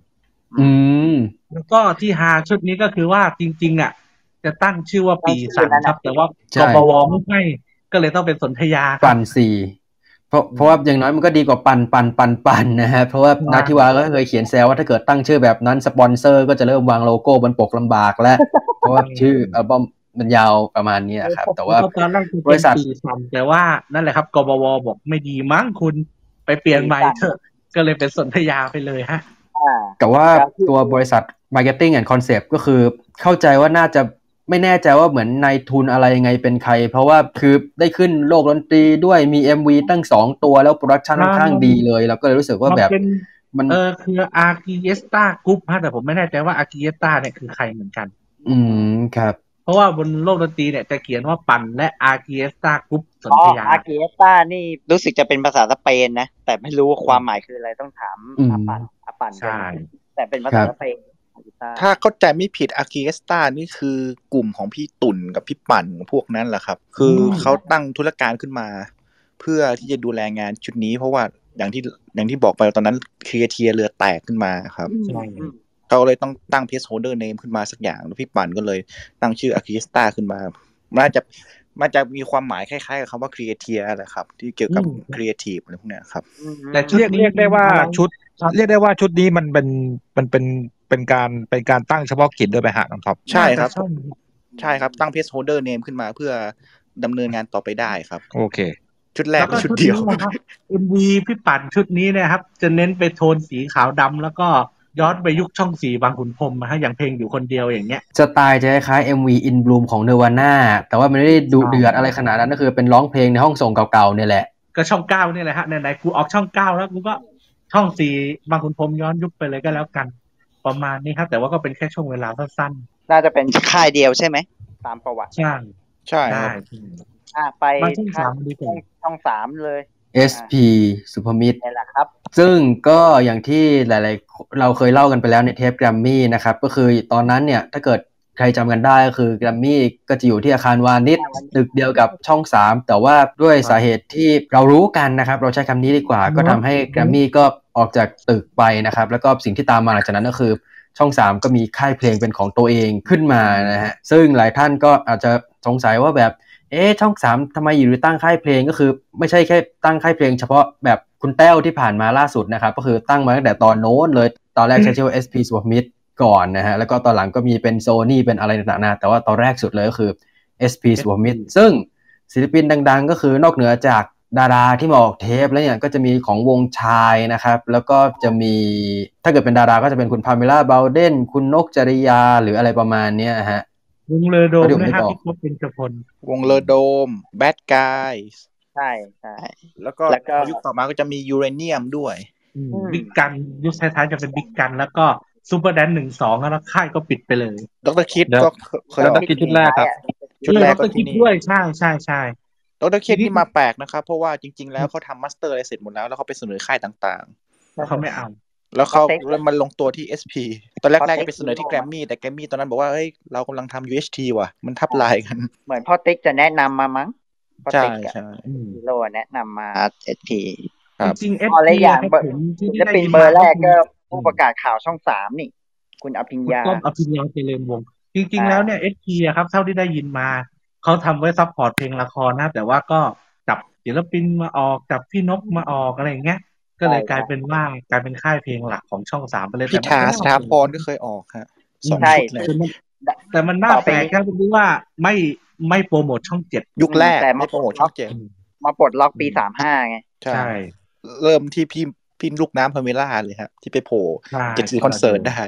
อืม แล้วก็ที่ฮาชุดนี้ก็คือว่าจริง ๆ อะ จะตั้งชื่อว่าปีสันครับ แต่ว่าใช่กบวไม่ให้ก็เลยต้องเป็นสนธยาครับปั่นสี่เพราะเพราะว่าอย่างน้อยมันก็ดีกว่าปั่นปั่นปั่นปั่นนะฮะเพราะว่าอ่านาทิวาก็เคยเขียนแซวว่าถ้าเกิดตั้งชื่อแบบนั้นสปอนเซอร์ ก็จะเริ่มวางโลโก้บนปกลำบากแล้ว เพราะว่าชื่ออัลบั้ม มันยาวประมาณนี้ครับ แต่ว่าตอนแรกคือบริษัทเป็นปีสันแต่ว่านั่นแหละครับกบวบอกไม่ดีมั้งคุณไปเปลี่ยนใหม่เถอะก็เลยเป็นสนธยาไปเลยฮะอ่าแต่ว่าแล้วที่ตัวบริษัท Marketing and Concept ก็คือเข้าใจว่าน่าจะไม่แน่ใจว่าเหมือนนายทุนอะไรยังไงเป็นใคร เพราะว่าคือได้ขึ้นโลกดนตรีด้วยมี MV ตั้งสองตัวแล้ว production ค่อนข้างดีเลยแล้วก็เลยรู้สึกว่าแบบมันเป็นมันเออคืออาร์กิเอสตากรุ๊ปฮะแต่ผมไม่แน่ใจว่าอาร์กิเอสตาเนี่ยคือใครเหมือนกัน อืมครับ เพราะว่าบนโลกดนตรีเนี่ยจะเขียนว่าปั่นและอาร์เกียสตากรุ๊ปสนอ๋อธยาอาเกสตานี่รู้สึกจะเป็นภาษาสเปนนะ แต่ไม่รู้ว่าความหมายคืออะไรต้องถามอืมอาปันอาปันใช่แต่เป็นภาษาสเปนอาเกสตาถ้าเข้าใจไม่ผิดอาร์เคสตานี่คือกลุ่มของพี่ตุ่นกับพี่ปั่นพวกนั้นแหละครับ คือเขาตั้งธุรการขึ้นมา เพื่อที่จะดูแลงานชุดนี้เพราะว่าอย่างที่อย่างที่บอกไปตอนนั้นครีเอเทียเรือแตกขึ้นมาครับใช่ เขาเลยต้องตั้งเพ s โฮเดอร์เนมขึ้นมาสักอย่าง แล้วพี่ปั่นก็เลยตั้งชื่ออาร์เคสตาขึ้นมามันน่าจะมันจะมีความหมายคล้ายๆกับคำว่าครีเอเทียแหละครับ ที่เกี่ยวกับครีเอทีฟอะไรพวกเนี้ยครับ แต่ชุดเรียกนี้เรียกได้ว่าครับชุด เรียกได้ว่าชุดนี้มันเป็นมันเป็นเป็นการเป็นการตั้งเฉพาะกิจด้วยไปหาน้องท็อปใช่ครับน่าจะใช่ครับตั้งเพ s โฮเดอร์เนมขึ้นมาเพื่อดำเนินงานต่อไปได้ครับ โอเค ชุดแรกแล้วก็ชุดเดียวนี้นะครับ MV พี่ปั่นชุดนี้เนะครับ จะเน้นไปโทนสีขาวดำแล้วก็ ย้อนไปยุคช่องสีบางขุนพรหมนะฮะอย่างเพลงอยู่คนเดียวอย่างเงี้ยสไตล์จะคล้ายๆ MV In Bloom ของ Nirvana แต่ว่ามันไม่ได้ดูเดือดอะไรขนาดนั้นก็คือเป็นร้องเพลงในห้องส่งเก่าๆเนี่ยแหละ ก็ช่องเก้าเนี่ยแหละฮะไหนๆกูออกช่องเก้าแล้วกูก็ช่องสีบางขุนพรหมย้อนยุคไปเลยก็แล้วกัน ประมาณนี้ครับแต่ว่าก็เป็นแค่ช่วงเวลาสั้นน่าจะเป็นค่ายเดียวใช่ไหมตามประวัติๆใช่ใช่ได้ครับอะไปมาช่องสามดีกว่าช่องสามเลย SP สุภมิตรนี่แหละครับ ซึ่งก็อย่างที่หลาย ๆ เราเคยเล่ากันไปแล้วในเทปแกรมมี่นะครับ ก็คือตอนนั้นเนี่ยถ้าเกิดใครจำกันได้ก็คือแกรมมี่ก็จะอยู่ที่อาคารวานิชตึกเดียวกับช่อง 3 แต่ว่าด้วยสาเหตุที่เรารู้กันนะครับ เราใช้คำนี้ดีกว่า ก็ทำให้แกรมมี่ก็ออกจากตึกไปนะครับ แล้วก็สิ่งที่ตามมาหลังจากนั้นก็คือช่อง 3 ก็มีค่ายเพลงเป็นของตัวเองขึ้นมานะฮะซึ่งหลายท่านก็อาจจะสงสัยว่าแบบ เอ๊ะช่องสามทำไมอยู่ดีตั้งค่ายเพลงก็คือ ไม่ใช่แค่ตั้งค่ายเพลงเฉพาะแบบคุณแต้วที่ผ่านมาล่าสุดนะครับ ก็คือตั้งมาตั้งแต่ตอนโน้นเลยตอนแรกใช้ชื่อว่า SP s w a m i t ก่อนนะฮะแล้วก็ตอนหลังก็มีเป็นโซนี่เป็นอะไรต่างๆนานาแต่ว่าตอนแรกสุดเลยก็คือ SP s w a m i t ซึ่งศิลปินดัง ๆ ก็คือนอกเหนือจากดาราที่มาออกเทปแล้วเนี่ยก็จะมีของวงชายนะครับ แล้วก็จะมีถ้าเกิดเป็นดาราก็จะเป็นคุณพาเมล่าเบลเดนคุณนกจริยาหรืออะไรประมาณเนี้ยฮะ วงเลอโดมเดี๋ยวนะฮะไม่บอกพี่พบเป็นจพลวงเลอโดมแบดกายใช่ใช่แล้วก็แล้วก็ยุคต่อมาก็จะมียูเรเนียมด้วยอืมบิ๊กกันยุคท้ายๆจะเป็นบิ๊กกัน แล้วก็ซูเปอร์แดนหนึ่งสองแล้วค่ายก็ปิดไปเลย Dr. Kid เดี๋ยวก็เคยแล้วออก Dr. Kid ชุดแรกครับ ชุดแรกก็เออที่คิดนี่ด้วยใช่ใช่ใช่ Dr. Kid นี่มาแปลกนะครับ เพราะว่าจริง ๆ แล้วเขาทำ master อะไรเสร็จหมดแล้วแล้วเขาไปเสนอค่ายต่างเขาไม่เอาๆ แล้วเขาเขาเซ็กแล้วมันลงตัวที่ SP ตอนแรกเขาๆเซ็กจะไปเสนอที่แกรมมี่แต่แกรมมี่ตอนนั้นบอกว่าเฮ้ยเรากำลังทำ UHT ว่ะ มันทับลายกัน เหมือนพ่อติ๊กจะแนะนำมามั้งพ่อใช่ติ๊กอะใช่อืมฮีโร่แนะนำมาเอทีครับจริงๆเอสอ๋อและพีอย่างครับเบอร์ผมที่จะได้เป็นยินเบอมาร์แรกก็คือผู้ประกาศข่าวช่องสามนี่ คุณอภิญคุณญาต้อมอภิญญาเจริญวงศ์จริงๆอ่าแล้วเนี่ยเอสพีครับ เท่าที่ได้ยินมาเขาทำไว้ซัพพอร์ตเพลงละครนะ แต่ว่าก็จับศิลปินมาออกจับพี่นกมาออกอะไรอย่างเงี้ย ก็เลยกลายเป็นว่ากลายเป็นค่ายเพลงหลักของช่องสามไปเลยพิแต่ธามันสก็ถาน่าพรก็เคยออกฮะสองใช่ชุดเลยแต่มันแต่มันน่าต่อไปแปลกแค่ตรงที่ว่าไม่ไม่โปรโมทช่องเจ็ดยุคแรกแต่มาไม่โปรโมทช่องเจ็ดมาปลดล็อกปีสามห้าไงใช่ใช่เริ่มที่พี่พี่ลูกน้ำพาเมล่าเลยครับที่ไปโผล่ใช่เจ็ดสีคอนเสิร์ตได้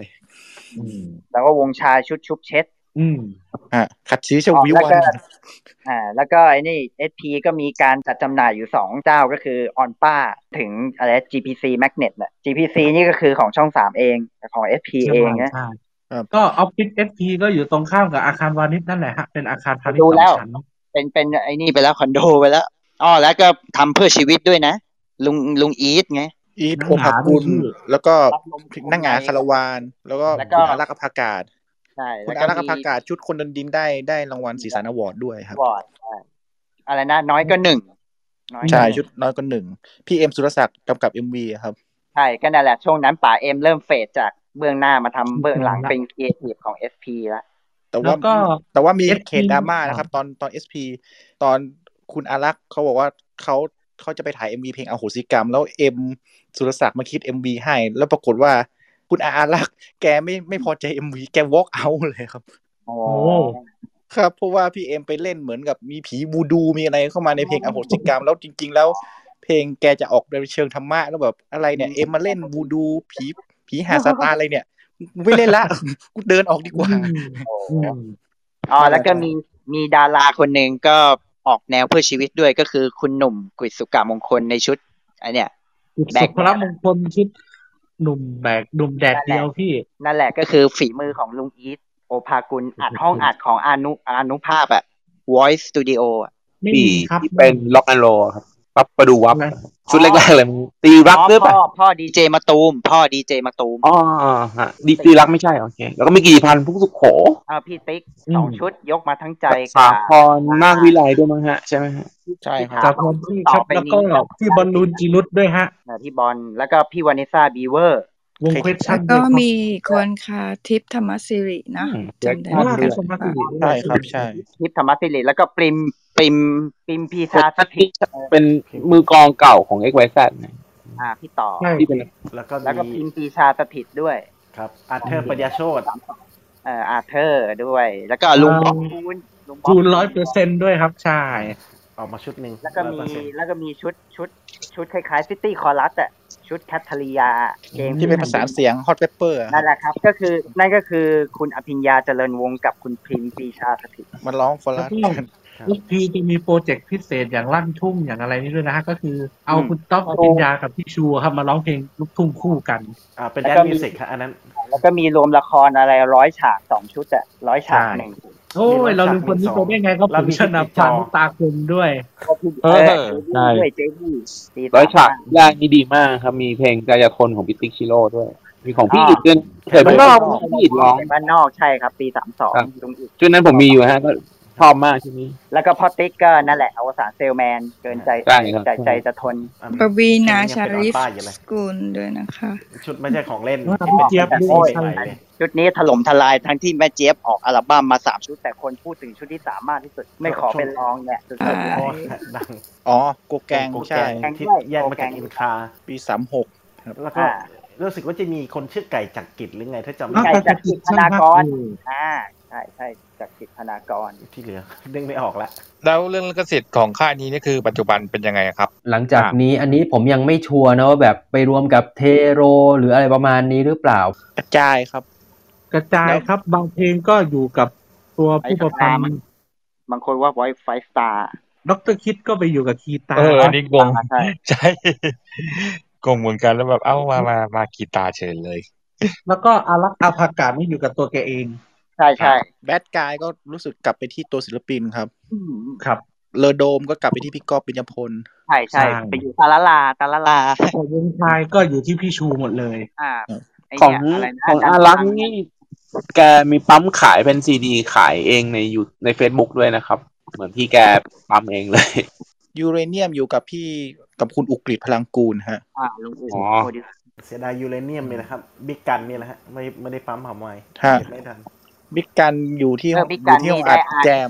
อืมแล้วก็วงชายชุดชุบเช็ด อืมอะขัดชี้ชวิแล้ววันก็อ่า แล้วก็ไอ้นี่เอพีก็มีการจัดจำหน่ายอยู่สองเจ้าก็คือออนป้าถึงอะไร GPC Magnet น่ะ GPC นี่ก็คือของช่องสามเองแต่ของ SP เองนะใช่ก็ออฟฟิศเอสพีก็อยู่ตรงข้ามกับอาคารวานิชนั่นแหละฮะเป็นอาคารพาณิชย์ดูสอแล้วงชั้นเป็นเป็นไอ้นี่ไปแล้วคอนโดไปแล้วอ๋อแล้วก็ทำเพื่อชีวิตด้วยนะ ลุงลุงอีทไงอีทนักโอภากุลหนาด้วยชื่อแล้วก็รับลมนั่งงาคาราวาน แล้วก็แล้วก็คุณอารักษ์อภากาศ ใช่คุณแล้วอาก็รักษ์อมีภากาศชุดคนเดินดินได้ได้รางวัลสีสันอวอร์ดด้วยครับวอร์ดใช่อะไรนะ น้อยก็หนึ่งน้อยก็ใช่หนึ่งชุดน้อยก็หนึ่งพี่เอ็มสุรศักดิ์กำกับเอ็มวีครับ ใช่ก็นั่นแหละช่วงนั้นป๋าเอ็มเริ่ม fade จากเบื้องหน้ามาทำเบื้องหลังเป็นครีเอทีฟของ SP แล้วแต่แล้ว่าวก็แต่ว่ามี SP เขตดราม่านะครับ ตอนตอน SP ตอนคุณอารักษ์เขาบอกว่าเขาเขาจะไปถ่าย MV เพลงอโหสิกรรม แล้วเอ็มสุรศักดิ์มาคิด MV ให้ แล้วปรากฏว่า คุณอารักษ์แกไม่ไม่พอใจ MV แก walk out เลยครับโอ้โอ้ครับเพราะว่าพี่เอ็มไปเล่นเหมือนกับมีผีวูดูมีอะไรเข้ามาในเพลงอโหสิกรรมแล้วจริง ๆ แล้ว เพลงแกจะออกในเชิงธรรมะแล้วแบบอะไรเนี่ยเอ็มมาเล่นบูดูผีผีหาซาตานอะไรเนี่ยกูไม่เล่นละกูเดินออกดีกว่าอืมอ๋อแล้วก็มีมีดาราคนหนึ่งก็ออกแนวเพื่อชีวิตด้วยก็คือคุณหนุ่มกฤษสุกามงคลในชุดไอเนี่ยแบสุกพรมงคลชุด หนุ่มแบกหนุ่มแดดเดียวพี่ นั่นแหละก็คือฝีมือของลุงอีทโอภากุลอัดห้องอัดของอานุอานุภาพอะ Voice Studio อะไม่ปีมีครับที่เป็นล็อกแอนโรครับ ปั๊บประดูวับชุดแรกๆเลยมันตีรักหรือเปพ่ล่าอพ่อดีเจมาตูม พ่อดีเจมาตูมอ๋อฮะดีตีรักไม่ใช่โอเค แล้วก็มีกี่พันผู้สุขโขอ่าพี่ติ๊กอืมสองชุดยกมาทั้งใจสากับพรนาควิไลด้วยมั้งฮะ ใช่ไหมฮะใช่ครับจากคนที่ครับแล้วก็พี่บอลลูนจีนุสด้วยฮะเอ่อพี่บอลแล้วก็พี่วานิซ่าบีเวอร์วง question ก็ด้วยครับมีคนค่ะทิพย์ธรรมสิรินะอืมจำได้ว่าไหมเป็นคะสมาธิใช่ครับใช่ทิพย์ธรรมสิริแล้วก็ปริม ปริมปริมพีชาสถิตเป็นมือกลองเก่าของ x y z นะอ่าพี่ต่อใช่ที่เป็นแล้วก็แล้วก็มีปริมพีชาสถิตด้วย ครับ อาร์เธอร์ปัญญาโชตเอ่ออาเธอร์ด้วย แล้วก็ลุงบ๊อบคูณลุงบ๊อบคูณร้อยเปอร์เซ็นด้วยครับใช่ออกมาชุดหนึ่งแล้วก็มี100%แล้วก็มีชุดชุด ชุดคล้ายๆซิตี้คอรัสอะชุดแคทเธอรียาเกมที่เป็นภาษานเสียงฮอตเปเปอร์นั่นแหละครับ ก็คือนั่นก็คือคุณอภิญญาเจริญวงศ์กับคุณพริมปีชาสถิตมันร้องฟอแล้วรัส ก็ลูกพีจะมีโปรเจกต์พิเศษอย่างลั่นทุ่งอย่างอะไรนี่ด้วยนะฮะก็คือเอาคุณต๊อกอภิญญากับพี่ชูครับมาร้องเพลงลูกทุ่งคู่กันอ่าเป็นแล้แดวนก็มีมิวสิกครับอันนั้น แล้วก็มีรวมละครอะไรร้อยฉากสองชุดอะร้อยฉากใช่หนึ่งโอ้ยเราลืมคนนี้ไปได้ไงก็ผมชนะพันธ์ตาคมด้วยก็พี่เอเอออใช่ด้วยเจดี้ตีร้อยฉากสมแรกนี่ดีมากครับ มีเพลงกายคนของพี่ติ๊กชิโร่ด้วย มีของพี่อ๋ออิดด้วยเคยบ้านนอกพี่อิดร้องบ้านนอกใช่ครับ ปีสามสองครับลุงอิดชุดนั้นผมมีอยู่ฮะก็ ชอบมากชุดนี้ แล้วก็พ่อติ๊กก็นั่นแหละอวสานเซลแมน เกินใจใช่ครับ ใจใจจะทนอันปวีนายังชาเป็นริฟป้ายอยู่เลยสกุลด้วยนะคะ ชุดไม่ใช่ของเล่นว่าที่เป็นพี่เจี๊ยบแบบด้วยใหม่เลยชุดนี้ถล่มทลายทั้งที่แม่เจี๊ยบออกอัลบั้มมาสามชุด แต่คนพูดถึงชุดที่สามมากที่สุด ไม่ขอเป็นรองเนี่ยสุดใช่ๆโอ้ดังอ๋อโกแกงโกใช่แกงที่แยกมาจากอินคาปีสามหกแล้วก็อ่ารู้สึกว่าจะมีคนชื่อไก่จักรกิจหรือไงถ้าจำนอกไม่จากได้จะกิจช่างภาพอยู่อ่า ใช่ใช่จากกิจธนากรที่เหลือนึกไม่ออกละแล้วเรื่องลิขสิทธิ์ของค่ายนี้นี่คือปัจจุบันเป็นยังไงครับ หลังจากอะนี้อันนี้ผมยังไม่ชัวร์นะว่าแบบไปรวมกับเทโร หรืออะไรประมาณนี้หรือเปล่ากระจายครับ กระจายครับบางเพลงก็อยู่กับตัวผู้ประพันธ์บางคนว่า Voice Five Star ดรคิดก็ไปอยู่กับคีตาเอออันนี้งงใช่ใช่งงเหมือนกันแล้วแบบเอ้ามามามากีตาร์เฉยเลย แล้วก็อารักษ์อาภากาศนี่อยู่กับตัวแกเอง ใช่ใช่แบดกายก็รู้สึกกลับไปที่ตัวศิลปินครับอืมครับเลอโดมก็กลับไปที่พี่ก๊อฟปิญญพลใช่ใช่ใช่ไปอยู่ตาละลาตาละลาแต่วงชายก็อยู่ที่พี่ชูหมดเลย อ่าไของเนี่ยอะไรนะของอารักษ์นี่แกมีปั๊มขายเป็นซีดีขายเองในยูใน Facebook ด้วยนะครับ เหมือนที่แกปั๊มเองเลยยูเรเนียมอยู่กับพี่กับคุณอุกฤษพลังกูลฮะอ่าลุงอู๋อ๋อโปรดิวเสียดายยูเรเนียมนี่แหละครับ บิ๊กกันนี่แหละฮะไม่ไม่ได้ปั๊มหอมไว้ฮะไม่ทัน บิ๊กกันอยู่ที่เออบิ๊กอกัยู่นที่ห้นี่องได้อัดอาร์แจม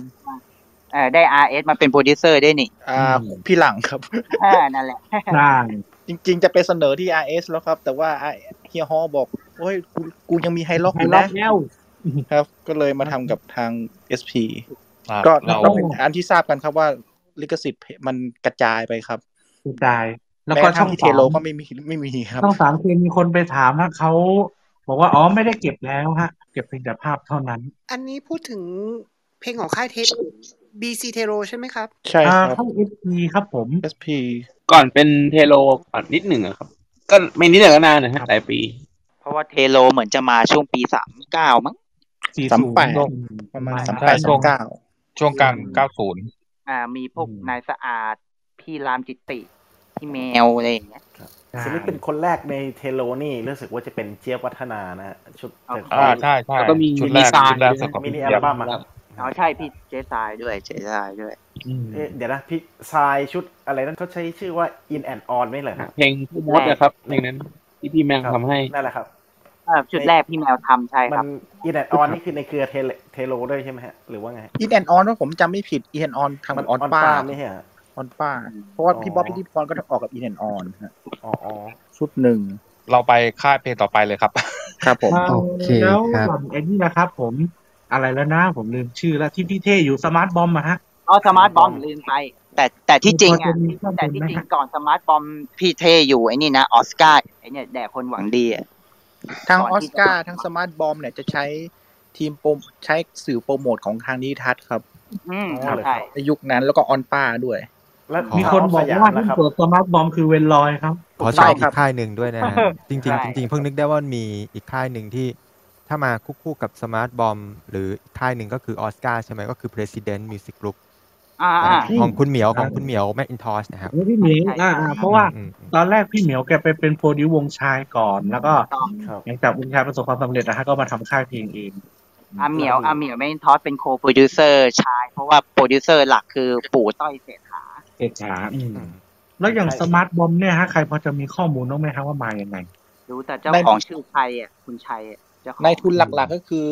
เออได้ RS มาเป็นโปรดิวเซอร์ได้นี่อ่าพี่หลังครับอ่านั่นแหละได้จริง ๆ จะไปเสนอที่ RS แล้วครับ แต่ว่าเฮียฮอบอกโอ้ยกูกูยังมีไฮล็อกอไฮยู่ล็อนะกแล้วครับ ก็เลยมาทำกับทาง SP ครับก็เราก็เป็นอันที่ทราบกันครับว่าลิขสิทธิ์มันกระจายไปครับกระจาย แล้วแม้ก็กระช่ทั่องงที่เทสามโลก็ไม่มีไม่มีครับช่องสามคือมีคนไปถามฮะเขาบอกว่าอ๋อไม่ได้เก็บแล้วฮะเก็บเพียงแต่ภาพเท่านั้น อันนี้พูดถึงเพลงของค่ายเทป BC t e r o ใช่ไหมครับ ใช่อ่าครับเข้าเอสพีครับผม SP ก่อนเป็นเทโลก่อนนิดหนึ่งอะครับ ก็ไม่นิดหนึ่งก็นานนะฮะหลายปี เพราะว่าเทโลเหมือนจะมาช่วงปีสามเก้ามั้งสี่สามศูนแปดย์ประมาณใช่สามแปดสามเก้าช่วงกลาง90อ่า มีพวกนายสะอาด พี่รามจิตติ พี่แมวอะไรอย่างเงี้ย ศิลปินคนแรกในเทโลนี่รู้สึกว่าจะเป็นเจี๊ยบวัฒนานะฮะชุดเอาแต่อ่าใช่ใช่แล้วก็มีชุดแรกมีซายชุดแรกด้วยนะสของมินิพี่อัลเจี๊ยบบั้มอะครับอ๋อใช่พี่เจสายด้วยเจสายด้วยอืมเอ๊ะเดี๋ยวนะพี่ทรายชุดอะไรนั้นเขาใช้ชื่อว่า In and On ไม่เหรอครับเพลงพี่มดนะครับเพลงนั้นที่พี่แมงทำให้นั่นแหละครับอ่าชุดแรกพี่แมวทำใช่คมัรับน In and On นี่คือในเครือเทเลเทโลด้วยใช่ไหมฮะหรือว่าไงอีแอนออนว่าผมจำไม่ผิดอีแอนออนทำมักับออน On ป้าป้าไม่ใช่เหร อออนป้า เพราะว่าอ๋อพี่บ๊อบพิธีพรก็ออกกับอีแอนออนฮะอ๋ออ๋อชุดหนึ่ง เราไปค่ายเพลงต่อไปเลยครับ ครับผมอ่าโอเคแล้วครับไอ้นี่นะครับผมอะไรแล้วนะผมลืมชื่อแล้วที่พี่เท่อยู่สมาร์ทบอมอะฮะอ๋อสมาร์ทบอมลืมไปแต่แต่ที่จริงพออะจะมีข้อมูลแต่ที่ไหมจริงฮะก่อนสมาร์ทบอมพี่เทอยู่ไอ้นี่นะออสการ์ไอ้เนี่ยแด่คนหวังดีอะทางก่ออนอที่สการ์ทางสมาร์ทบอมเนี่ยจะใช้ทีมโปรใช้สื่อโปรโมทของทางนิทัศน์ครับ อืมอ๋อเหรอใช่ในยุคนั้นแล้วก็ออนป้าด้วย แล้วมีคนบอกทงว่าสยมหุ้นนะครับส่วนสมาร์ทบอมคือเวนลอยครับขอใช่ใช้ครัอีบกค่ายหนึ่งด้วยนะฮะจริงใช่ๆจริงๆเพิ่งนึกได้ว่ามีอีกค่ายหนึ่งที่ถ้ามาคู่ๆกับสมาร์ทบอมหรืออีกค่ายหนึ่งก็คือออสการ์ใช่ไหมก็คือ President Music Group อ่าอ่าอ่าของคุณเหมียวของคุณเหมียวแม c อินทอชนะครับแล้วพี่เหมียวอ่าอ่าเพราะว่าอืมอืมตอนแรกพี่เหมียวแกไปเป็นโปรดิววงชายก่อน แล้วก็ต้องครับหลังจากวงชายประสบความสำเร็จนะฮะก็มาทำค่ายเพลงเองอาเหมียวอาเหมียวแมคอินทอชเป็น co-producer ชาย เพราะว่าโปรดิวเซอร์หลักคือปู่ต้อยเศรษฐา เอกฉาอืมแล้วอย่างสมาร์ทบอมเนี่ยฮะใครพอจะมีข้อมูลบ้างไหมฮะว่ามายังไง รู้แต่เจ้าของชื่อชัยอะคุณชัยอะเจ้าของในทุนหลักๆก็คือ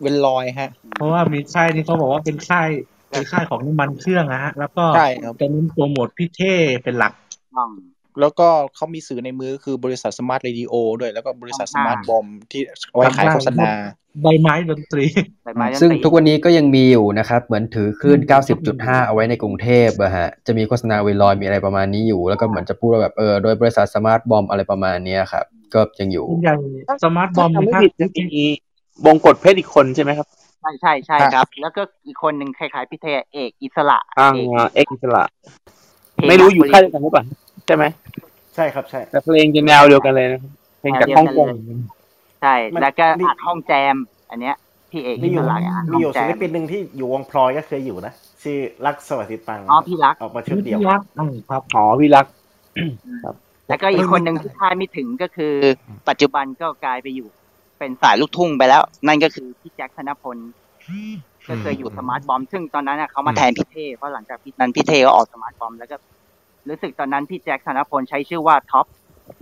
เวนลอยฮะ เพราะว่ามีค่ายที่เขาบอกว่าเป็นค่ายเป็นค่ายของน้ำมันเครื่องนะฮะ แล้วก็ใช่ครับจะเน้นโปรโมทพี่เท่เป็นหลักต้อง แล้วก็เขามีสื่อในมือคือบริษัทสมาร์ทเรดิโอด้วย แล้วก็บริษัทสมาร์ทบอมที่เอาไว้ขายโฆษณาใบไม้ดนตรีใบไม้ดนซึ่งตรีทุกวันนี้ก็ยังมีอยู่นะครับ เหมือนถือคลื่น 90.5 เอาไว้ในกรุงเทพอะฮะ จะมีโฆษณาเวลอยมีอะไรประมาณนี้อยู่ แล้วก็เหมือนจะพูดว่าแบบเออโดยบริษัทสมาร์ทบอมอะไรประมาณเนี้ยครับ ก็ยังอยู่ส่วนใหญ่สมาร์ทบอมถ้านะไม่ครับผิดจะมีบงกฎเพชรอีกคนใช่ไหมครับใช่ใช่ใช่ครับ แล้วก็อีกคนหนึ่งคล้ายๆพี่เทเอกอิสระทางเอกเอกอิสระเพลงไม่รู้อยู่นักค่ายบเดียวกันหรือเปล่า ใช่ไหมใช่ครับใช่ แต่เพลงจะแนวเดียวกันเลยนะครับเพลงจากฮ่องกงใช่มันแล้วก็นี่อัดห้องแจม อันเนี้ยพี่เอกมีอิอสยู่ระอัดมีห้ออยู่งแจศิลมปินหนึ่งที่อยู่วงพลอยก็เคยอยู่นะชื่อรักสวัสดิตังอ๋อพี่รักออกมาชุดเดียวพี่รักอืมครับอ๋อพี่รักแล้วก็อีกคนหนึ่งที่คาดไม่ถึงก็คือ ปัจจุบันก็กลายไปอยู่ เป็นสายลูกทุ่งไปแล้ว นั่นก็คือพี่แจ็คธนพลก็เคยอยู่สมาร์ทบอม ซึ่งตอนนั้นน่ะเขามาแทนพี่เท่เพราะหลังจากพี่นั้นพี่เท่ก็ออกสมาร์ทบอมแล้วก็ รู้สึกตอนนั้นพี่แจ็คธนพลใช้ชื่อว่าท็อป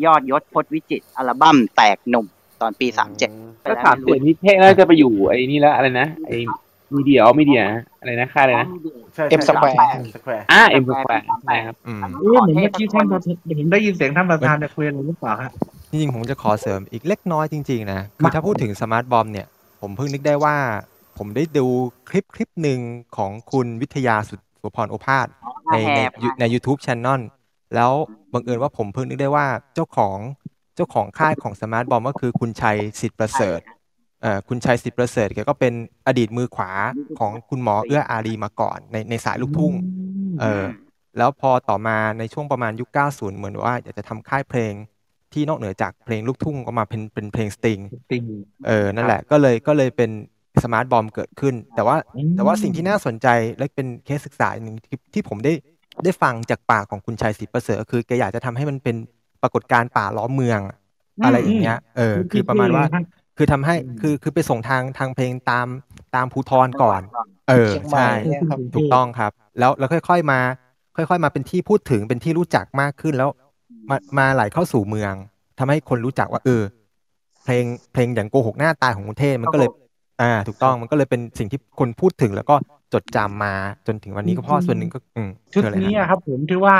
ยอดยศพจน์วิจิตรอัลบั้มแตกหนุ่มตอนปีสามเจ็ดถ้าถามเสียงนิเท่น่าจะไปอยู่ไอ้นี่แล้วอะไรนะไอ้มีเดียมีเดียอะไรนะค่ายอะไรนะใช่เอ็มสแควร์สแควร์อ่าเอ็มสแควร์ใช่ครับอืมเอ๊ะเหมือนเมื่อกี้ท่านประธานผมได้ยินเสียงท่านประธานในคุยอะไรหรือเปล่าฮะจริงๆผมจะขอเสริมอีกเล็กน้อยจริงๆนะคือถ้าพูดถึงสมาร์ทบอมเนี่ย ผมเพิ่งนึกได้ว่า ผมได้ดูคลิปคลิปหนึ่งของคุณวิทยาสุ สุพรโอภาสในในใน YouTube Channel แล้วบังเอิญว่าผมเพิ่งนึกได้ว่าเจ้าของเจ้าของค่ายของสมาร์ทบอมก็คือคุณชัยสิทธิ์ประเสริฐเอ่อคุณชัยสิทธิ์ประเสริฐแกก็เป็นอดีตมือขวาของคุณหมอเอื้ออารีมาก่อนในในสายลูกทุ่งเออแล้วพอต่อมาในช่วงประมาณยุค 90 เหมือนว่าอยากจะทำค่ายเพลงที่นอกเหนือจากเพลงลูกทุ่งก็มาเป็นเป็นเพลงสตริงติงเออนั่นแหละก็เลยก็เลยเป็น สมาร์ทบอมเกิดขึ้น แต่ว่าอืมแต่ว่าสิ่งที่น่าสนใจและเป็นเคสศึกษาหนึ่งที่ที่ผมได้ได้ฟังจากปากของคุณชัยศรีประเสริฐก็คือแกอยากจะทำให้มันเป็นปรากฏการณ์ป่าล้อมเมือง อะไรอย่างเงี้ย เออ คือประมาณว่า คือทำให้คือคือไปส่งทางทางเพลงตามตามภูทรก่อน เออเชียงใหม่ใช่เนี่ยครับถูกต้องครับ แล้วแล้วค่อย ๆมา ค่อย ๆ มาเป็นที่พูดถึงเป็นที่รู้จักมากขึ้นแล้ว มามาไหลเข้าสู่เมืองทำให้คนรู้จักว่า เออ เพลงเพลงอย่างโกหกหน้าตายของคุณเทพมันก็เลย อ่า ถูกต้องมันก็เลยเป็นสิ่งที่คนพูดถึงแล้วก็จดจำมาจนถึงวันนี้ก็เพราะส่วนหนึ่งก็อืมชุดเชิญเลยนี้ฮะอะครับ ผมที่ว่า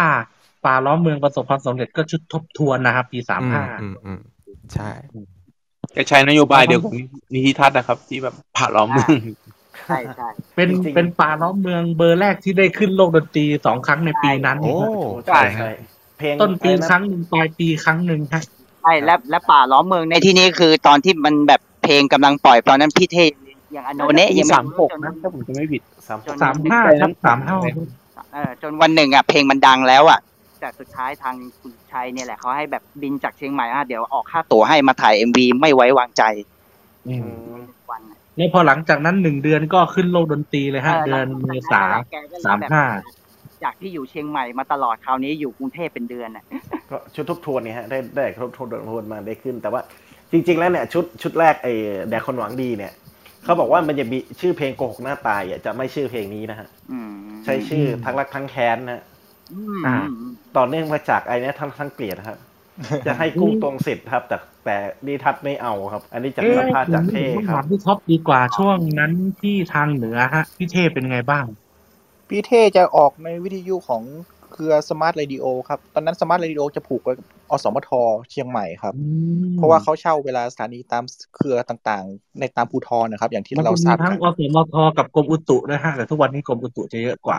ป่าล้อมเมืองประสบความสำเร็จก็ชุดทบทวนนะครับ ปีสามอืมห้าอืมอืมใช่จะใช้นโยบายเดียวกับนิธิทัศน์นะครับ ที่แบบผ่าล้อมเมืองใช่ใช่เป็นจริงๆเป็นป่าล้อมเมืองเบอร์แรกที่ได้ขึ้นโลกดนตรีสองครั้งในปีนั้นโอ้ใช่ใช่เพลงต้นปีอะไระครั้งหนึ่งปลายปีครั้งหนึ่งฮะใช่และและป่าล้อมเมืองในที่นี้คือตอนที่มันแบบ เพลงกำลังปล่อยตอนนั้นพี่เทอย่างอโนเนะปียังสามไม่หกนะถ้าผมจะไม่ผิดสามจนสามห้าครับสามห้าเออจนวันหนึ่งอะเพลงมันดังแล้วอะแต่สุดท้ายทางคุณชัยเนี่ยแหละเขาให้แบบบินจากเชียงใหม่อะเดี๋ยวออกค่าตั๋วให้มาถ่ายเอ็มวีไม่ไว้วางใจอืมวันอะแล้วพอหลังจากนั้นหนึ่งเดือนก็ขึ้นโลกดนตรีเลยฮะ เดือนเมษาแกก็เลยสามแบบห้าจากที่อยู่เชียงใหม่มาตลอดคราวนี้อยู่กรุงเทพเป็นเดือนอะก็ชุดทบทวนเนี่ยฮะได้ได้ทบทวนทบทวนมาได้ขึ้น แต่ว่า จริง ๆ แล้วเนี่ยชุดชุดแรกไอ้แด่คนหวังดีเนี่ยเขาบอกว่ามันจะมีชื่อเพลงโกหกหน้าตายอะจะไม่ชื่อเพลงนี้นะฮะอืมใช้ชื่อทั้งรักทั้งแค้นนะฮะอืมอ่าอืมต่อเนื่องมาจากไอ้เนี้ยทั้งทั้งเกลียดนะครับ จะให้กุ้งตรงสิทธิ์ครับ แต่แต่นิทัศน์ไม่เอาครับ อันนี้จากเอ๊ะสัมภาษณ์จากเท่ต้องครัถาบมพี่ท็อปดีกว่าช่วงนั้นที่ทางเหนือฮะพี่เท่เป็นไงบ้าง พี่เท่จะออกในวิทยุของ เครือสมาร์ทเรดิโอครับ ตอนนั้นสมาร์ทเรดิโอจะผูกกับอสมทเชียงใหม่ครับ เพราะว่าเขาเช่าเวลาสถานีตามเครือต่างๆ ในตามภูธรนะครับ อย่างที่มันเราจะทมีราบทั้กังนอสมทกับกรมอุตุนะฮะแต่ทุกวันนี้กรมอุตุจะเยอะกว่า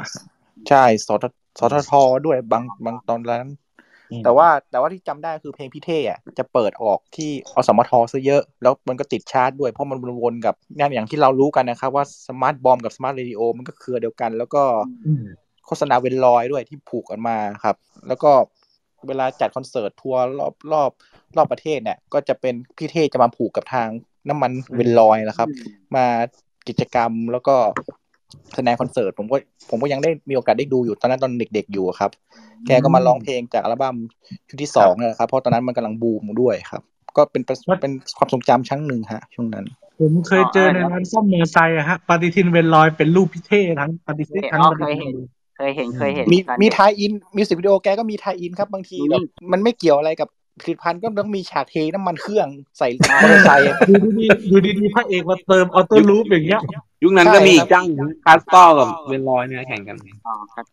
ใช่สทสททด้วยบางบางตอนนั้นอืมแต่ว่าแต่ว่าที่จำได้คือเพลงพี่เท่อะจะเปิดออกที่อสมทซะเยอะ แล้วมันก็ติดชาร์ตด้วยเพราะมันวนๆกับนั่นอย่างที่เรารู้กันนะครับว่าสมาร์ทบอมกับสมาร์ทเรดิโอมันก็เครือเดียวกัน แล้วก็อืม โฆษณาเวนลอยด้วยที่ผูกกันมาครับ แล้วก็เวลาจัดคอนเสิร์ตทัวร์รอบรอบรอบประเทศเนี่ย ก็จะเป็นพี่เท่จะมาผูกกับทางน้ำมันเวนลอยนะครับ มากิจกรรมแล้วก็แสดงคอนเสิร์ตผมก็ผมก็ยังได้มีโอกาสได้ดูอยู่ตอนนั้นตอนเด็ก ๆ อยู่ครับ แกก็มาร้องเพลงจากอัลบั้มชุดที่สองนี่แหละครับ เพราะตอนนั้นมันกำลังบูมด้วยครับ ก็เป็นประเป็นความทรงจำชั้นหนึ่งฮะ ช่วงนั้น ผมเคยเจอในร้านซ่อมมอเตอร์ไซค์อะฮะปฏิทินเวนลอยเป็นรูปพี่เท่ทั้งปฏิทินทั้งอ๋อปฏิเคยทิเห็นนเค ยเห็นเคยเห็นมีกันมีอยู่ทายอินมิวสิกวิดีโอแกก็มีทายอินครับบางทีแบบมันไม่เกี่ยวอะไรกับผลิตภัณฑ์ก็ต้องมีฉากเทน้ำมันเครื่องใส่มอเตอร์ไซค์อะอยู่ดีๆอยู่ดีๆพระเอกมาเติมออโต้ลูปอย่างเงี้ยยุคนั้นใช่ก็มีคอีรับกจ้างคาสตอกับเวนลอยเนี่ยแข่งกันอ๋อครับ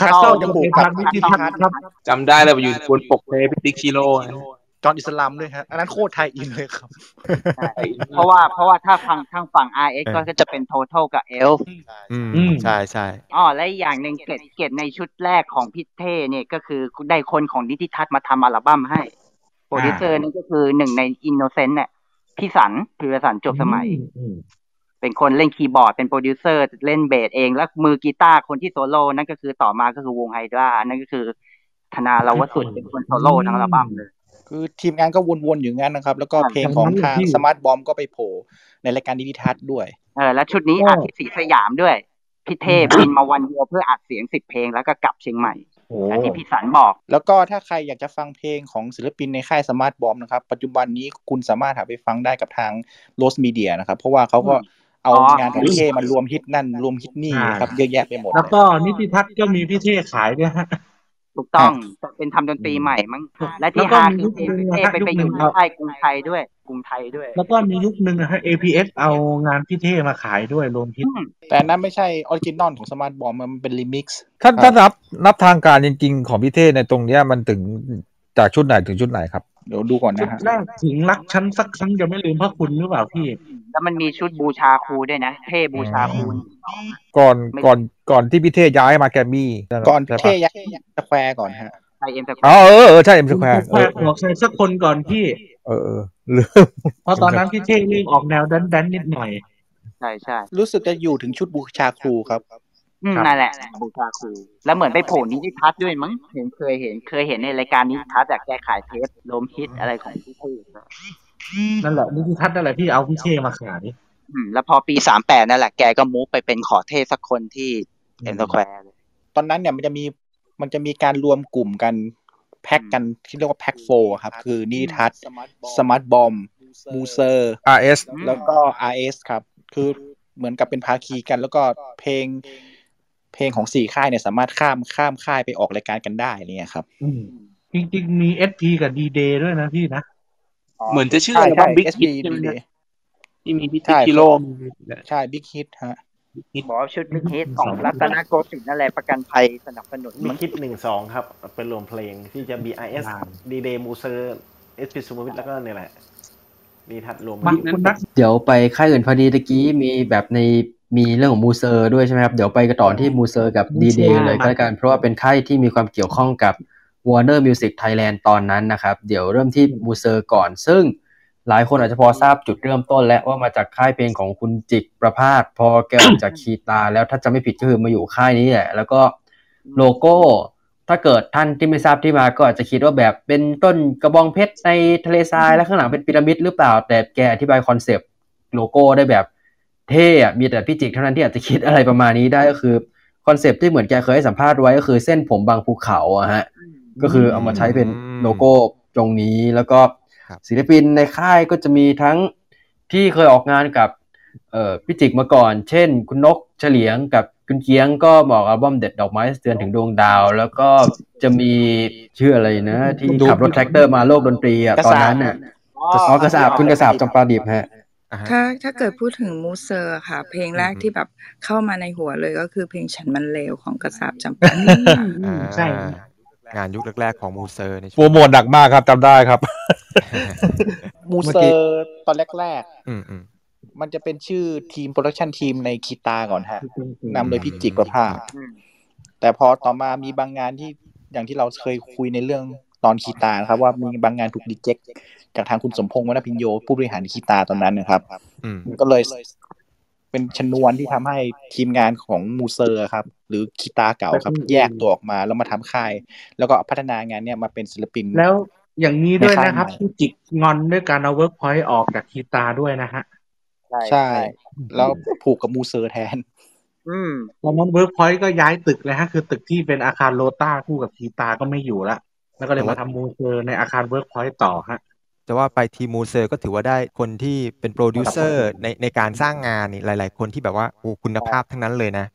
คัสเซิลจะเป็นทางวิธีทัศน์ครับจำได้เลยว่าอยู่บนปกเทปพิติกชิโร่นะ จอห์นอิสลามด้วยฮะอันนั้นโคตรไทยอินเลยครับใช่เพราะว่าเพราะว่าถ้าฟังทางฝั่ง RX ก็จะเป็น Total กับ Elf อืมอืมใช่ใช่อ๋อและอีกอย่างหนึ่งเกร็ดเกร็ดในชุดแรกของพี่เท่ห์เนี่ยก็คือได้คนของนิติทัศน์มาทำอัลบั้มให้โปรดิวเซอร์นี่ก็คือหนึ่งในอินโนเซนต์เนี่ยพี่สันพิรสันจบสมัยอืมเป็นคนเล่นคีย์บอร์ดเป็นโปรดิวเซอร์เล่นเบสเองแล้วมือกีตาร์คนที่โซโล่นั่นก็คือต่อมาก็คือวงไฮดรานั่นก็คือธนา ลวสุตเป็นคนโซโล่ทั้งอัลบั้มเลย คือทีมงานก็วนๆอยู่งั้นนะครับ แล้วก็อ่าเพลงของทั้งนั้นทางที่ Smart Bombก็ไปโผล่ในรายการนิติทัศน์ด้วย เออ แล้วชุดนี้ก็อัดที่ศรีสยามด้วย พี่เท่ห์บินมาวันเดียวเพื่ออัดเสียงสิบเพลงแล้วก็กลับเชียงใหม่โอ้อย่างที่พี่สันบอก แล้วก็ถ้าใครอยากจะฟังเพลงของศิลปินในค่าย Smart Bomb นะครับ ปัจจุบันนี้คุณสามารถหาไปฟังได้กับทาง Rose Media นะครับ เพราะว่าเขาก็เอาอ๋องานของพี่เท่ห์ารวมฮิตนั่นรวมฮิตนี่ครับเยอะแยะไปหมด แล้วเลยก็นิติทัศน์ก็มีพี่เท่ห์ขายด้วยฮะ ถูกต้องแต่เป็นทำดนตรีใหม่มั้งและที่แล้วก็ฮามีคือยุคเทนึงพไปนะไปยุคอนึยู่งในค่ายกรุงไทยด้วยกรุงไทยด้วย แล้วก็มียุคนึงนะฮะ APS เอางานพี่เท่มาขายด้วยรวมฮิตแต่อันนั้นไม่ใช่ออริจินอลของสมาร์ทบอมมันเป็นรีมิกซ์ถ้าถ้านับนับทางการจริงๆ ของพี่เท่ในตรงเนี้ยมันถึงจากชุดไหนถึงชุดไหนครับ เดี๋ยวดูก่อนชุดนะฮะแรกถึงรักฉันสักครั้งจะไม่ลืมพระคุณหรือเปล่าพี่ แล้วมันมีชุดบูชาครูด้วยนะเท่บูชาครูก่อนก่อนก่อนที่พี่เท่ย้ายมาแกรมมี่ใช่ไหมก่อนใช่เทปะยักสแควร์ก่อนฮะไอเอ็มสอ๋อเออเออใช่เอ็มสแควร์แควร์บอกใครสักคนก่อนพี่เออเออลืมเพราะตอนนั้นพี่เท่เริ่มออกแนวแดนๆนิดหน่อยใช่ใช่รู้สึกจะอยู่ถึงชุดบูชาครูครับอืม นั่นแหละบูชาครูแล้วเหมือนไปโผล่นิติทัศน์ด้วยมั้งเห็นเคยเห็นเคยเห็นในรายการนิติทัศน์จากแกขายเทปโลมฮิตอะไรของพี่เท่นั่นแหละนิติทัศน์นั่นแหละที่เอาพี่เท่ห์มาขายอืมแล้วพอปีสามแปดนั่นแหละแกก็ move ไปเป็นขอเท่ห์สักคนที่ M Square เลยตอนนั้นเนี่ยมันจะมีมันจะมีการรวมกลุ่มกันแพ็กกันที่เรียกว่า Pack Four ครับ คือนิติทัศน์ Smart Bomb มูเซอร์ RS แล้วก็ RS ครับ คือเหมือนกับเป็นภาคีกันแล้วก็เพลง เพลงของสี่ค่ายเนี่ยสามารถข้ามข้ามค่ายไปออกรายการกันได้อะไรเนี่ยครับอืมจริง ๆ มี SP กับ D Day ด้วยนะพี่นะ เหมือนจะชื่อใช่อัลบั้มใช่บิ๊ก SB ฮิตใช่ไหมดีฮะที่มีพิติใช่กิโลใช่บิ๊กฮิตฮะบอกว่าชุดมิกฮิตของรัตนโกสินทร์นั่นแหละประกันภัยสนับสนุนมีมั้งคิดหนึ่งสองครับ เป็นรวมเพลงที่จะ BIS D Day m u s e r SP s u m o v i t แล้วก็เนี่ยแหละดีทัดรวมมาคุณนักเดี๋ยวไปค่ายอื่นพอดีตะกี้มีแบบใน มีเรื่องของมูเซอร์ด้วยใช่ไหมครับ เดี๋ยวไปกันต่อที่มูเซอร์กับดีเดย์เลยก็แล้วกัน เพราะว่าเป็นค่ายที่มีความเกี่ยวข้องกับ Warner Music Thailand ตอนนั้นนะครับ เดี๋ยวเริ่มที่มูเซอร์ก่อน ซึ่งหลายคนอาจจะพอทราบจุดเริ่มต้น และว่ามาจากค่ายเพลงของคุณจิกประภาสพอแกออกจากคีตา แล้วถ้าจะไม่ผิดก็คือมาอยู่ค่ายนี้แหละแล้วก็โลโก้ ถ้าเกิดท่านที่ไม่ทราบที่มาก็อาจจะคิดว่าแบบเป็นต้นกระบองเพชรในทะเลทรายแล้วข้างหลังเป็นพีระมิดหรือเปล่า แต่แกอธิบาย concept โลโก้ได้แบบ เท่อะมีแต่พี่จิกเท่านั้นที่อาจจะคิดอะไรประมาณนี้ได้ก็คือconcept ที่เหมือนแกเคยให้สัมภาษณ์ไว้ก็คือเส้นผมบังภูเขาอะฮะก็คือเอามาใช้เป็นโลโก้ตรงนี้แล้วก็ครับศิลปินในค่ายก็จะมีทั้งที่เคยออกงานกับเอ่อพี่จิกมาก่อน เช่น คุณนกเฉลียงกับคุณเกียงก็บอกอัลบั้มเด็ดดอกไม้เตือนถึงดวงดาว แล้วก็จะมีชื่ออะไรนะ ที่ขับรถแทรกเตอร์มาโลกดนตรีอะกระตอนสาบนั้นน่ะอ๋อกระสาบคุณกระสาบจำปาดิบฮะ อ่าฮะ ถ้า ถ้าเกิดพูดถึงมูเซอร์ค่ะ เพลงแรกที่แบบเข้ามาในหัวเลย ก็คือเพลงฉันมันเลวของกระสาบจำปาดอ่าใช่ งานยุคแรก ๆ ของมูเซอร์ในโปรโมทหนักมากครับจำได้ครับ มูเมื่อเซอกี้ ร์ตอนแรก อืมอืม ๆ มันจะเป็นชื่อทีม production ทีมในคีตาก่อนฮะนำโดยพี่จิกประภาสอืมแต่พอต่อมามีบางงานที่อย่างที่เราเคยคุยในเรื่อง ตอนคีตานะครับ ว่ามีบางงานถูกดีเจ็คจากทางคุณสมพงษ์วรรณภิญโญผู้บริหารคีตาตอนนั้นนะครับอืมมันก็เลยเป็นชนวนที่ทำให้ทีมงานของมูเซอร์ครับ หรือคีตาเก่าครับ แยกตัวออกมาแล้วมาทำค่าย แล้วก็พัฒนางานเนี่ยมาเป็นศิลปินแล้วอย่างนี้ด้วยนะครับในค่ายใหม่พี่จิกงอนด้วยการเอาเวิร์กพอยต์ออกจากคีตาด้วยนะฮะใช่ใช่แล้วผูกกับมูเซอร์แทน อืมตอนนั้นเวิร์กพอยต์ก็ย้ายตึกเลยฮะ คือตึกที่เป็นอาคารโลต้าคู่กับคีตาก็ไม่อยู่ละ แล้วก็เลยมาทำมูเซอร์ในอาคารเวิร์กพอยต์ต่อฮะแต่ว่าไปทีมูเซอร์ก็ถือว่าได้คนที่เป็นโปรดิวเซอร์ในในการสร้างงานนี่หลาย ๆ คนที่แบบว่าโอ้คุณภาพทั้งนั้นเลยนะ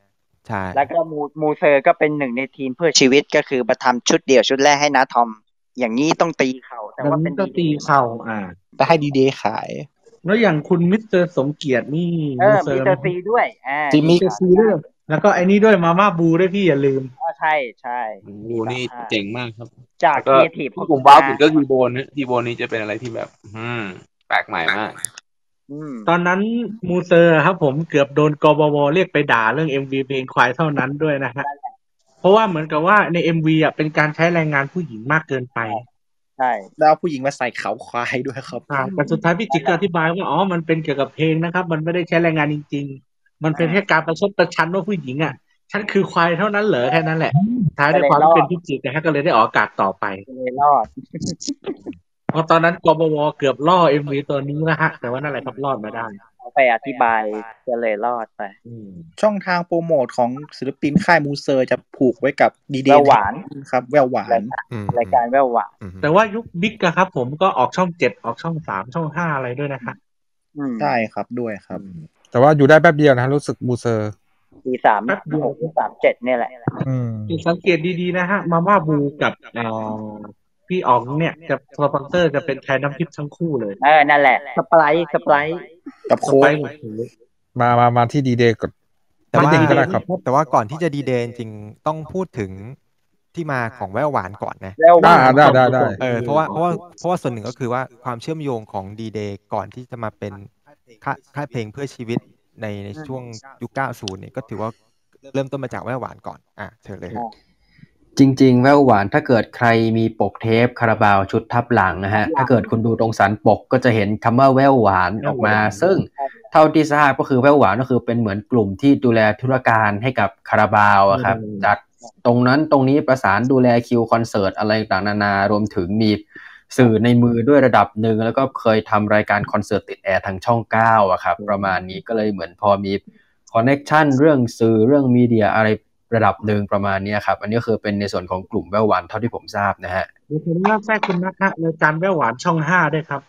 ใช่แล้วก็มูมูเซอร์ก็เป็นหนึ่งในทีมเพื่อชีวิตก็คือมาทำชุดเดี่ยวชุดแรกให้นาทอม อย่างนี้ต้องตีเข่าแต่แล้วว่าเป็นี่นก็ตีเข่าอ่าแต่ให้ดีเดย์ขาย แล้วอย่างคุณมิสเตอร์สมเกียรตินี่เอมูอเซอมิร์สเตอร์ซีด้วยอ่าจิมมี่มิสเตอร์ซีด้วยแล้วก็ไอ้นี่ด้วยมาม่าบูด้วยพี่อย่าลืมอ๋อ ใช่ใช่บูนี่เจ๋งมากครับ จากแล้วก็รีเอทีฟที่ผม wow สุดก็คือโบนนะที่โบนนี้จะเป็นอะไรที่แบบ อืม แปลกใหม่มากอืมตอนนั้นมูเซอร์ครับผมเกือบโดนกบวเรียกไปด่าเรื่อง MV เพลงควายเท่านั้นด้วยนะฮะเพราะว่าเหมือนกับว่าใน MV อะเป็นการใช้แรงงานผู้หญิงมากเกินไปใช่แล้วเอาผู้หญิงมาใส่เขาควายด้วยครับอ่าแต่สุดท้ายพี่จิกก็อธิบายว่าอ๋อมันเป็นเกี่ยวกับเพลงนะครับ มันไม่ได้ใช้แรงงานจริง ๆ มันเป็นแค่การประชดประชันว่าผู้หญิงอะ ฉันคือควายเท่านั้นเหรอแค่นั้นแหละท้ายด้วยความที่เป็นพี่จิ๊กนะฮะก็เลยได้ออกอากาศต่อไปเลยรอดเพราะตอนนั้นกบวเกือบล่อ MV ตัวนี้นะฮะ แต่ว่านั่นแหละครับรอดมาได้เอาไปอธิบายก็เลยรอดไปอืมช่องทางโปรโมทของศิลปินค่ายมูเซอร์จะผูกไว้กับดีเดแวย์วหวานครับ แววหวานอืมรายการแววหวานอืมแต่ว่ายุคบิ๊กอะครับ ผมก็ออกช่องเจ็ดออกช่องสามช่องห้าอะไรด้วยนะฮะอืมใช่ครับด้วยครับ แต่ว่าอยู่ได้แป๊บเดียวนะรู้สึกบูเซอร์ ปีสามแป๊บเดียวหกสามเจ็ดเนี่ยแหละอืมสังเกตดีๆนะฮะ มาม่าบูกับพี่อ๋องเนี่ยจะสปอนเซอร์จะเป็นแทนน้ำพริกทั้งคู่เลย เออ นั่นแหละสไปร์สไปร์กับสโค้ไปกร์หมดมามามาที่ดีเดย์ก่อนแต่ว่าแต่ว่าก่อนที่จะดีเดย์จริงต้องพูดถึงที่มาของแววหวานก่อนนะแววหวานได้ได้ได้เออเพราะว่าเพราะว่าเพราะว่าส่วนหนึ่งก็คือว่าความเชื่อมโยงของดีเดย์ก่อนที่จะมาเป็นค่ายค่ายเพลงเพื่อชีวิต ในในช่วงยุค90เนี่ยก็ถือว่าเริ่มต้นมาจากแววหวานก่อนอะเชิญเลยครับจริง ๆ แววหวานถ้าเกิดใครมีปกเทปคาราบาวชุดทับหลังนะฮะ ถ้าเกิดคุณดูตรงสันปกก็จะเห็นคำว่าแววหวานออกมา ซึ่งเท่าที่ทราบก็คือแววหวานก็คือเป็นเหมือนกลุ่มที่ดูแลธุรการให้กับคาราบาวอะครับอืมจัดตรงนั้นตรงนี้ประสานดูแลคิวคอนเสิร์ตอะไรต่างๆนานารวมถึงมี สื่อในมือด้วยระดับหนึ่งแล้วก็เคยทำรายการคอนเสิร์ตติดแอร์ทางช่องเก้าอะครับประมาณนี้ก็เลยเหมือนพอมี connection เรื่องสื่อเรื่อง media อะไรระดับหนึ่งประมาณเนี้ยครับ อันนี้ก็คือเป็นในส่วนของกลุ่มแววหวานเท่าที่ผมทราบนะฮะเดี๋ยวผมเล่าแทรกคุณนะฮะรายการแว่วหวานช่องห้าด้วยครับ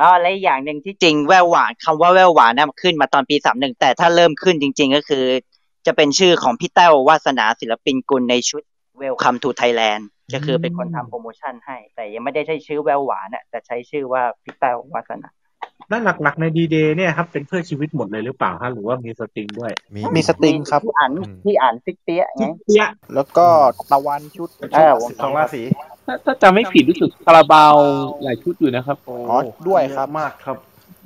อ๋อและอีกอย่างหนึ่งที่จริงแววหวานคำว่าแววหวานนะขึ้นมาตอนปีสามหนึ่งแต่ถ้าเริ่มขึ้นจริง ๆ ก็คือ จะเป็นชื่อของพี่แต้ววาสนาศิลปินกุลในชุด Welcome to Thailand ก็คือเป็นคนทำโปรโมชั่นให้ แต่ยังไม่ได้ใช้ชื่อแววหวานอะแต่ใช้ชื่อว่าพี่แต้ววาสนาและหลักๆในดีเดย์เนี่ยครับเป็นเพื่อชีวิตหมดเลยหรือเปล่าฮะหรือว่ามีสตริงด้วย มีมีสตริงครับที่อ่านที่อ่านซิกเตี้ยไงเปี้ยแล้วก็ตะวันชุดเออสิบสองราศีถ้าถ้าจำไม่ผิดรู้สึกคาราบาวหลายชุดอยู่นะครับโอ้อ๋อด้วยครับเยอะมากครับ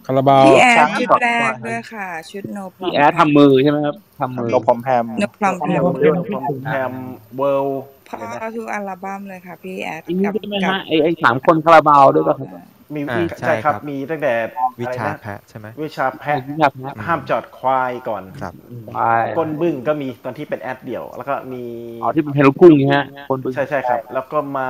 คาราบาวพี่แอดช้างชุดกับแรควากยด้วยค่ะ ชุดโนพรอพี่มแอดทำมือใช่ไหมครับทำมือโนพอมแพมโนพรอมแพมเรื่องที่ถึงแพมเวิลด์ พอทุกอัลบั้มเลยค่ะพี่แอดอันนี้กับได้ไหมกับฮะไอไอสามคนคาราบาวด้วยป่ะครับมีอ่ามีใช่ใช่ครับครับ มีตั้งแต่วิอะไรชานะแพะใช่ไหมวิชาแพะวิชาแพะห้ามจอดควายก่อนครับใช่ก้นบึ้งก็มีตอนที่เป็นแอดเดี่ยว แล้วก็มีอ๋อที่เป็นเพลงลูกกุ้งนี่ฮะคนบึ้งใช่ใช่ครับ แล้วก็มา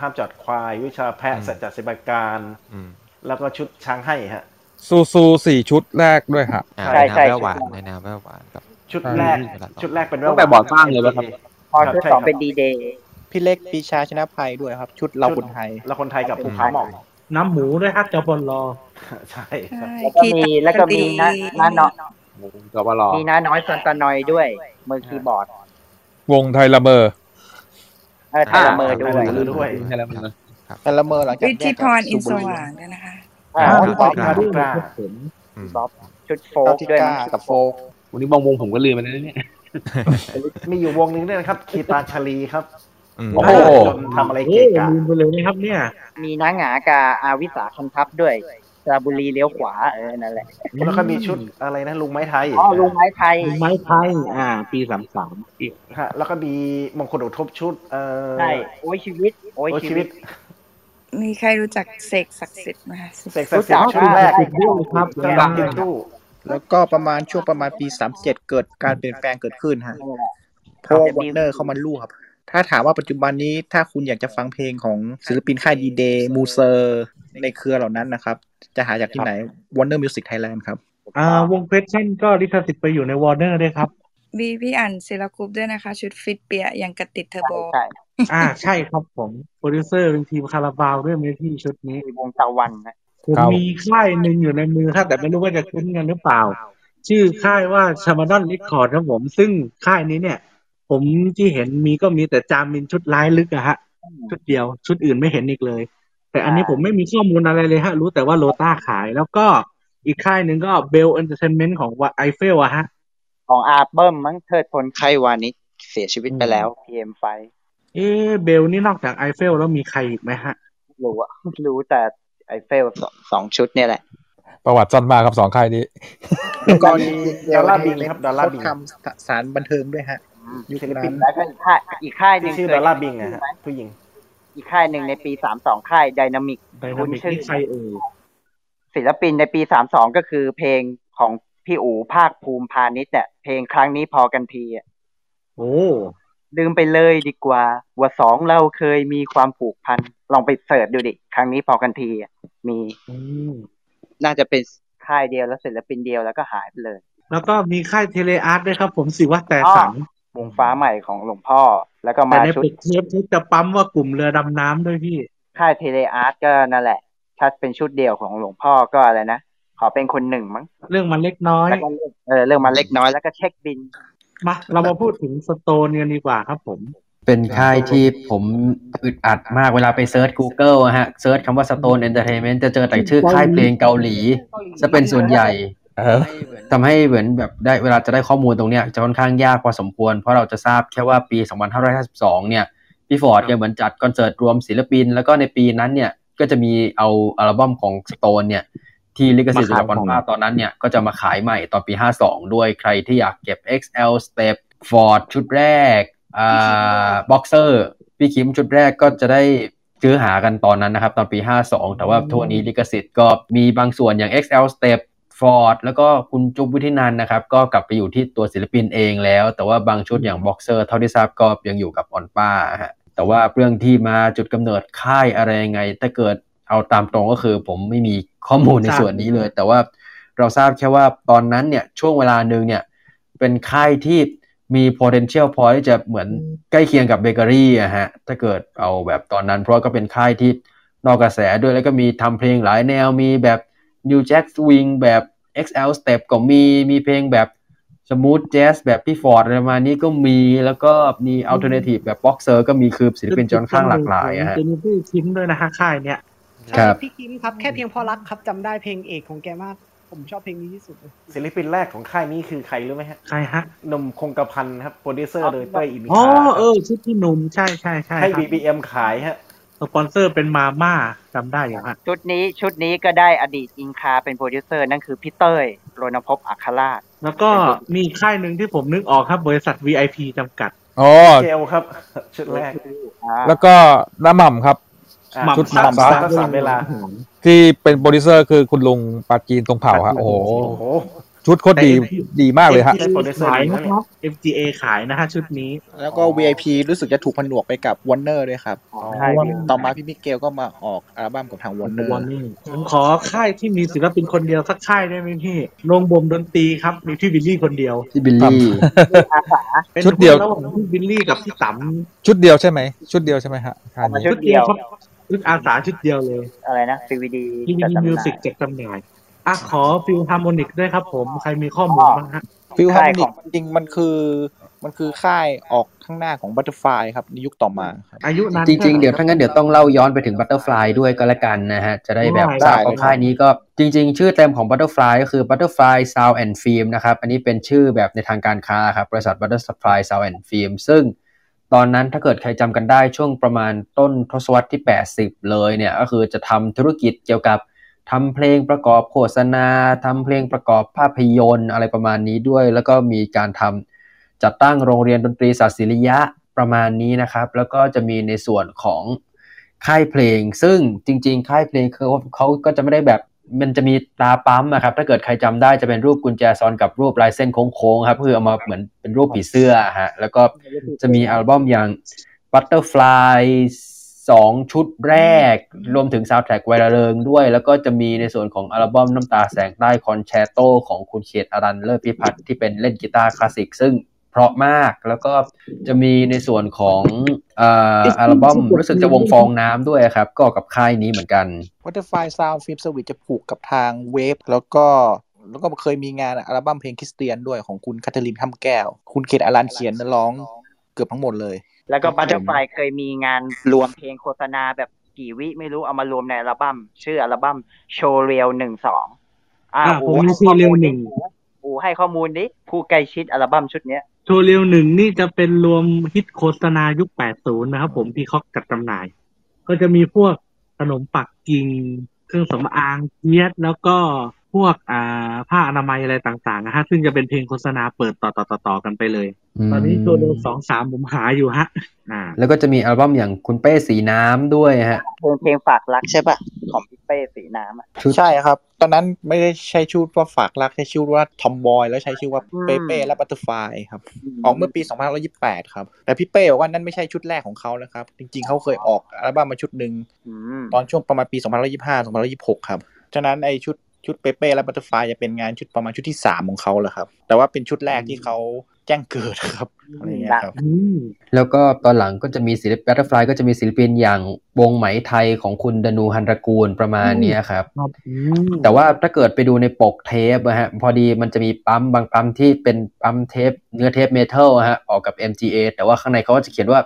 ห้ามจอดควาย วิชาแพะอืมสัจจะสิบการอืมแล้วก็ชุดช้างให้ฮะซูซูสี่ชุดแรกด้วยฮะอ่าใช่ในใช่นามแววหวานในนามแววหวานกับชุดใช่แรกเวลาต่อชุดแรกเป็นตั้งแต่บอร์ดสร้างเลยป่ะครับ พอชุดสองเป็นดีเดย์พี่เล็กปีชาชนะภัยด้วยครับ ชุดเราคนไทยแล้วคนไทยกับภูเขาหมอกน้ำหมูด้วยฮักจบลรอใช่ครับใช่แล้วก็คีมีตาแล้วก็มีดีน้าน้าเนาะกบลอมีน้าน้อยซอนตานอยด้วยมือคีย์บอร์ด วงไทยละเมอเออไทยละเมอด้วยไทยละเมอด้วยใช่แล้วมั้งแต่ละเมอหลังจากวิแยธิกพกับรอิสูนบสบุหรี่ว่างด้วยนะคะอ่าอ่าชุดขอบคุณกล้าผมอืมบ๊อบชุดโฟเท่ากที่ด้วยกล้ามั้งกับโฟกวันนี้บางวงผมก็ลืมไปแล้วเนี่ย มีอยู่วงหนึงด้วยนะครับ คีตาชาลีครับอืมโอ้โหจนทำอะไรโอ้เกะกะลืมไปเลยนะครับ เนี่ย มีน้าหงากาอาวิสาคันทัพด้วยสระบุรีเลี้ยวขวาเออนั่นแหละแล้วก็มีชุดอะไรนะลุงไม้ไทยอ๋อลุงไม้ไทยไม้ไทยอ่า ปีสามสามอีกฮะแล้วก็มีมงคลอุทบชุดเอ่อใช่โอ้ยชีวิต โอ้ยโอ้ยชีชีวิวิตตมีใครรู้จักเสกศักดิ์สิทธิ์ไหมคะเสกศักดิ์สิทธิ์ชุดแรกติดด้วยครับจังหวัดติดตู้ แล้วก็ประมาณช่วงประมาณปีสามเจ็ดเกิดการเปลี่ยนแปลงเกิดขึ้นฮะเพราะวอร์เนอร์เข้ามาลู่ครับ ถ้าถามว่าปัจจุบันนี้ถ้าคุณอยากจะฟังเพลงของศิลปินค่ายดีเดย์มูเซอร์ในเครือเหล่านั้นนะครับ จะหาจากที่ไหน Warner Music Thailand ครับ อ่าวงเพชชั่นก็ลิขสิทธิ์ไปอยู่ในวอร์เนอร์ด้วยครับมีพี่อ่านศิลกรุ๊ปด้วยนะคะ ชุดฟิตเปียยังกระติดเทอร์โบใช่อ่าใช่ครับผม โปรดิวเซอร์เป็นทีมคาราบาวด้วยไหมพี่ชุดนี้มีวงตะวันนะ ผมครับมีค่ายหนึ่งอยู่ในมือครับแต่ไม่รู้ว่าจะคุ้นกันหรือเปล่า ชื่อค่ายว่าชามาดอน Record ครับผม ซึ่งค่ายนี้เนี่ย ผมที่เห็นมีก็มีแต่จามินชุดร้ายลึกอะฮะ ชุดเดียว ชุดอื่นไม่เห็นอีกเลย แต่อันนี้ผมไม่มีข้อมูลอะไรเลยฮะ รู้แต่ว่าโรต้าขาย แล้วก็อีกค่ายหนึ่งก็เบล Entertainment ของไอเฟลอะฮะ ของอาร์เบิ้มมั้งเทิดพลไข้วานิชเสียชีวิตไปแล้ว PM ไฟเอ๊ะเบลนี่นอกจากไอเฟลแล้วมีใครอีกไหมฮะรู้อะรู้แต่ ไอเฟลสองสองชุดเนี่ยแหละ ประวัติสั้นมากครับสองค่ายนี้แล้วก็มีดอลลาร์บิงครับดอลลาร์บิงเขาทำสารบันเทิงด้วยฮะยุคศิลนั้ปินนแล้วก็อีกค่ายอีกค่ายหนึ่ที่งชื่อเคดยอลลาร์บิงอะฮะผู้หญิง อีกค่ายหนึ่งในปีสามสองค่าย Dynamic Dynamic นี่ใครเอ่ยศิลปินในปีสามสองก็คือเพลงของพี่อู๋ภาคภูมิพาณิชย์เนี่ยเพลงครั้งนี้พอกันทีอะโอ้ ลืมไปเลยดีกว่าว่าสองเราเคยมีความผูกพัน ลองไป search ดูดิ ครั้งนี้พอกันทีอะมีอืมน่าจะเป็นค่ายเดียวแล้วศิลปินเดียวแล้วก็หายไปเลย แล้วก็มีค่ายเทเลอาร์ตด้วยครับผมสิว่าแต่สังวงฟ้าใหม่ของหลวงพ่อ แล้วก็แต่มาในชุดปกเทปเขาจะปั๊มว่ากลุ่มเรือดำน้ำด้วยพี่ ค่ายเทเลอาร์ตก็นั่นแหละ ถ้าเป็นชุดเดียวของหลวงพ่อก็อะไรนะขอเป็นคนหนึ่งมั้ง เรื่องมันเล็กน้อยแล้วก็เรื่องเออเรื่องมาเล็กน้อยแล้วก็เช็คบิล มาเรามาพูดถึง Stone กันดีกว่าครับผม เป็นค่ายที่ผมอึดอัดมากเวลาไป search Google อะฮะ search คำว่า Stone Entertainment จะเจอแต่ชื่อค่ายเพลงเกาหลี จะเป็นส่วนใหญ่เออทำให้เหมือนแบบได้เวลาจะได้ข้อมูลตรงเนี้ยจะค่อนข้างยากพอสมควร เพราะเราจะทราบแค่ว่าปี 2552 เนี่ยพี่ฟอร์ดเนี่ยเหมือนจัดคอนเสิร์ตรวมศิลปิน แล้วก็ในปีนั้นเนี่ยก็จะมีเอาอัลบั้มของ Stone เนี่ย ที่ลิขสิทธิ์จากบอลฟ้าตอนนั้นเนี่ยก็จะมาขายใหม่ตอนปี 52 ด้วยใครที่อยากเก็บ XL Step Ford ชุดแรกอ่า Boxer พี่คิมชุดแรกก็จะได้ซื้อหากันตอนนั้นนะครับ ตอนปี 52 แต่ว่าทั่วนี้ลิขสิทธิ์ก็มีบางส่วนอย่าง XL Step Ford แล้วก็คุณจุ๊บวิทินันนะครับ ก็กลับไปอยู่ที่ตัวศิลปินเองแล้ว แต่ว่าบางชุดอย่าง Boxer เท่าที่ทราบก็ยังอยู่กับออนป้าฮะแต่ว่าเรื่องที่มาจุดกำเนิดค่ายอะไรยังไง ถ้าเกิดเอาตามตรงก็คือผมไม่มี ข้อมูลในส่วนนี้เลย แต่ว่าเราทราบแค่ว่าตอนนั้นเนี่ยช่วงเวลาหนึ่งเนี่ยเป็นค่ายที่มี potential พอที่จะเหมือนใกล้เคียงกับเบเกอรี่อะฮะถ้าเกิดเอาแบบตอนนั้น เพราะก็เป็นค่ายที่นอกกระแสด้วยแล้วก็มีทำเพลงหลายแนวมีแบบ New Jack Swing แบบ XL Step ก็มีมีเพลงแบบ Smooth Jazz แบบพี่ฟอร์ดอะไรประมาณนี้ก็มีแล้วก็มี Alternative แบบ Boxer ก็มีคือศิลปินค่อนข้างหลากหลายอะฮะจะมีพี่คิมด้วยนะฮะค่ายเนี้ย ครับพี่คิมครับแค่เพียงพอรักครับจำได้เพลงเอกของแกมาก ผมชอบเพลงนี้ที่สุดเลยศิลปินแรกของค่ายนี้คือใครรู้ไหมฮะใครฮะหนุ่มคงกระพันครับโปรดิวเซอร์โดยเต้ยอิมิอ๋อคาเออชุดพี่หนุ่มใช่ใช่ใช่ให้ครับ BBM ขายฮะสปอนเซอร์เป็นมาม่าจำได้อยู่ฮะชุดนี้ชุดนี้ก็ได้อดีตอิงคาเป็นโปรดิวเซอร์นั่นคือพี่เต้ยรณพพอัครราช แล้วก็มีค่ายหนึ่งที่ผมนึกออกครับ บริษัท VIP จำกัดอ๋อเจลครับ ชุดแรก แล้วก็น้าหม่ำครับอ่า ชุดสามหม่ำสามสามเวลา ที่เป็นโปรดิวเซอร์คือคุณลุงปาจีนตรงเผ่าฮะโอ้โหโอ้โหชุดโคตรดีดีมากเลยฮะ MGA ขายนะครับ MGA ขายนะฮะชุดนี้ แล้วก็ VIP รู้สึกจะถูกผนวกไปกับ Warner ด้วยครับใช่เพราะว่าต่อมาพี่มิเกลก็มาออกอัลบั้มกับทาง Warner ผมขอค่ายที่มีศิลปินคนเดียวสักค่ายได้ไหมพี่โรงบ่มดนตรีครับ มีพี่บิลลี่คนเดียวที่บิลลี่เป็นชุดเดียวระหว่างพี่บิลลี่กับพี่ต๋ชุดเดียวใช่ไหมชุดเดียวใช่ไหมฮะค่ายมานี้ชุดเดียว ครับชุดอาสาชุดเดียวเลย อะไรนะ CVD ทีวีจัดจำหน่ายมิวสิกแจกจำหน่ายอะขอฟิลฮาร์โมนิกด้วยครับ ผมใครมีข้อมูลบ้างฮะฟิลฮาค่ายร์โมนิขกองจริงๆมันคือมันคือค่ายออกข้างหน้าของ Butterfly ครับในยุคต่อมาครับอายุนั้นจริง ๆ เดี๋ยวถ้างั้นเดี๋ยวต้องเล่าย้อนไปถึง Butterfly ด้วยก็แล้วกันนะฮะ จะได้แบบได้ทราบได้ว่าค่ายนี้ก็จริง ๆ ชื่อเต็มของ Butterfly ก็คือ Butterfly Sound and Film นะครับ อันนี้เป็นชื่อแบบในทางการค้าครับบริษัท Butterfly Sound and Film ซึ่ง ตอนนั้นถ้าเกิดใครจำกันได้ช่วงประมาณต้นทศวรรษที่ 80 เลยเนี่ยก็คือจะทำธุรกิจเกี่ยวกับทำเพลงประกอบโฆษณาทำเพลงประกอบภาพยนตร์อะไรประมาณนี้ด้วย แล้วก็มีการทำจัดตั้งโรงเรียนดนตรีศาสตร์ศิริยะประมาณนี้นะครับ แล้วก็จะมีในส่วนของค่ายเพลง ซึ่งจริง ๆ ค่ายเพลงเขาเขาก็จะไม่ได้แบบ มันจะมีตาปั๊มนะครับ ถ้าเกิดใครจำได้จะเป็นรูปกุญแจซอนกับรูปลายเส้นโค้งๆครับคือเอามาเหมือนเป็นรูปผีเสื้อฮะแล้วก็จะมีอัลบั้มอย่าง Butterfly สองชุดแรก รวมถึงซาวัยระเริงด้วย แล้วก็จะมีในส่วนของอัลบั้มน้ำตาแสงใต้คอนแชร์โตของคุณเขตอรัญ เลิศพิพัฒน์ที่เป็นเล่นกีตาร์คลาสสิก ซึ่ง เพราะมากแล้วก็จะมีในส่วนของเอ่ออัลบั้มรู้สึกจะวงฟองน้ำด้วยครับ ก็กับค่ายนี้เหมือนกัน Butterfly Sound Film Service จะผูกกับทาง Wave แล้วก็แล้วก็เคยมีงานอัลบั้มเพลงคริสเตียนด้วยของคุณคาทาลินทำแก้ว คุณเขตอารันเขียนร้องเกือบทั้งหมดเลย แล้วก็บัตเตอร์ไฟเคยมีงานรวมเพลงโฆษณาแบบกี่วิไม่รู้เอามารวมในอัลบั้มชื่ออัลบั้มโชว์เรียลหนึ่งสองอ่าอ่าผมอูมีให้โชว์เรียลหนึ่งอูให้ข้อมูลดิผู้ใกล้ชิดอัลบั้มชุดเนี้ย โชว์เรียวหนึ่งนี่จะเป็นรวมฮิตโฆษณายุค80นะครับผมที่เขาจัดจำหน่าย ก็จะมีพวกขนมปักกิ่งเครื่องสำอางเทียดแล้วก็พวกอ่าผ้าอนามัยอะไรต่างๆนะฮะซึ่งจะเป็นเพลงโฆษณาเปิดต่อต่อต่อต่อกันไปเลยอืมตอนนี้โชว์เรียวสองสามผมหาอยู่ฮะ อ่า แล้วก็จะมีอัลบั้มอย่างคุณเป้สีน้ำด้วยฮะ เพลงเพลงฝากรักใช่ปะของพี่เป้สีน้ำอะใช่ครับ ตอนนั้นไม่ได้ใช้ชื่อว่าฝากรักใช้ชื่อว่าทอมบอยแล้วใช้ชื่อว่าอืมเปเป้และบัตเตอร์ไฟครับออกเมื่อปี2528 ครับ แต่พี่เป้บอกว่านั่นไม่ใช่ชุดแรกของเขานะครับ จริงๆเขาเคยออกอัลบั้มมาชุดหนึ่งอืมตอนช่วงประมาณปี2525 2526 ครับฉะนั้นไอชุดชุดเปเป้และบัตเตอร์ไฟจะเป็นงานชุดประมาณชุดที่ 3 ของเขาแหละครับ แต่ว่าเป็นชุดแรกที่เขาแจ้งเกิดครับอะไรอย่างเงี้ยครับอืมแล้วก็ตอนหลังก็จะมีศิลปิน Butterfly ก็จะมีศิลปินอย่างวงไหมไทยของคุณดนูฮันตระกูลประมาณเนี้ยครับครับอืมแต่ว่าถ้าเกิดไปดูในปกเทปอะฮะพอดีมันจะมีปั๊มบางปั๊มที่เป็นปั๊มเทปเนื้อเทปเมทัลอะฮะออกกับ MGA แต่ว่าข้างในเขาก็จะเขียนว่า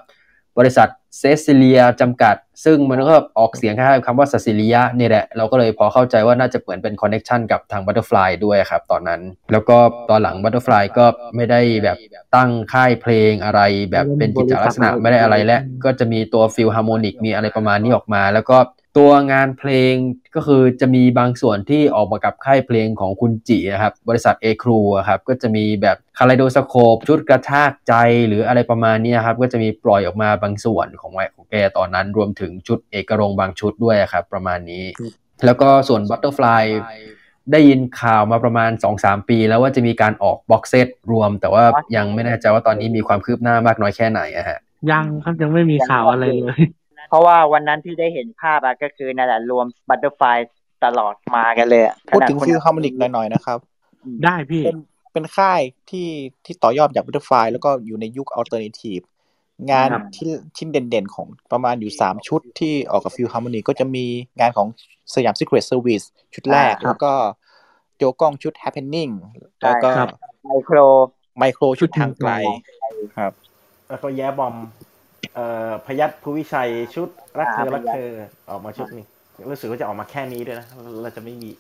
บริษัท Cecilia จำกัด ซึ่งมันก็ออกเสียงคล้ายๆคำว่าซาซิเลียนี่แหละ เราก็เลยพอเข้าใจว่าน่าจะเหมือนเป็น connection กับทาง Butterfly ด้วยครับตอนนั้น แล้วก็ตอนหลัง Butterfly ก็ไม่ได้แบบตั้งค่ายเพลงอะไรแบบเป็นกิจลักษณะไม่ได้อะไรแล้วก็จะมีตัว Philharmonic มีอะไรประมาณนี้ออกมา แล้วก็ ตัวงานเพลงก็คือจะมีบางส่วนที่ออกมากับค่ายเพลงของคุณจินะครับบริษัท A Crew อะครับก็จะมีแบบ Kaleidoscope ชุดกระชากใจหรืออะไรประมาณนี้ครับก็จะมีปล่อยออกมาบางส่วนของไวของแกตอนนั้นรวมถึงชุดเอกรงค์บางชุดด้วยครับประมาณนี้ แล้วก็ส่วน Butterfly ได้ยินข่าวมาประมาณ 2-3 ปี แล้วว่าจะมีการออก box set รวม แต่ว่ายังไม่แน่ใจว่าตอนนี้มีความคืบหน้ามากน้อยแค่ไหนอะฮะยังครับยังไม่มีข่าวอะไรเลย เพราะว่าวันนั้นที่ได้เห็นภาพอะก็คือนั่นแหละรวม Butterfly ตลอดมากันเลยอะพูดถึง Philharmonic หน่อยๆนะครับ ได้พี่เป็นเป็นค่ายที่ที่ต่อยอดจาก Butterfly แล้วก็อยู่ในยุค alternative งานครับที่ชิ้นเด่นๆ ของประมาณอยู่ 3 ชุดที่ออกกับ Philharmonic ก็จะมีงานของสยาม Secret Service ชุดแรกอ่าครับแล้วก็โจก้องชุด Happening แล้วก็ครับไมโครไมโครชุดทางไกลครับ แล้วก็แย้บอม เอ่อพยัตภูวิชัยชุดรักเธออ่ารักเธอออกมาชุดหนึ่งรู้สึกว่าจะออกมาแค่นี้ด้วยนะเราจะไม่มี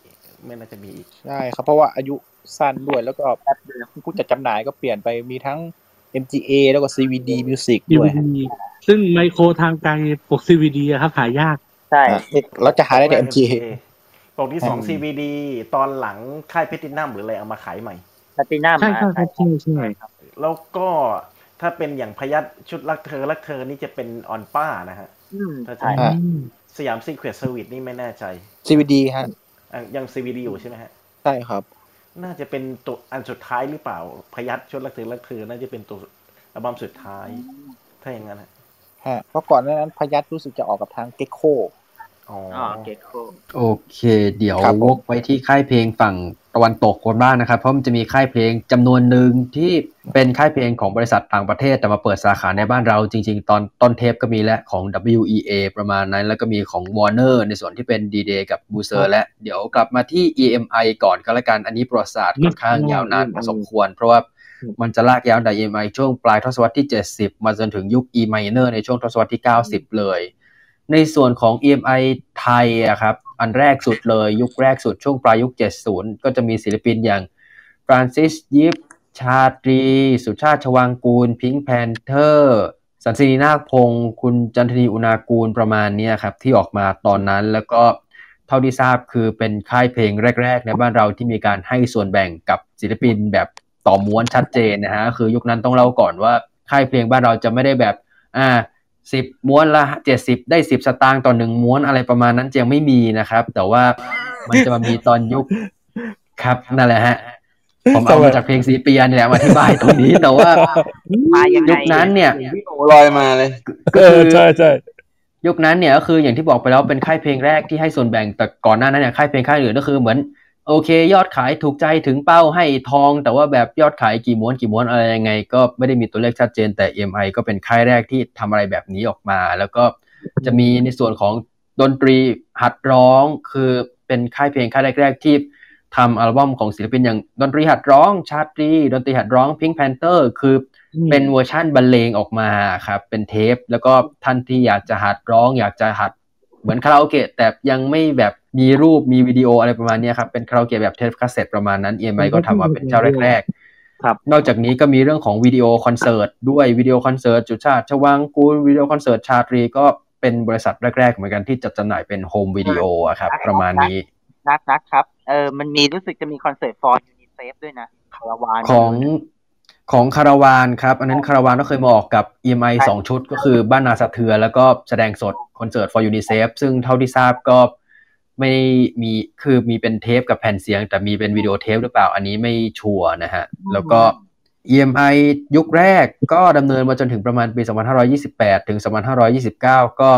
ไม่น่าจะมีอีกใช่ครับเพราะว่าอายุสั้นด้วยแล้วก็ผู้จัดจำหน่ายก็เปลี่ยนไปมีทั้ง MGA แล้วก็ CVD Music ด้วย DVD ซึ่งไมโครทางไกลปก CVD อะครับหายากใช่อะเราจะหาได้แต่ MGA ปกที่สอง CVD ตอนหลังค่ายเพตินัมหรืออะไรเอามาขายใหม่แพตินัมใช่ใช่ครับใช่ใช่แล้วก็ ถ้าเป็นอย่างพยัตชุดรักเธอรักเธอนี่จะเป็นออนป้านะฮะอืมถ้าใช่จะอ่าสยาม Secret Service นี่ไม่แน่ใจ CVD ฮะอะยัง CVD อยู่ใช่ไหมฮะ ใช่ครับ น่าจะเป็นตัวอันสุดท้ายหรือเปล่า พยัตชุดรักเธอรักเธอน่าจะเป็นตัวอัลบั้มสุดท้าย ถ้าอย่างนั้นฮะฮะเพราะก่อนหน้านั้นพยัตรู้สึกจะออกกับทาง Geckoอ๋ออ๋อเกตโคโอเค เดี๋ยวครับผมวกไปที่ค่ายเพลงฝั่ง ตะวันตกคนบ้างนะครับ เพราะมันจะมีค่ายเพลงจำนวนหนึ่งที่เป็นค่ายเพลงของบริษัทต่างประเทศแต่มาเปิดสาขาในบ้านเราจริง ๆ ตอนต้นเทปก็มีและของ WEA ประมาณนั้น แล้วก็มีของ Warner ในส่วนที่เป็น D-Day กับ b o o z e r และเดี๋ยวกลับมาที่ EMI ก่อนก็แล้วกันอันนี้ประวัติศาสตร์ค่อนข้างยาวนานพอสมควร เพราะว่ามันจะลากยาวตั้งแต่ EMI ช่วงปลายทศวรรษที่ 70 มาจนถึงยุค E minor ในช่วงทศวรรษที่ 90 เลย ในส่วนของ EMI ไทยอะครับ อันแรกสุดเลย ยุคแรกสุดช่วงปลายยุค 70 ก็จะมีศิลปินอย่างฟรานซิสยิปชาตรี สุชาติชวางกูล Pink Panther สันสินีนาคพงศ์คุณจันทนีอุณากูลประมาณนี้ครับ ที่ออกมาตอนนั้นแล้วก็เท่าที่ทราบคือเป็นค่ายเพลงแรก ๆ ในบ้านเราที่มีการให้ส่วนแบ่งกับศิลปินแบบต่อม้วนชัดเจนนะฮะคือยุคนั้นต้องเล่าก่อนว่าค่ายเพลงบ้านเราจะไม่ได้แบบอ่า สิบม้วนละเจ็ดสิบได้สิบสตางค์ต่อหนึ่งม้วนอะไรประมาณนั้นจะยังไม่มีนะครับ แต่ว่ามันจะมามีตอนยุคครับนั่นแหละฮะผมเอามาจากเพลงซีเปียนี่แหละมาอธิบายตรงนี้แต่ว่ามายังไงยุคนั้นเนี่ยโอ้ลอยมาเลยก็เอคืออใช่ใช่ยุคนั้นเนี่ยก็คืออย่างที่บอกไปแล้วเป็นค่ายเพลงแรกที่ให้ส่วนแบ่งแต่ก่อนหน้านั้นเนี่ยค่ายเพลงค่ายอื่นก็คือเหมือน โอเค ยอดขายถูกใจถึงเป้าให้ทอง แต่ว่าแบบยอดขายกี่ม้วนกี่ม้วนอะไรยังไง ก็ไม่ได้มีตัวเลขชัดเจน แต่ EMI ก็เป็นค่ายแรกที่ทำอะไรแบบนี้ออกมา แล้วก็จะมีในส่วนของดนตรีหัดร้อง คือเป็นค่ายเพลงค่ายแรก ๆ ที่ทำอัลบั้มของศิลปินอย่างดนตรีหัดร้อง ชาตรีดนตรีหัดร้อง Pink Panther คืออมเป็นเวอร์ชั่นบรรเลงออกมาครับเป็นเทป แล้วก็ท่านที่อยากจะหัดร้อง อยากจะหัดเหมือนคาราโอเกะแต่ยังไม่แบบ มีรูปมีวิดีโออะไรประมาณเนี้ยครับ เป็นคาราโอเกะแบบเทปคาสเซ็ตประมาณนั้น EMI ก็ทำมาเป็นเจ้าแรกครับๆนอกจากนี้ก็มีเรื่องของวิดีโอคอนเสิร์ตด้วยวิดีโอคอนเสิร์ตสุชาติชวางกูลวิดีโอคอนเสิร์ตชาตรีก็เป็นบริษัทแรกๆเหมือนกันที่จัดจำหน่ายเป็น home video อะครับ ประมาณนี้นักนักครับเออมันมีรู้สึกจะมีคอนเสิร์ต forยูนิเซฟด้วยนะคาราวานของของคาราวานครับ อันนั้นคาราวานก็เคยมาออกกับ EMI สองชุดก็คือบ้านนาสะเทือนแล้วก็แสดงสดคอนเสิร์ต for UNICEF ซึ่งเท่าที่ทราบก็ ไม่มีคือมีเป็นเทปกับแผ่นเสียง แต่มีเป็นวิดีโอเทปหรือเปล่าอันนี้ไม่ชัวร์นะฮะ แล้วก็ EMI ยุคแรกก็ดำเนินมาจนถึงประมาณปี 2528 ถึง 2529 ก็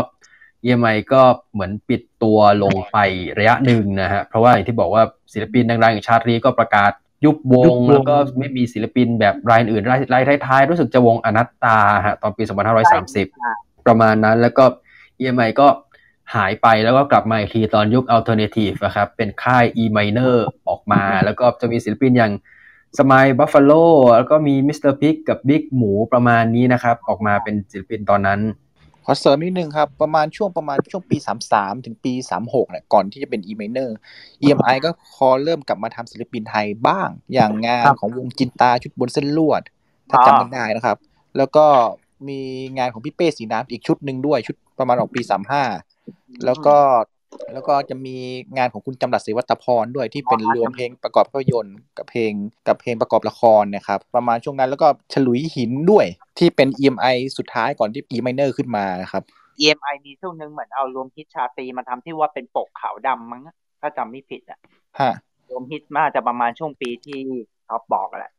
EMI ก็เหมือนปิดตัวลงไประยะหนึ่งนะฮะ เพราะว่าอย่างที่บอกว่าศิลปินดังๆอย่างชาตรีก็ประกาศยุบวยุงบวงแล้วก็ไม่มีศิลปินแบบรายอื่นรายรายท้ายๆ รู้สึกจะวงอนัตตาฮะตอนปี 2530 ประมาณนั้นแล้วก็ EMI ก็ หายไปแล้วก็กลับมาอีกทีตอนยุค Alternative อะครับ เป็นค่าย E minor ออกมา แล้วก็จะมีศิลปินอย่างสม l ยบัฟฟาโลแล้วก็มีมิสเตอร์พิกกับบิ๊กหมูประมาณนี้นะครับ ออกมาเป็นศิลปินตอนนั้น ขอเสริมนิดนึงครับ ประมาณช่วงประมาณช่วงปี 33 ถึงปี 36เนี่ยก่อนที่จะเป็น e m i n e r EMI ก็พอเริ่มกลับมาทำศิลปินไทยบ้าง อย่างงานของวงจินตาชุดบนเส้นลวด ถ้าจำกันได้นะครับ แล้วก็มีงานของพี่เป้สีน้ำอีกชุดหนึ่งด้วยชุดประมาณออกปี 35 แล้วก็แล้วก็จะมีงานของคุณจำรัดศรีวัตพรด้วยที่เป็นรวมเพลงประกอบภาพยนตร์กับเพลงกับเพลงประกอบละครนะครับประมาณช่วงนั้นแล้วก็ฉลุยหินด้วยที่เป็น EMI สุดท้ายก่อนที่ E minor ขึ้นมานะครับ EMI มีช่วงหนึ่งเหมือนเอารวมฮิตชาตรีมาทำที่ว่าเป็นปกขาวดำมั้งถ้าจำไม่ผิดอะฮะรวมฮิตมากจะประมาณช่วงปีที่ท็อปบอกอะแหละ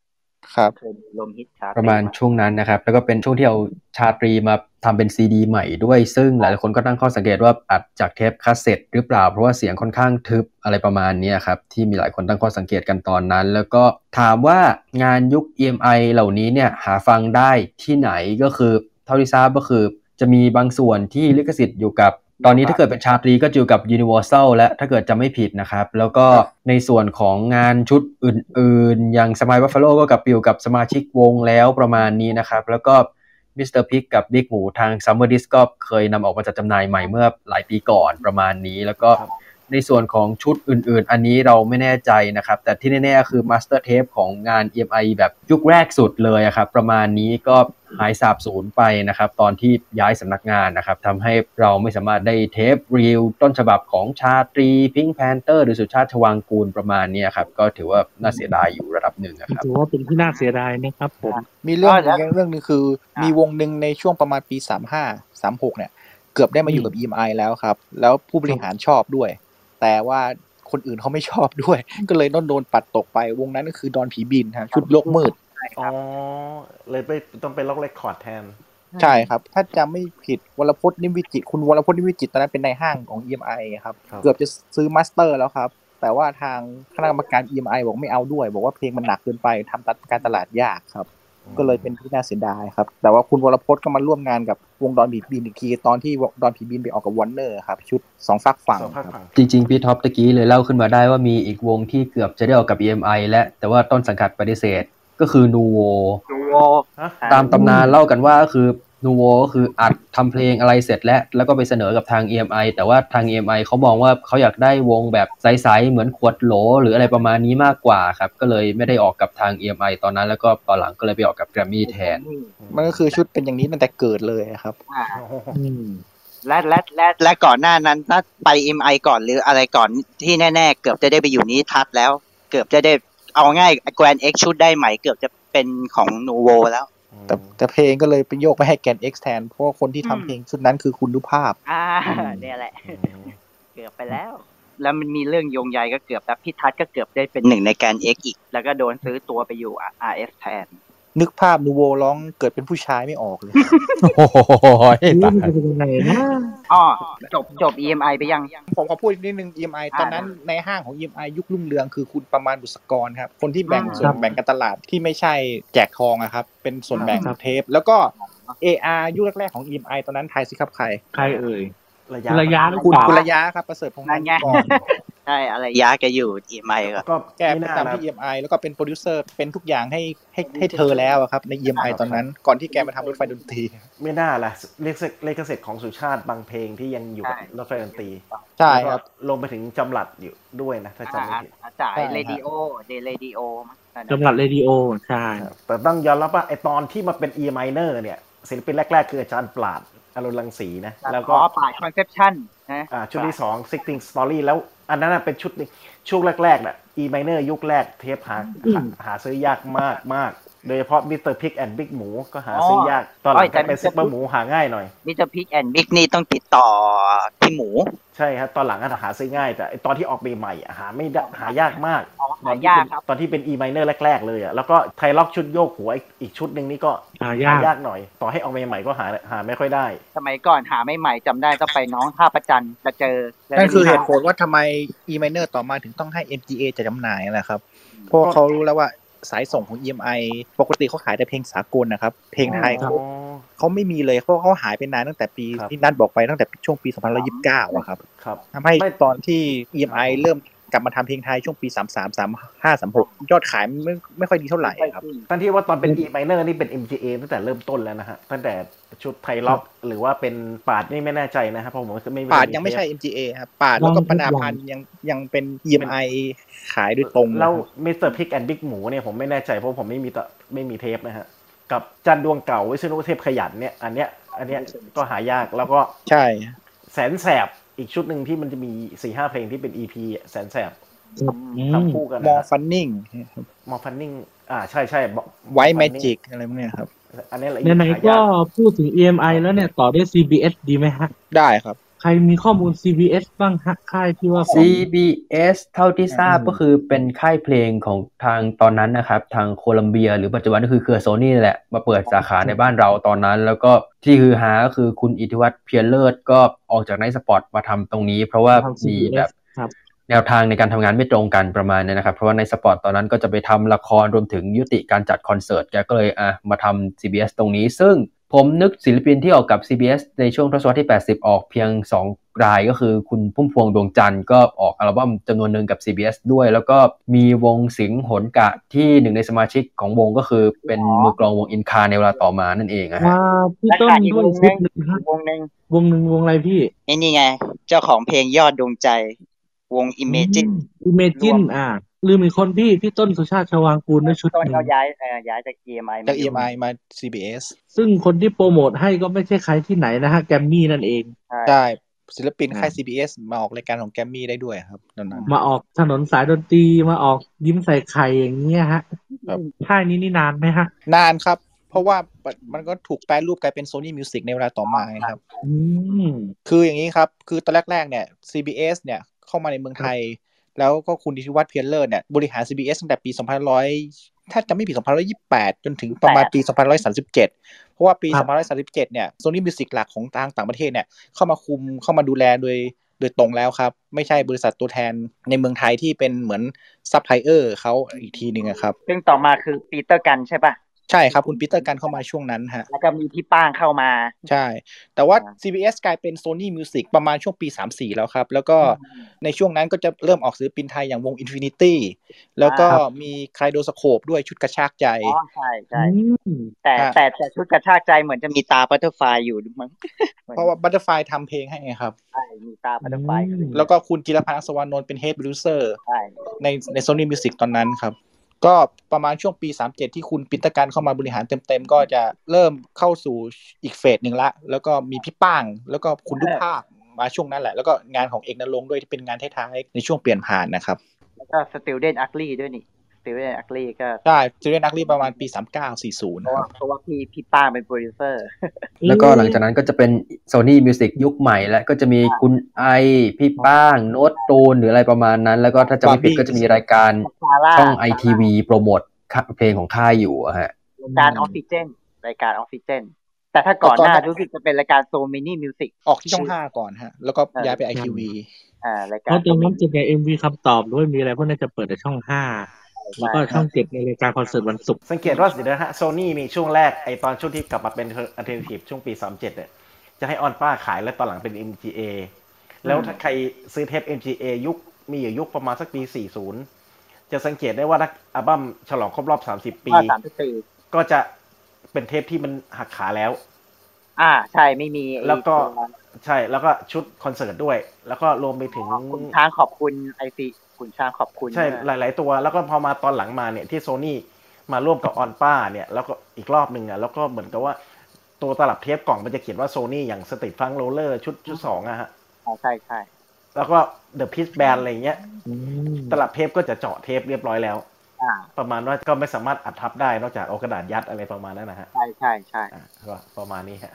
ครับเคยมีรวมฮิตชาตประมาณช่วงนั้นนะครับ แล้วก็เป็นช่วงที่เอาชาตรีมา ทำเป็นซีดีใหม่ด้วย ซึ่งหลายๆคนก็ตั้งข้อสังเกตว่าอัดจากเทปคาสเซ็ตหรือเปล่า เพราะว่าเสียงค่อนข้างทึบอะไรประมาณนี้ครับ ที่มีหลายคนตั้งข้อสังเกตกันตอนนั้น แล้วก็ถามว่างานยุค EMI เหล่านี้เนี่ยหาฟังได้ที่ไหนก็คือ เท่าที่ทราบก็คือ จะมีบางส่วนที่ลิขสิทธิ์อยู่กับ ตอนนี้ถ้าเกิดเป็นชาตรีก็จะอยู่กับ Universal และถ้าเกิดจะไม่ผิดนะครับ แล้วก็ในส่วนของงานชุดอื่น ๆ อย่าง Smile Buffalo ก็กับอยู่กับสมาชิกวงแล้วประมาณนี้นะครับ แล้วก็ Mr. Pig กับ Big หมูทาง Summer Disc ก็เคยนำออกมาจัดจำหน่ายใหม่เมื่อหลายปีก่อนประมาณนี้แล้วก็ ในส่วนของชุดอื่นๆ อันนี้เราไม่แน่ใจนะครับ แต่ที่แน่ๆ คือ master tape ของงาน EMI แบบยุคแรกสุดเลยอะครับ ประมาณนี้ก็หายสาบสูญไปนะครับ ตอนที่ย้ายสำนักงานนะครับทำให้เราไม่สามารถได้เทป reel ต้นฉบับของชาตรี Pink Panther หรือสุชาติชวางกูรประมาณเนี้ยครับ ก็ถือว่าน่าเสียดายอยู่ระดับหนึ่งนะครับถือว่าเป็นที่น่าเสียดายนะครับผมมีเรื่องอีกเรื่องหนึ่งคือมีวงหนึ่งในช่วงประมาณปี 35 36 เนี่ย เกือบได้มาอยู่กับ EMI แล้วครับ แล้วผู้บริหารชอบด้วย แต่ว่าคนอื่นเขาไม่ชอบด้วย ก็เลยต้องโดนปัดตกไปวงนั้นก็คือดอนผีบินฮะชุดโลกมืดอ๋อเลยไปต้องไป Rock Record แทน ใช่ครับ ถ้าจำไม่ผิดวรพจน์นิมวิจิตรคุณวรพจน์นิมวิจิตรตอนนั้นเป็นนายห้างของ EMI ครับครับ เกือบจะซื้อ master แล้วครับ แต่ว่าทางคณะกรรมการ EMI บอกไม่เอาด้วย บอกว่าเพลงมันหนักเกินไปทำการตลาดยากครับ ก็เลยเป็นที่น่าเสียดายครับ แต่ว่าคุณวรพจน์ก็มาร่วมงานกับวงดอนผีบินอีกทีตอนที่ดอนผีบินไปออกกับวอร์เนอร์ครับ ชุดสองฝักฝั่งสองภาคครับฝั่งจริงๆ พี่ท็อปตะกี้เลยเล่าขึ้นมาได้ว่ามีอีกวงที่เกือบจะได้ออกกับ EMI และแต่ว่าต้นสังกัดปฏิเสธก็คือนูโวดูโวฮะตามตำนานเล่ากันว่าก็คือ นูโวก็คืออัดทำเพลงอะไรเสร็จแล้ว แล้วก็ไปเสนอกับทาง EMI แต่ว่าทาง EMI เขามองว่าเขาอยากได้วงแบบใสๆเหมือนขวดโหล หรืออะไรประมาณนี้มากกว่าครับ ก็เลยไม่ได้ออกกับทาง EMI ตอนนั้น แล้วก็ตอนหลังก็เลยไปออกกับแกรมมี่แทน มันก็คือชุดเป็นอย่างนี้ตั้งแต่เกิดเลยครับอ่าอืมและและและและก่อนหน้านั้นถ้าไป MI ก่อนหรืออะไรก่อนที่แน่ ๆ เกือบจะได้ไปอยู่นี้ทัศน์แล้ว เกือบจะได้เอาง่ายแกรนเอ็กชุดได้ใหม่เกือบจะเป็นของนูโวแล้ว แต่แต่เพลงก็เลยไปโยกไปให้แกน X แทน เพราะว่าคนที่ทำเพลงชุดนั้นคือคุณรุภาพ อ่าเนี่ยแหละ เกือบไปแล้ว แล้วมันมีเรื่องโยงใยก็เกือบแล้วพี่ทัศน์ก็เกือบได้เป็นหนึ่งในแกน X อีก แล้วก็โดนซื้อตัวไปอยู่ RS แทน นึกภาพนูโวร้องเกิดเป็นผู้ชายไม่ออกเลยโอ้โหนี่ตายมันจะเป็นยังไงนะอ๋อจบจบ EMI ไปยัง ผมขอพูดอีกนิดนึง EMI ตอนนั้นในห้างของ EMI ยุครุ่งเรืองคือคุณประมาณบุษกรครับ คนที่แบ่งอ่าส่วนแบ่งการตลาดที่ไม่ใช่แจกทองอะครับ เป็นส่วนแบ่งครับเทป แล้วก็ AR ยุคแรกๆของ EMI ตอนนั้นทายสิครับใคร ใครเอ่ย ระยะระยะหรือคุณเปล่าคุณระยะครับประเสริฐพงษ์นั่นไงก่อนใช่อะไรยะแกอยู่ EMI ก็ก็แกไม่ประน่าจำนะที่ EMI แล้วก็เป็นโปรดิวเซอร์เป็นทุกอย่างให้ให้ให้เธอแล้วอะครับ ใน EMI ตอนนั้น ก่อนที่แกมาทำรถไฟดนตรี ไม่น่าละเลขเสร็จเลขเสร็จของสุชาติบางเพลงที่ยังอยู่กับใช่รถไฟดนตรีใช่แล้วก็ครับลงไปถึงจำหลัดอยู่ด้วยนะถ้าจำไม่ผิดอาจ่ายใช่ครับเรดิโอเดเรดิโอจำหลัดเรดิโอใช่แต่ต้องยอมรับว่าไอตอนที่มาเป็น E minor เนี่ยศิลปินแรก ๆ คืออาจารย์ปราด อรุณรังสีนะ แล้วก็อ๋อป่าคอนเซปชั่นนะอ่าชุดที่สอง Sixteen Story แล้วอันนั้นนะเป็นชุดหนึ่งช่วงแรกๆน่ะ E minor ยุคแรกเทปหาหาหาซื้อยากมากมาก โดยเฉพาะ Mr. Pig and Big หมูก็หาซื้อยาก ตอนหลังก็เป็นซุปเปอร์หมูหาง่ายหน่อยมิสเตอร์พิกแอนด์บิ๊กนี่ต้องติดต่อที่หมู ใช่ครับตอนหลังก็หาซื้อง่าย แต่ไอ้ตอนที่ออกใหม่ๆอะหาไม่ได้หายากมากอ๋อตอนที่หายากเป็นครับตอนที่เป็น E minor แรก ๆ เลยอะแล้วก็ไทล็อกชุดโยกหัวอีกอีกชุดหนึ่งนี่ก็หายากยากหน่อย ต่อให้ออกใหม่ๆก็หาหาไม่ค่อยได้ สมัยก่อนหาไม่ใหม่จำได้ต้องไปน้องท่าประจันจะเจอแล้วนั่นคือจะมีเหตุผลว่าทำไม E minor ต่อมาถึงต้องให้ MGA จะจำหน่ายนั่นแหละครับเพราะว่าเขารู้แล้วว่า สายส่งของ EMI ปกติเขาขายแต่เพลงสากลนะครับ เพลงไทยเขาเขาไม่มีเลยเพราะเขาหายไปนานตั้งแต่ปีครับที่นัดบอกไปตั้งแต่ช่วงปี 2029อะครับครับทำให้ตอนที่ EMI เริ่ม กลับมาทำเพลงไทยช่วงปี33 35 36ยอดขายไม่ไม่ค่อยดีเท่าไหร่ครับทั้งที่ว่าตอนเป็น E minor นี่เป็น MGA ตั้งแต่เริ่มต้นแล้วนะฮะตั้งแต่ชุดไทล็อกหรือว่าเป็นปาดนี่ไม่แน่ใจนะครับเพราะผมก็ไม่ปาดยังไม่ใช่ MGA ครับปาดแล้วก็ปนาพันธ์ยังยังเป็น EMI ขายโดยตรงนะแล้วครับมิสเตอร์พิกแอนด์บิ๊กหมูเนี่ยผมไม่แน่ใจเพราะผมไม่มีตะไม่มีเทปนะฮะกับจันดวงเก่าวิษณุเทพขยันเนี่ยอันเนี้ยอันเนี้ยก็หายากแล้วก็ใช่แสนแสบ อีกชุดหนึ่งที่มันจะมีสี่ห้าเพลงที่เป็น EP อะแสนแสบอืมทำคู่กันมอฟันนิ่งมอฟันนิ่งอ่าใช่ใช่ไวท์แมจิกอะไรพวกเนี้ยครับ อันนี้แหละไหนหาๆก็ยากพูดถึง EMI แล้วเนี่ย ต่อด้วย CBS ดีไหมฮะ ได้ครับ ใครมีข้อมูล CBS บ้างฮะค่ายที่ว่าของ CBS เท่าที่ทราบก็คือเป็นค่ายเพลงของทางตอนนั้นนะครับ ทางโคลัมเบีย หรือปัจจุบันก็คือเครือโซนี่แหละ มาเปิดสาขาในบ้านเราตอนนั้น แล้วก็ที่ฮือฮาก็คือคุณอิทธิวัฒน์เพียรเลิศก็ออกจาก Nite Spot มาทำตรงนี้ เพราะว่าทำมี CBS แบบครับแนวทางในการทำงานไม่ตรงกันประมาณเนี้นะครับ เพราะว่า Nite Spot ตอนนั้นก็จะไปทำละครรวมถึงยุติการจัดคอนเสิร์ตแกก็เลยอะมาทำ CBS ตรงนี้ ซึ่ง ผมนึกศิลปินที่ออกกับ CBS ในช่วงทศวรรษที่ 80 ออกเพียง 2 รายก็คือคุณพุ่มพวงดวงจันทร์ก็ออกอัลบั้มจำนวนหนึ่งกับ CBS ด้วย แล้วก็มีวงสิงห์หนกะที่หนึ่งในสมาชิกของวงก็คือเป็นมือกลองวงอินคาในเวลาต่อมานั่นเองนะฮะมาพี่และต้นขาดอีกด้ววยงหชุนึ่ดงหนึ่งฮะวงหนึ่งวงหนึ่งวงอะไรพี่ไอ้นี่ไง เจ้าของเพลงยอดดวงใจวง Imagine อิเมจิรนวมอ่า ลืมอีกคนพี่พี่ต้นสุชาติชวางกูลด้วยชุดต้นหนึ่งเขาย้ายเอ่อย้ายจาก EMI จากอยู่ EMI มา CBS ซึ่งคนที่โปรโมทให้ก็ไม่ใช่ใครที่ไหนนะฮะแกมมี่นั่นเองใช่ใช่ศิลปินค่าย CBS มาออกรายการของแกรมมี่ได้ด้วยครับตอนนั้นมาออกถนนสายดนตรีมาออกยิ้มใส่ไข่อย่างเงี้ยฮะครับค่ายนี้นี่นานไหมฮะ นานครับ เพราะว่ามันก็ถูกแปลรูปกลายเป็น Sony Music ในเวลาต่อมาไงครับอืมคืออย่างนี้ครับ คือตอนแรกๆเนี่ย CBS เนี่ยเข้ามาในเมืองไทย แล้วก็คุณดิธิวัฒน์เพียรเลิศเนี่ยบริหาร CBS ตั้งแต่ปี2500 ถ้าจะไม่ผิด2528 จนถึงประมาณปี2537 เพราะว่าปีครับ2537 เนี่ย Sony Music หลักของทางต่างประเทศเนี่ยเข้ามาคุมเข้ามาดูแลโดยโดยตรงแล้วครับ ไม่ใช่บริษัทตัวแทนในเมืองไทยที่เป็นเหมือนซัพพลายเออร์เขาอีกทีหนึ่งอะครับ ซึ่งต่อมาคือปีเตอร์กันใช่ป่ะ ใช่ครับ คุณปีเตอร์กันเข้ามาช่วงนั้นฮะ แล้วก็มีพี่ป้างเข้ามา ใช่ แต่ว่า CBS กลายเป็น Sony Music ประมาณช่วงปี 34 แล้วครับ แล้วก็ในช่วงนั้นก็จะเริ่มออกศิลปินไทยอย่างวง Infinity แล้วก็ครับมี Kaleidoscope ด้วยชุดกระชากใจ อ๋อ ใช่ใช่อืมแต่ครับแต่แต่ชุดกระชากใจเหมือนจะมีตรา Butterfly อยู่มั้ง เพราะว่า Butterfly ทำเพลงให้ไงครับ ใช่ มีตาบัตเตอร์ไฟอืมแล้วก็คุณจิรพันธ์อัศวานนท์เป็น Head Producer ใช่ในใน Sony Music ตอนนั้นครับ ก็ประมาณช่วงปี 37 ที่คุณปิตรการเข้ามาบริหารเต็มๆ ก็จะเริ่มเข้าสู่อีกเฟสหนึ่งละ แล้วก็มีพี่ป้าง แล้วก็คุณดุภาคมาช่วงนั้นแหละ แล้วก็งานของเอกนรงด้วยที่เป็นงานท้ายๆ ในช่วงเปลี่ยนผ่านนะครับ แล้วก็สติลเดนอักลี่ด้วยนี่ สติซีรีส์อักลีก็ใช่จูเลียนนักรีประมาณปีสามเก้าสี่ศูนย์เพราะว่าเพราะว่าพี่พี่ป้างเป็นโปรดิวเซอร์ แล้วก็หลังจากนั้นก็จะเป็น Sony Music ยุคใหม่และก็จะมีคุณไอพี่ป้างโน้ตตูนหรืออะไรประมาณนั้น แล้วก็ถ้าจะไม่ผิดก็จะมีรายการซาร่าช่อง ITV โปรโมทเพลงของค่ายอยู่อะฮะรายการออกซิเจนรายการออกซิเจนแต่ถ้าก่อนหน้ารู้สึกจะเป็นรายการ Sony Music ออกที่ช่องห้าก่อนฮะ แล้วก็ย้ายไป ITV อ่ารายเพการราะตรงนั้นจะใน MV คำตอบด้วยมีอะไรพวกนั้นจะเปิดในช่องห้า แล้วก็ช่องเจ็ดในรายการคอนเสิร์ตวันศุกร์สังเกตว่าสินะฮะโซนี่มีช่วงแรกไอตอนช่วงที่กลับมาเป็น alternative ช่วงปี37เนี่ยจะให้ Onpa ขายแล้วตอนหลังเป็น MGA แล้วถ้าใครซื้อเทป MGA ยุคมีอยู่ยุคประมาณสักปี 40 จะสังเกตได้ว่าถ้าอัลบั้มฉลองครบรอบ 30ปีว่าสามสิบปี ก็จะเป็นเทปที่มันหักขาแล้ว อ่าใช่ไม่มีไอ้แล้วก็ตัวใช่แล้วก็ชุดคอนเสิร์ตด้วย แล้วก็รวมไปถึงคุณช้างขอบคุณไอซี คุณช้างขอบคุณ ใช่หลาย ๆ ตัว แล้วก็พอมาตอนหลังมาเนี่ยที่โซนี่มาร่วมกับ Onpa เนี่ยแล้วก็อีกรอบหนึ่งอะแล้วก็เหมือนกับว่าตัวตลับเทปกล่องมันจะเขียนว่าโซนี่อย่าง Street Funk Rollers ชุดชุดสองอะฮะอ่าใช่ใช่แล้วก็เดอะพิ e แบนอะไรเงี้ยตลับเทปก็จะเจาะเทปเรียบร้อยแล้วอ่าประมาณว่าก็ไม่สามารถอัดทับได้นอกจากเอากระดาษยัดอะไรประมาณนั้นนะฮะ ใช่ใช่ใช่ก็ประมาณนี้ฮะ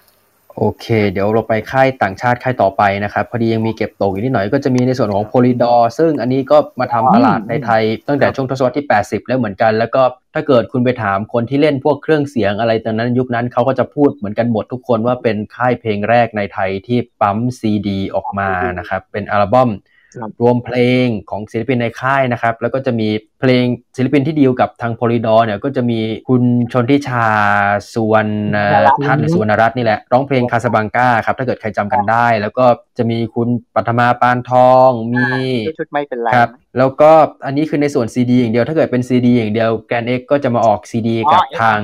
โอเค เดี๋ยวเราไปค่ายต่างชาติค่ายต่อไปนะครับพอดียังมีเก็บตกอยู่นิดหน่อยก็จะมีในส่วนของ Polydor ซึ่งอันนี้ก็มาทำตลาดในไทย ตั้งแต่ช่วงทศวรรษที่ 80 แล้วเหมือนกัน แล้วก็ถ้าเกิดคุณไปถามคนที่เล่นพวกเครื่องเสียงอะไรตอนนั้นยุคนั้นเขาก็จะพูดเหมือนกันหมดทุกคนว่าเป็นค่ายเพลงแรกในไทยที่ปั๊มซีดี ออกมานะครับเป็นอัลบั้ม รวมเพลงของศิลปินในค่ายนะครับ แล้วก็จะมีเพลงศิลปินที่ดีลกับทางโพลิดอร์เนี่ยก็จะมีคุณชนทิชาสุวรรณทัศน์หรือสุวรรณรัตน์นี่แหละ ร้องเพลงคาซาบลังกาครับถ้าเกิดใครจำกันได้ แล้วก็จะมีคุณปัทมาปานทองมีชุดไม่เป็นไรครับแล้วก็อันนี้คือในส่วนซีดีอย่างเดียวถ้าเกิดเป็นซีดีอย่างเดียว Grand Ex'ก็จะมาออกซีดีกับทาง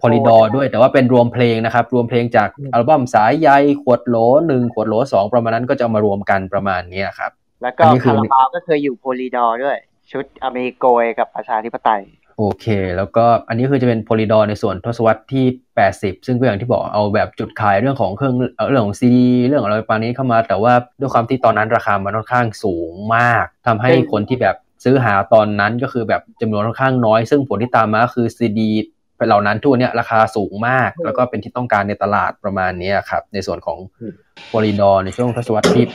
Polydor ด้วยแต่ว่าเป็นรวมเพลงนะครับ รวมเพลงจากอัลบั้มสายใยขวดโหลหนึ่งขวดโหลสองประมาณนั้นก็จะเอามารวมกันประมาณนี้ครับ แล้วก็อันนี้คืคาอราบาวก็เคยอยู่ Polydor ด้วย ชุดอเมริโกยกับประชาธิปไตย โอเค แล้วก็อันนี้คือจะเป็น Polydor ในส่วนทศวรรษที่ 80 ซึ่งก็อย่างที่บอกเอาแบบจุดขายเรื่องของเครื่องเอ่อเรื่องของซีดีเรื่องอะไรประมาณนี้เข้ามา แต่ว่าด้วยความที่ตอนนั้นราคามันค่อนข้างสูงมากทำให้คนที่แบบซื้อหาตอนนั้นก็คือแบบจำนวนค่อนข้างน้อย ซึ่งผลที่ตามมาก็คือซีดี เหล่านั้นทุกวันเนี้ยราคาสูงมาก แล้วก็เป็นที่ต้องการในตลาดประมาณนี้ครับในส่วนของ Polydor ในช่วงทศวรรษที่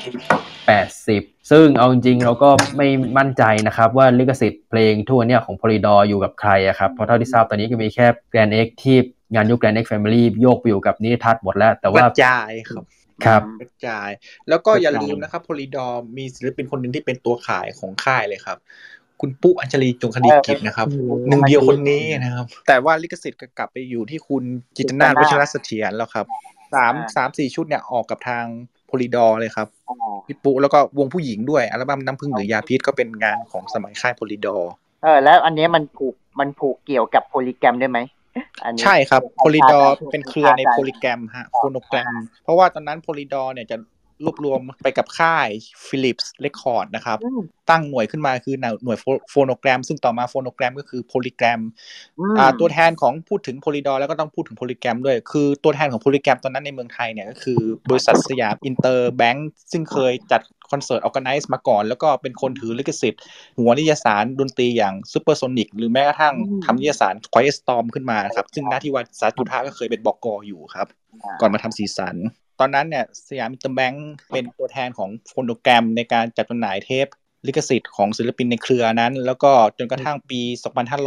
80 ซึ่งเอาจริงๆเราก็ไม่มั่นใจนะครับว่าลิขสิทธิ์เพลงทั่วเนี่ยของ Polydor อยู่กับใครอะครับเพราะเท่าที่ทราบตอนนี้ก็มีแค่ Grand Ex'ที่งานยุค Grand Ex' Family โยกไปอยู่กับนิติทัศน์หมดแล้ว แต่กว่าระจายครับครับกระจาย แล้วก็อย่าลืมนะครับ Polydor มีศิลปินคนหนึ่งที่เป็นตัวขายของค่ายเลยครับ คุณปุ๊อัญชลีจงคดีกิจนะครับหนึ่งเดียวคนนี้นะครับ แต่ว่าลิขสิทธิ์ก็กลับไปอยู่ที่คุณจิตรนาถวัชรเสถียรแล้วครับสามสามสี่ชุดเนี่ยออกกับทาง Polydor เลยครับพี่ปุ๊แล้วก็วงผู้หญิงด้วยอัลบั้มน้ำผึ้งหรือยาพิษก็เป็นงานของสมัยค่าย Polydorเออแล้วอันเนี้ยมันผูกมันผูกเกี่ยวกับ PolyGram ได้ไหมอันนี้ใช่ครับ Polydor เป็นเครือในโพลีแกรมฮะโฟโนแกรม เพราะว่าตอนนั้น Polydor เนี่ยจะ รวบรวมไปกับค่าย Philips Record นะครับ ตั้งหน่วยขึ้นมาคือหน่วย Phonogram ซึ่งต่อมา Phonogram ก็คือ PolyGramอ่าตัวแทนของพูดถึง Polydor แล้วก็ต้องพูดถึง PolyGram ด้วย คือตัวแทนของ PolyGram ตอนนั้นในเมืองไทยเนี่ยก็คือบริษัทสยามอินเตอร์แบงค์ซึ่งเคยจัดคอนเสิร์ตออ g a แก z e มาก่อน แล้วก็เป็นคนถือลิขสิทธิ์ หัวนิตยสารดนตรีอย่าง Supersonic หรือแม้กระทั่งทำนิตยสาร Quiet Storm ขึ้นมาครับซึ่งน้าทิวาสาระจูฑะก็เคยเป็นบอกอยู่ครับ ก่อนมาทำสีสัน ตอนนั้นเนี่ยสยามอินเตอร์แบงค์เป็นตัวแทนของ Phonogram ในการจัดจำหน่ายเทปลิขสิทธิ์ของศิลปินในเครือนั้น แล้วก็จนกระทั่งปี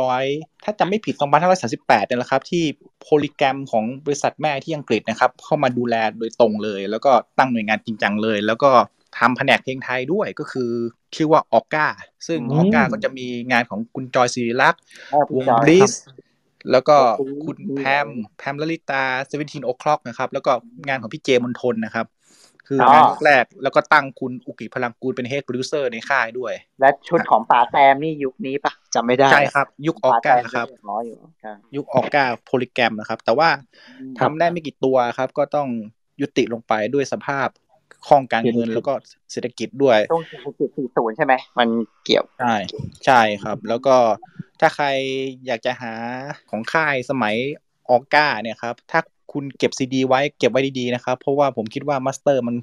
2500 ถ้าจำไม่ผิด 2538เนี่ยแหละครับ ที่ PolyGram ของบริษัทแม่ที่อังกฤษนะครับ เข้ามาดูแลโดยตรงเลย แล้วก็ตั้งหน่วยงานจริงจังเลย แล้วก็ทำแผนกเพลงไทยด้วยก็คือชื่อว่าออกาซึ่งออกาก็จะมีงานของคุณจอยศิริลักษณ์วง Bliss แล้วก็คุณแพมแพมลลิตา Seventeen O'Clock นะครับ แล้วก็งานของพี่เจมณฑลนะครับ คืองานแรกแล้วก็ตั้งคุณอุกฤษฏ์พลางกูรเป็น head producer ในค่ายด้วย และชุดของป๋าแซมนี่ยุคนี้ปะจำไม่ได้ ใช่ครับ ยุค Orca ครับอ๋ออยู่ครับยุค Orca PolyGram นะครับ แต่ว่าทำได้ไม่กี่ตัวครับ ก็ต้องยุติลงไปด้วยสภาพคล่องการเงินแล้วก็เศรษฐกิจด้วยช่วง40ใช่ไหมมันเกี่ยวใช่ใช่ครับ แล้วก็ ถ้าใครอยากจะหาของค่ายสมัยOrca เนี่ยครับ ถ้าคุณเก็บซีดีไว้เก็บไว้ดีๆนะครับ เพราะว่าผมคิดว่า master มัน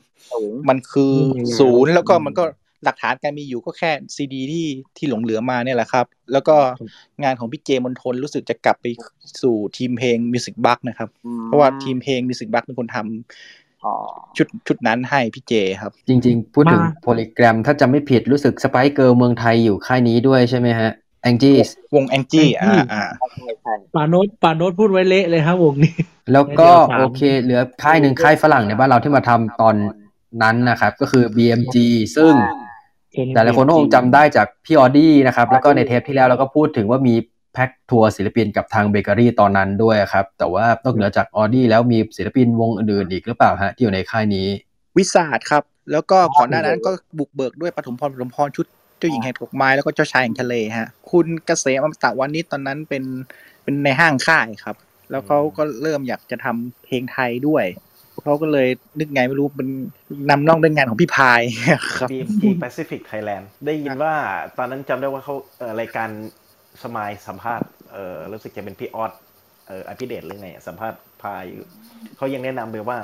มันคือศูนย์แล้วก็มันก็หลักฐานการมีอยู่ก็แค่ซีดีที่ที่หลงเหลือมาเนี่ยแหละครับ แล้วก็งานของพี่เจมณฑลรู้สึกจะกลับไปสู่ทีมเพลง Music Bugs นะครับ เพราะว่าทีมเพลง Music Bugs เป็นคนทำชุดชุดนั้นให้พี่เจครับ จริง ๆ พูดถึง PolyGram ถ้าจำไม่ผิดรู้สึก Spice Girls เมืองไทยอยู่ค่ายนี้ด้วยใช่ไหมฮะ แองจี้วงแองจี้อ่าอ่าปาโนตปาโนตพูดไว้เละเลยครับวงนี้ แล้วก็โอเค เหลือค่ายหนึ่งค่ายฝรั่งในบ้านเราที่มาทำตอนนั้นนะครับ ก็คือ BMG ซึ่งหลายๆคนก็คงจำได้จากพี่ออดี้นะครับ แล้วก็ในเทปที่แล้วเราก็พูดถึงว่ามี pack tour ศิลปินกับทางเบเกอรี่ตอนนั้นด้วยครับ แต่ว่านอกเหนือจากออดี้แล้วมีศิลปินวงอื่นๆอีกหรือเปล่าฮะที่อยู่ในค่ายนี้ วิสาดครับ แล้วก็ก่อนหน้านั้นก็บุกเบิกด้วยปฐมพรปฐมพรชุด เจ้าหญิงแห่งดอกไม้แล้วก็เจ้าชายแห่งทะเลฮะ คุณเกษมอมตะวันนี้ตอนนั้นเป็นเป็นในห้างค่ายครับ แล้วเขาก็เริ่มอยากจะทำเพลงไทยด้วยเขาก็เลยนึกไงไม่รู้เป็นนำน่องด้วยงานของพี่พายครับ BMG Pacific Thailand ได้ยินว่าตอนนั้นจำได้ว่าเขาเอ่อรายการสมายสัมภาษณ์เอ่อรู้สึกจะเป็นพี่ออสเอ่ออภิเดชหรือไงสัมภาษณ์พายอยู่เขายังแนะนำเลยว่า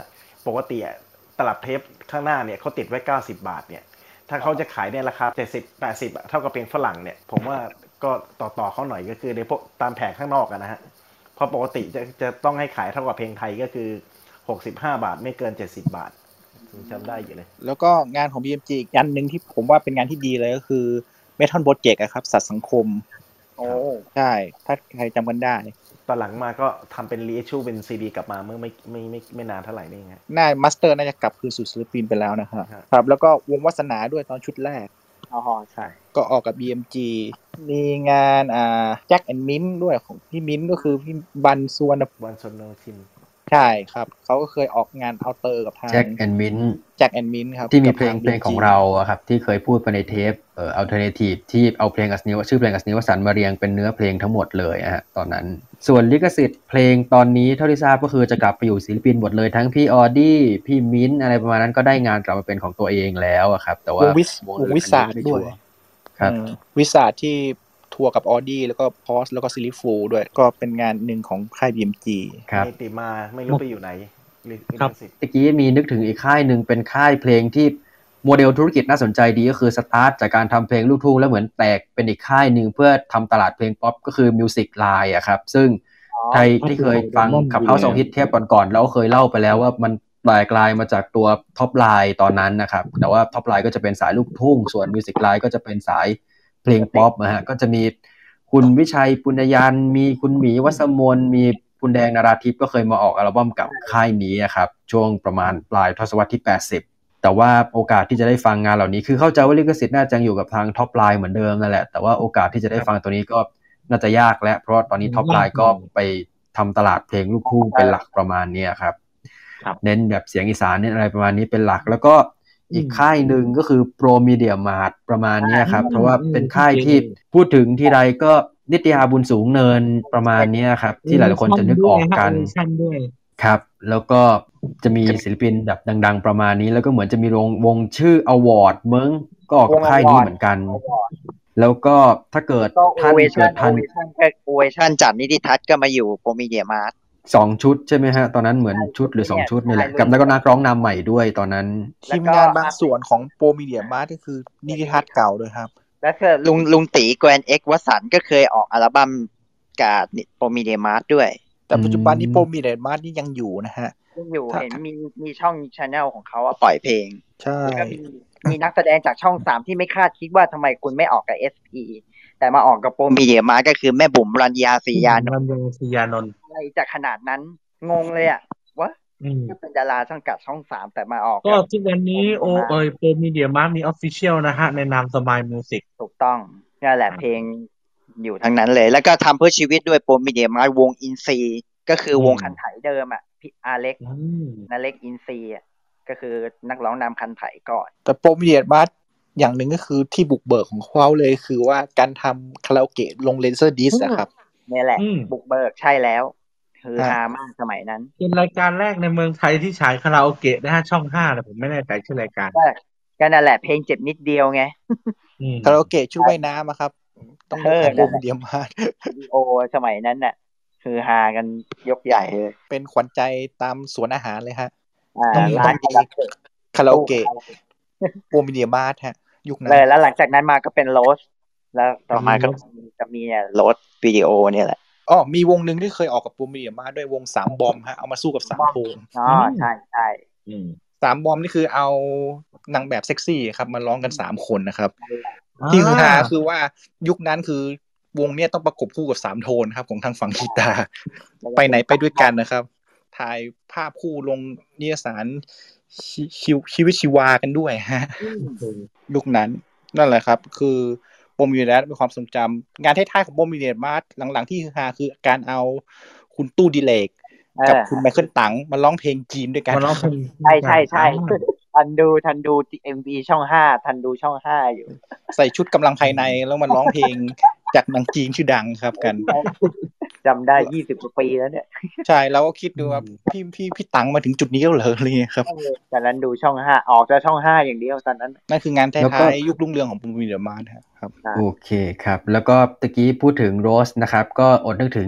ปกติอะตลับเทปข้างหน้าเนี่ยเขาติดไว้ 90 บาทเนี่ย ถ้าเขาจะขายในราคา 70 80อะเท่ากับเพลงฝรั่งเนี่ย ผมว่าก็ต่อต่อเขาหน่อยก็คือในพวกตามแผงข้างนอกอะนะฮะเพราะปกติจะจะต้องให้ขายเท่ากับเพลงไทยก็คือ 65 บาทไม่เกิน 70 บาทจำได้อยู่เลย แล้วก็งานของ BMG อีกอันหนึ่งที่ผมว่าเป็นงานที่ดีเลยก็คือ Metal Project อะครับ สัตว์สังคม โอ้ ใช่ ถ้าใครจำกันได้ ตอนหลังมาก็ทำเป็นรีชูเป็นซีดีกลับมาเมื่อไม่ไม่ไม่ไม่นานเท่าไหร่นี่ไงน่ามาสเตอร์น่าจะกลับคืนสู่ศิลปินไปแล้วนะครับครับ แล้วก็วงวัสนาด้วยตอนชุดแรกอ๋อใช่ ก็ออกกับ BMG มีงานอ่าแจ็คแอนด์มินด้วยของพี่มินก็คือพี่บันสวนวันซนโนทิน ใช่ครับ เขาก็เคยออกงานเอาเตอร์กับทางแจ็คแอนด์มินแจ็คแอนด์มินครับ ที่มีกับเพลงทาเพลง BMG ของเราอะครับ ที่เคยพูดไปในเทปเอ่ออัลเทอร์เนทีฟที่เอาเพลงอัสนิวชื่อเพลงอัสนิวสันมาเรียงเป็นเนื้อเพลงทั้งหมดเลยอะฮะตอนนั้น ส่วนลิขสิทธิ์เพลงตอนนี้เท่าที่ทราบก็คือจะกลับไปอยู่ศิลปินหมดเลยทั้งพี่ออดี้พี่มิ้นท์อะไรประมาณนั้นก็ได้งานกลับมาเป็นของตัวเองแล้วอะครับ แต่ว่าวงวิสวงวงอื่นวิสาดอันนี้ไม่ด้วยครับอืมวิสาดที่ ทัวร์กับออดี้แล้วก็พอสแล้วก็ซิลิฟูด้วยก็เป็นงานหนึ่งของค่าย BMG ครับนิติมาไม่รู้ไปอยู่ไหนลิลิขสิทธิ์เมื่อกี้มีนึกถึงอีกค่ายหนึ่งเป็นค่ายเพลงที่โมเดลธุรกิจน่าสนใจดีก็คือสตาร์ทจากการทำเพลงลูกทุ่งแล้วเหมือนแตกเป็นอีกค่ายหนึ่งเพื่อทำตลาดเพลงป๊อปก็คือ Music Line อะครับ ซึ่งใครที่เคยฟัง Club House Song Hit เทปก่อนๆแล้วเคยเล่าไปแล้วว่ามันแตกลายมาจากตัวท็อปไลน์ตอนนั้นนะครับ แต่ว่าท็อปไลน์ก็จะเป็นสายลูกทุ่ง ส่วน Music Line ก็จะเป็นสาย เพลงป๊อปนะฮะก็จะมีคุณวิชัยปุญญะยันต์มีคุณหมีวัสมนมีคุณแดงนาราทิพย์ก็เคยมาออกอัลบั้มกับค่ายนี้นะครับ ช่วงประมาณปลายทศวรรษที่ 80 แต่ว่าโอกาสที่จะได้ฟังงานเหล่านี้ คือเข้าใจว่าลิขสิทธิ์น่าจะอยู่กับทางท็อปไลน์เหมือนเดิมนั่นแหละ แต่ว่าโอกาสที่จะได้ฟังตัวนี้ก็น่าจะยากแล้วเพราะว่าตอนนี้ท็อปไลน์ก็ไปทำตลาดเพลงลูกทุ่งเป็นหลักประมาณเนี้ยครับ เน้นแบบเสียงอีสานเน้นอะไรประมาณนี้เป็นหลัก แล้วก็ อีกค่ายหนึ่งก็คือโปรมีเดียมาร์ทประมาณเนี้ยครับ เพราะว่าเป็นค่ายที่พูดถึงที่ใดก็นิตยาบุญสูงเนินประมาณเนี้ยครับ ที่หลายๆคนจะนึกออกกันชั่นด้วยครับ แล้วก็จะมีศิลปินแบบดัง ๆ ประมาณนี้ แล้วก็เหมือนจะมีวงวงชื่อ Award เมึงก็ออกกับค่ายนี้เหมือนกัน แล้วก็ถ้าเกิดก็ท่านโอเวเกิชั่นดโอทันเวชั่นก็โอเวชั่นจากนิติทัศน์ก็มาอยู่โปรมีเดียมาร์ท สองชุดใช่ไหมฮะ ตอนนั้นเหมือนชุดหรือสองชุดนี่แหละกับแล้วก็นักร้องนำใหม่ด้วยตอนนั้นทีมงานบางส่วนของโปรมีเดียมาร์ก็คือนิติทัศน์เก่าด้วยครับ แล้วก็ลุงลุงตีแกรนเอ็กวสันต์ก็เคยออกอัลบั้มกับโปรมีเดียมาร์ทด้วย แต่ปัจจุบันนี้โปรมีเดียมาร์นี่ยังอยู่นะฮะยังอยู่ถ้าเห็นมีมีช่อง channel ของเขาอะปล่อยเพลง ใช่แล้วก็มีมีนักแสดงจากช่องสามที่ไม่คาดคิดว่าทำไมคุณไม่ออกกับ SP แต่มาออกกับโปรมีเดียมาร์ทก็คือแม่บุ๋มรัญญาศรียานนท์รัญญาศรียานนท์ อะไรจากขนาดนั้น งงเลยอะวะอืมก็เป็นดาราช่องกัดช่องสามแต่มาออก ก็กับทุกวันนี้โอเอยโปรมีเดียมาร์ทมี official นะฮะ ในนาม Smile Music ถูกต้องนี่แหละเพลงอยู่ทั้งนั้นเลย แล้วก็ทำเพื่อชีวิตด้วยโปรมีเดียมาร์ทวงอินซีก็คือวงคันไถเดิมอะพี่อาเล็กนาเล็กอินซีอะก็คือนักร้องนำคันไถก่อน แต่โปรมีเดียมาร์ทอย่างหนึ่งก็คือที่บุกเบิกของเขาเลยคือว่าการทำคาราโอเกะลง laser disc อะครับนี่แหละอืมบุกเบิกใช่แล้ว คือฮะฮามากสมัยนั้น เป็นรายการแรกในเมืองไทยที่ฉายคาราโอเกะนะฮะช่องห้าแต่ผมไม่แน่ใจชื่อรายการก็ก็นั่นแหละเพลงเจ็บนิดเดียวไงอืมคาราโอเกะชุดว่ายน้ำอะครับ ต้องเอเลือกอของโปนั่รนแหละมีเดียมาร์วิดีโอสมัยนั้นน่ะ คือฮากันยกใหญ่เลย เป็นขวัญใจตามสวนอาหารเลยฮะอ่าต้องมีร้าต้อนงมีคาราโอเกะโปรมีเดียมาร์ฮะ ยุคนั้เลยนแล้วหลังจากนั้นมาก็เป็นโรสแล้วต่อมาก็จะมีเนี่ยโรสวิดีโอเนี่ยแหละ อ๋อมีวงหนึ่งที่เคยออกกับปูมีเดียมาด้วยวงสามบอมฮะเอามาสู้กับสามโทนอ๋อใช่ใช่สามบอมนี่คือเอานางแบบเซ็กซี่ครับมาร้องกันสามคนนะครับ ที่คือฮาคือว่ายุคนั้นคือวงเนี้ยต้องประกบคู่กับสามโทนครับ ของทางฝั่งกีตาร์ไปไหนไปด้วยกันนะครับ ถ่ายภาพคู่ลงนิตยสารชีชีวชีวิตชีวากันด้วยฮะยุคนั้นนั่นแหละครับ คือโปรมีเดียมาร์ทเป็นความทรงจำงานท้ายๆของโปรมีเดียมาร์ทมาหลังๆที่คือฮาคือการเอาคุณตู้ดิเรกกับคุณไมเคิลตั๋งมาร้องเพลงจีนด้วยกันมาร้องเพลงใช่ใช่ใช่ทันดูทันดูเอ็มวีช่องห้าทันดูช่องห้าอยู่ ใส่ชุดกำลังภายในแล้วมาร้องเพลง จากหนังจีนชื่อดังครับกันจำได้ยี่สิบกว่าปีแล้วเนี่ย ใช่แล้วก็คิดดูว่าพี่พี่พี่ตังมาถึงจุดนี้แล้วเหรออะไรเงี้ยครับตอนนั้นดูช่องห้าออกจากช่องห้าอย่างเดียวตอนนั้นนั่นคืองานท้แล้วก็ายๆยุครุ่งเรืองของปูมิเดียมาครับ โอเคครับ แล้วก็ตะกี้พูดถึงโรสนะครับ ก็อดนึกถึง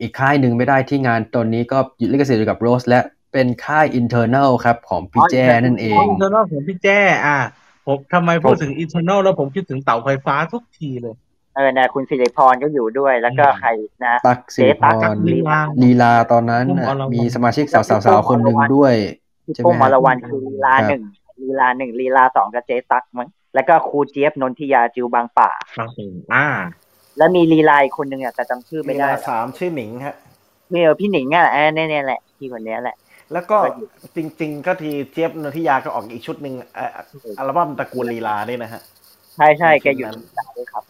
อีกค่ายหนึ่งไม่ได้ที่งานตอนนี้ก็ยึดลิขสิทธิ์อยู่กับโรสและเป็นค่าย internal ครับ ของพี่แจ้นั่นเองอินเทอร์นอลของพี่แจ้อะผมทำไมพูดถึงอินเทอร์นอลแล้วผมคิดถึงเต่าไฟฟ้าทุกทีเลย เออนะคุณสิริพรก็อยู่ด้วย แล้วก็ใครนะตักสิเจ๊ริพตักรลีลาลีลาตอนนั้นน่ะมีสมาชิกสาวๆๆคนหนึ่งด้วยพี่ใช่ไหโป้มงมฮะรวันคือลีลาครับหนึ่งลีลาหนึ่งลีลาสองกับเจ๊ตักมั้งแล้วก็ครูเจี๊ยบนนทิยาจิวบางป่าบางสิ่งอ่า แล้วมีลีลาอีกคนหนึ่งอะแต่จำชื่อมีไม่ได้ลาสามชื่อหนิงฮะพี่เออพี่หนิงอะเออเนี่ยเนี่ยแหละพี่คนเนี้ยแหละ แล้วก็จริง ๆ ก็ทีเจี๊ยบนนทิยาก็ออกอีกชุดหนึ่งเอ่ออัลบั้มตระกูลลีลาด้วยนะฮะใช่ใช่แกอยู่ในลีลาด้วยครับ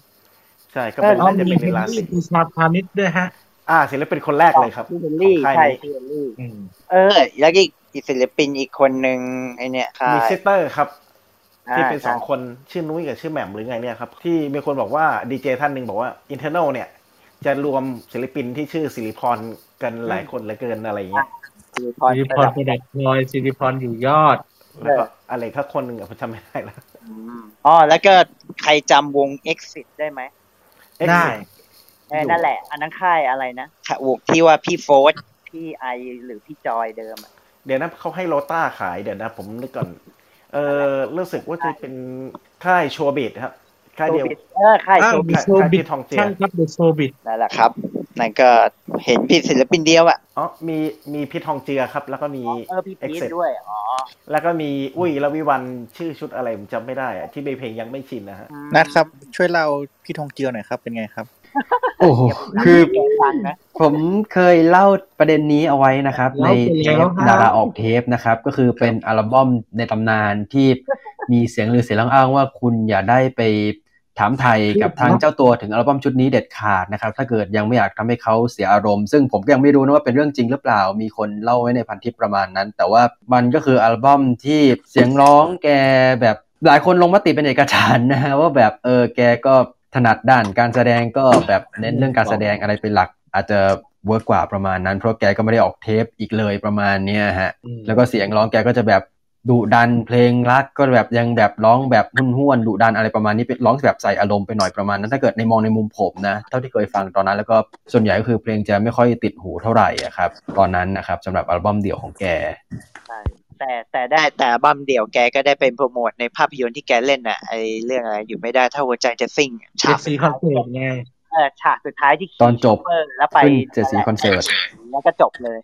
ใช่ก็เป็นเออน่าจะเป็นลีลามีสิปีชาพาณิชย์ด้วยฮะ อ่าศิลปินคนแรกเลยครับพี่เบลลี่ของค่ายใช่นี้พี่เบลลี่อืมเออ แล้วก็อีกศิลปินอีกคนหนึ่งไอเนี่ยค่ะมีซิสเตอร์ครับอ่าที่เป็นสองใช่คนชื่อนุ้ยกับชื่อแหม่มหรือไงเนี่ยครับ ที่มีคนบอกว่าดีเจท่านหนึ่งบอกว่าอินเทอร์นอลเนี่ย จะรวมศิลปินที่ชื่อสิริพรกันหลายคนเหลือเกินอะไรอย่างเงี้ยสิริพสิริพรประดับพลอยสิริพรอยู่ยอดแล้วก็อะไรถ้าคนหนึ่งอะผมจำไม่ได้แล้วอ๋อแล้วก็ใครจำวง Exit ได้ไหม ได้เออนั่นแหละ อันนั้นค่ายอะไรนะค่ะวงที่ว่าพี่โฟร์พี่ไอหรือพี่จอยเดิมอะเดี๋ยวนะเขาให้โรต้าขายเดี๋ยวนะ ผมนึกก่อน เออรู้สึกว่าจะเป็นค่ายโชว์บีดครับ ค่ายเดียวเออค่ายอ้าวโชว์มีบิโชว์บิดที่ทองเจียใช่ครับเดอะโชว์บิดนั่นแหละครับนั่นก็เห็นพี่ศิลปินเดียวอะอ๋อมีมีพีททองเจือครับ แล้วก็มีเออพี่พีท Exit ด้วยอ๋อแล้วก็มีอุ้ยละวิวันชื่อชุดอะไรผมจำไม่ได้อะที่เพลงยังไม่ชินนะฮะนัดครับ ช่วยเล่าพี่ทองเจือหน่อยครับเป็นไงครับโอ้โหคือฟังนะผมเคยเล่าประเด็นนี้เอาไว้นะครับ ในเล่าไปเทแล้วปฮะดาราออกเทปนะครับ ก็คือเป็นอัลบั้มในตำนานที่มีเสียงลือเสียงอ้างว่าคุณอย่าได้ไป ถามไทยกับทางเจ้าตัวถึงอัลบั้มชุดนี้เด็ดขาดนะครับ ถ้าเกิดยังไม่อยากทำให้เขาเสียอารมณ์ ซึ่งผมก็ยังไม่รู้นะว่าเป็นเรื่องจริงหรือเปล่า มีคนเล่าไว้ในพันทิปประมาณนั้น แต่ว่ามันก็คืออัลบั้มที่เสียงร้องแกแบบหลายคนลงมติเป็นเอกฉันท์นะฮะว่าแบบเออแกก็ถนัดด้านการแสดงก็แบบเน้นเรื่องการแสดงอะไรเป็นหลัก อาจจะ work กว่าประมาณนั้น เพราะแกก็ไม่ได้ออกเทปอีกเลยประมาณเนี้ยฮะแล้วก็เสียงร้องแกก็จะแบบ ดุดันเพลงรักก็แบบยังแบบร้องแบบห้วนๆดุดันอะไรประมาณนี้เป็นร้องแบบใส่อารมณ์ไปหน่อยประมาณนั้นถ้าเกิดในมองในมุมผมนะเท่าที่เคยฟังตอนนั้น แล้วก็ส่วนใหญ่ก็คือเพลงจะไม่ค่อยติดหูเท่าไหร่อะครับตอนนั้นนะครับสำหรับอัลบั้มเดี่ยวของแกใช่แต่แต่ได้แต่อัลบั้มเดี่ยวแกก็ได้เป็นโปรโมทในภาพยนตร์ที่แกเล่นน่ะไอเรื่องอะไรอยู่ไม่ได้ถ้าหัวใจจะซิ่งเจ็ดสีคอนเสิร์ตไงเออฉากสุดท้ายที่ขี่ตอนจบซูเปอร์แล้วไปขึ้นเจ็ดสีคอนเสิร์ตแล้วก็จบเลย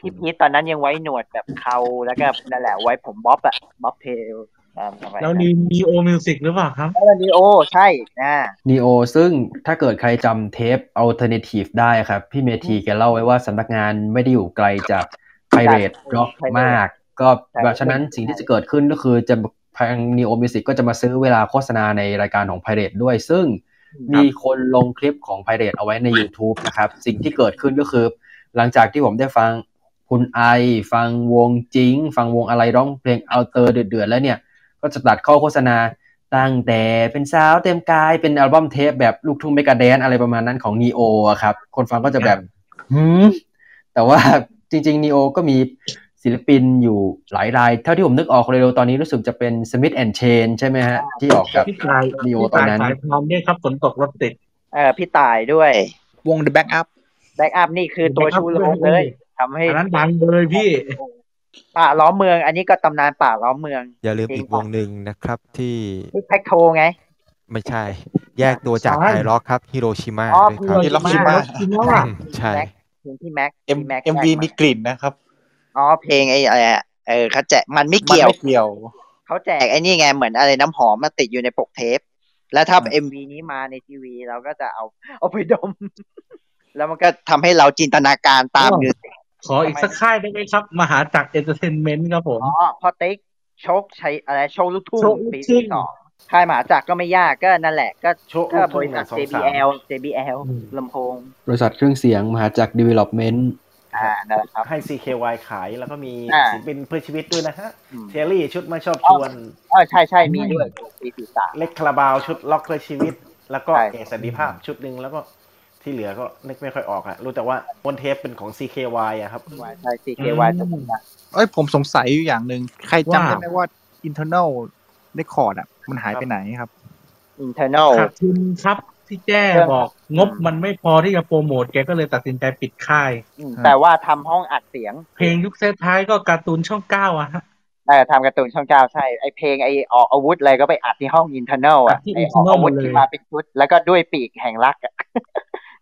พี่พีทตอนนั้นยังไว้หนวดแบบเขาแล้วก็นั่นแหละไว้ผมบ๊อบอะบ๊อบเทลตามสมัยแล้วนี่มี Neo Music หรือเปล่าครับเออ Neo ใช่นะ Neo ซึ่งถ้าเกิดใครจำเทป Alternative ได้ครับ พี่เมทีแกเล่าไว้ว่าสำนักงานไม่ได้อยู่ไกลจาก Pirate Rock มาก ก็เพราะฉะนั้นสิ่งที่จะเกิดขึ้นก็คือจะทาง Neo Music ก็จะมาซื้อเวลาโฆษณาในรายการของ Pirate ด้วย ซึ่ง มีคนลงคลิปของ Pirate เอาไว้ใน YouTube นะครับ สิ่งที่เกิดขึ้นก็คือ หลังจากที่ผมได้ฟังคุณไอ ฟังวงจิง ฟังวงอะไรร้องเพลงเอาเตอร์เดือดๆแล้วเนี่ย ก็จะตัดเข้าโฆษณาตั้งแต่เป็นสาวเต็มกายเป็นอัลบั้มเทปแบบลูกทุ่งเมกาแดนอะไรประมาณนั้นของ Neo อะครับ คนฟังก็จะแบบหืมแต่ว่าจริงๆ Neo ก็มี ศิลปินอยู่หลายราย เท่าที่ผมนึกออกเร็วๆตอนนี้รู้สึกจะเป็น Smith and Chain ใช่ไหมฮะ ที่ออกกับพี่ตาย Neo พี่ตอนตายนั้นสายพร้อมด้วยครับฝนตกรถติดเออพี่ต่ายด้วย วง The Backup แบ็กอัพนี่คือตัวชูโรงเลยทำให้อันนั้นดังเลยพี่ ป่าล้อมเมือง อันนี้ก็ตำนานป่าล้อมเมือง อย่าลืมเพลอีงกวงหนึ่งนะครับที่ที่แพ็คโทไง ไม่ใช่ แยกตัวจากใช่ไฮร็อกครับฮิโรชิมาอ๋อด้วยครับฮิโรชิมาจริงแล้วอะอืมใช่แม็กเพลงที่แม็กเอ็มที่แม็กเอ็มวีมีกลิ่นนะครับ อ๋อเพลงไอ้อะไรอะเออเขาแจกมันไม่มันเกี่ยวไม่เกี่ยวเขาแจกไอ้นี่ไงเหมือนอะไรน้ำหอมมาติดอยู่ในปกเทป แล้วถ้าเอ็มวีนี้มาในทีวี เราก็จะเอา เอาไปดม แล้วมันก็ทำให้เราจินตนาการตามมิวสิกขออีกสักค่ายได้ไหมครับ มหาจักรเอนเตอร์เทนเมนต์ครับผมอ๋อพอติ๊กโชคชัยอะไรโชคลูกทุ่งโชคลูกปีทุ่งที่สองค่ายหมาจักรก็ไม่ยากก็นั่นแหละก็โชคก็ลูกบทุ่งริษัทหนึ่งสองสาม JBL JBL ลำโพง บริษัทเครื่องเสียงมหาจักร Development อ่านั่นแหละครับ ให้ CKY ขายแล้วก็มีอ่าศิลปินเพื่อชีวิตด้วยนะฮะอืมเทลลี่ชุดไม่ชอบชวนเออใช่ใช่มีด้วยปีสี่สามเล็กคาราบาวชุดล็อกเพื่อชีวิต แล้วก็ใช่เอสันติภาพชุดหนึ่งแล้วก็ที่เหลือก็นึกไม่ค่อยออกอะรู้แต่ว่าบนเทปเป็นของ CKY อะครับใช่ CKY จะเป็นนะเอ้ยผมสงสัยอยู่อย่างหนึ่งใครจำว่าได้ไหมว่า internal record อะมันหายไปไหนครับ internal ขาดทุนครับ ที่แจ้บอกงบมันไม่พอที่จะโปรโมทแกก็เลยตัดสินใจปิดค่ายอืมแต่ว่าทำห้องอัดเสียง เพลงยุคท้ายๆก็การ์ตูนช่องเก้าอะฮะเออทำการ์ตูนช่องเก้าใช่ไอเพลงไอออกอาวุธอะไรก็ไปอัดที่ห้อง Internal อัอะดที่ไอออก internal อาวุธหมดเลยที่มาเป็นชุด แล้วก็ด้วยปีกแห่งรักอะ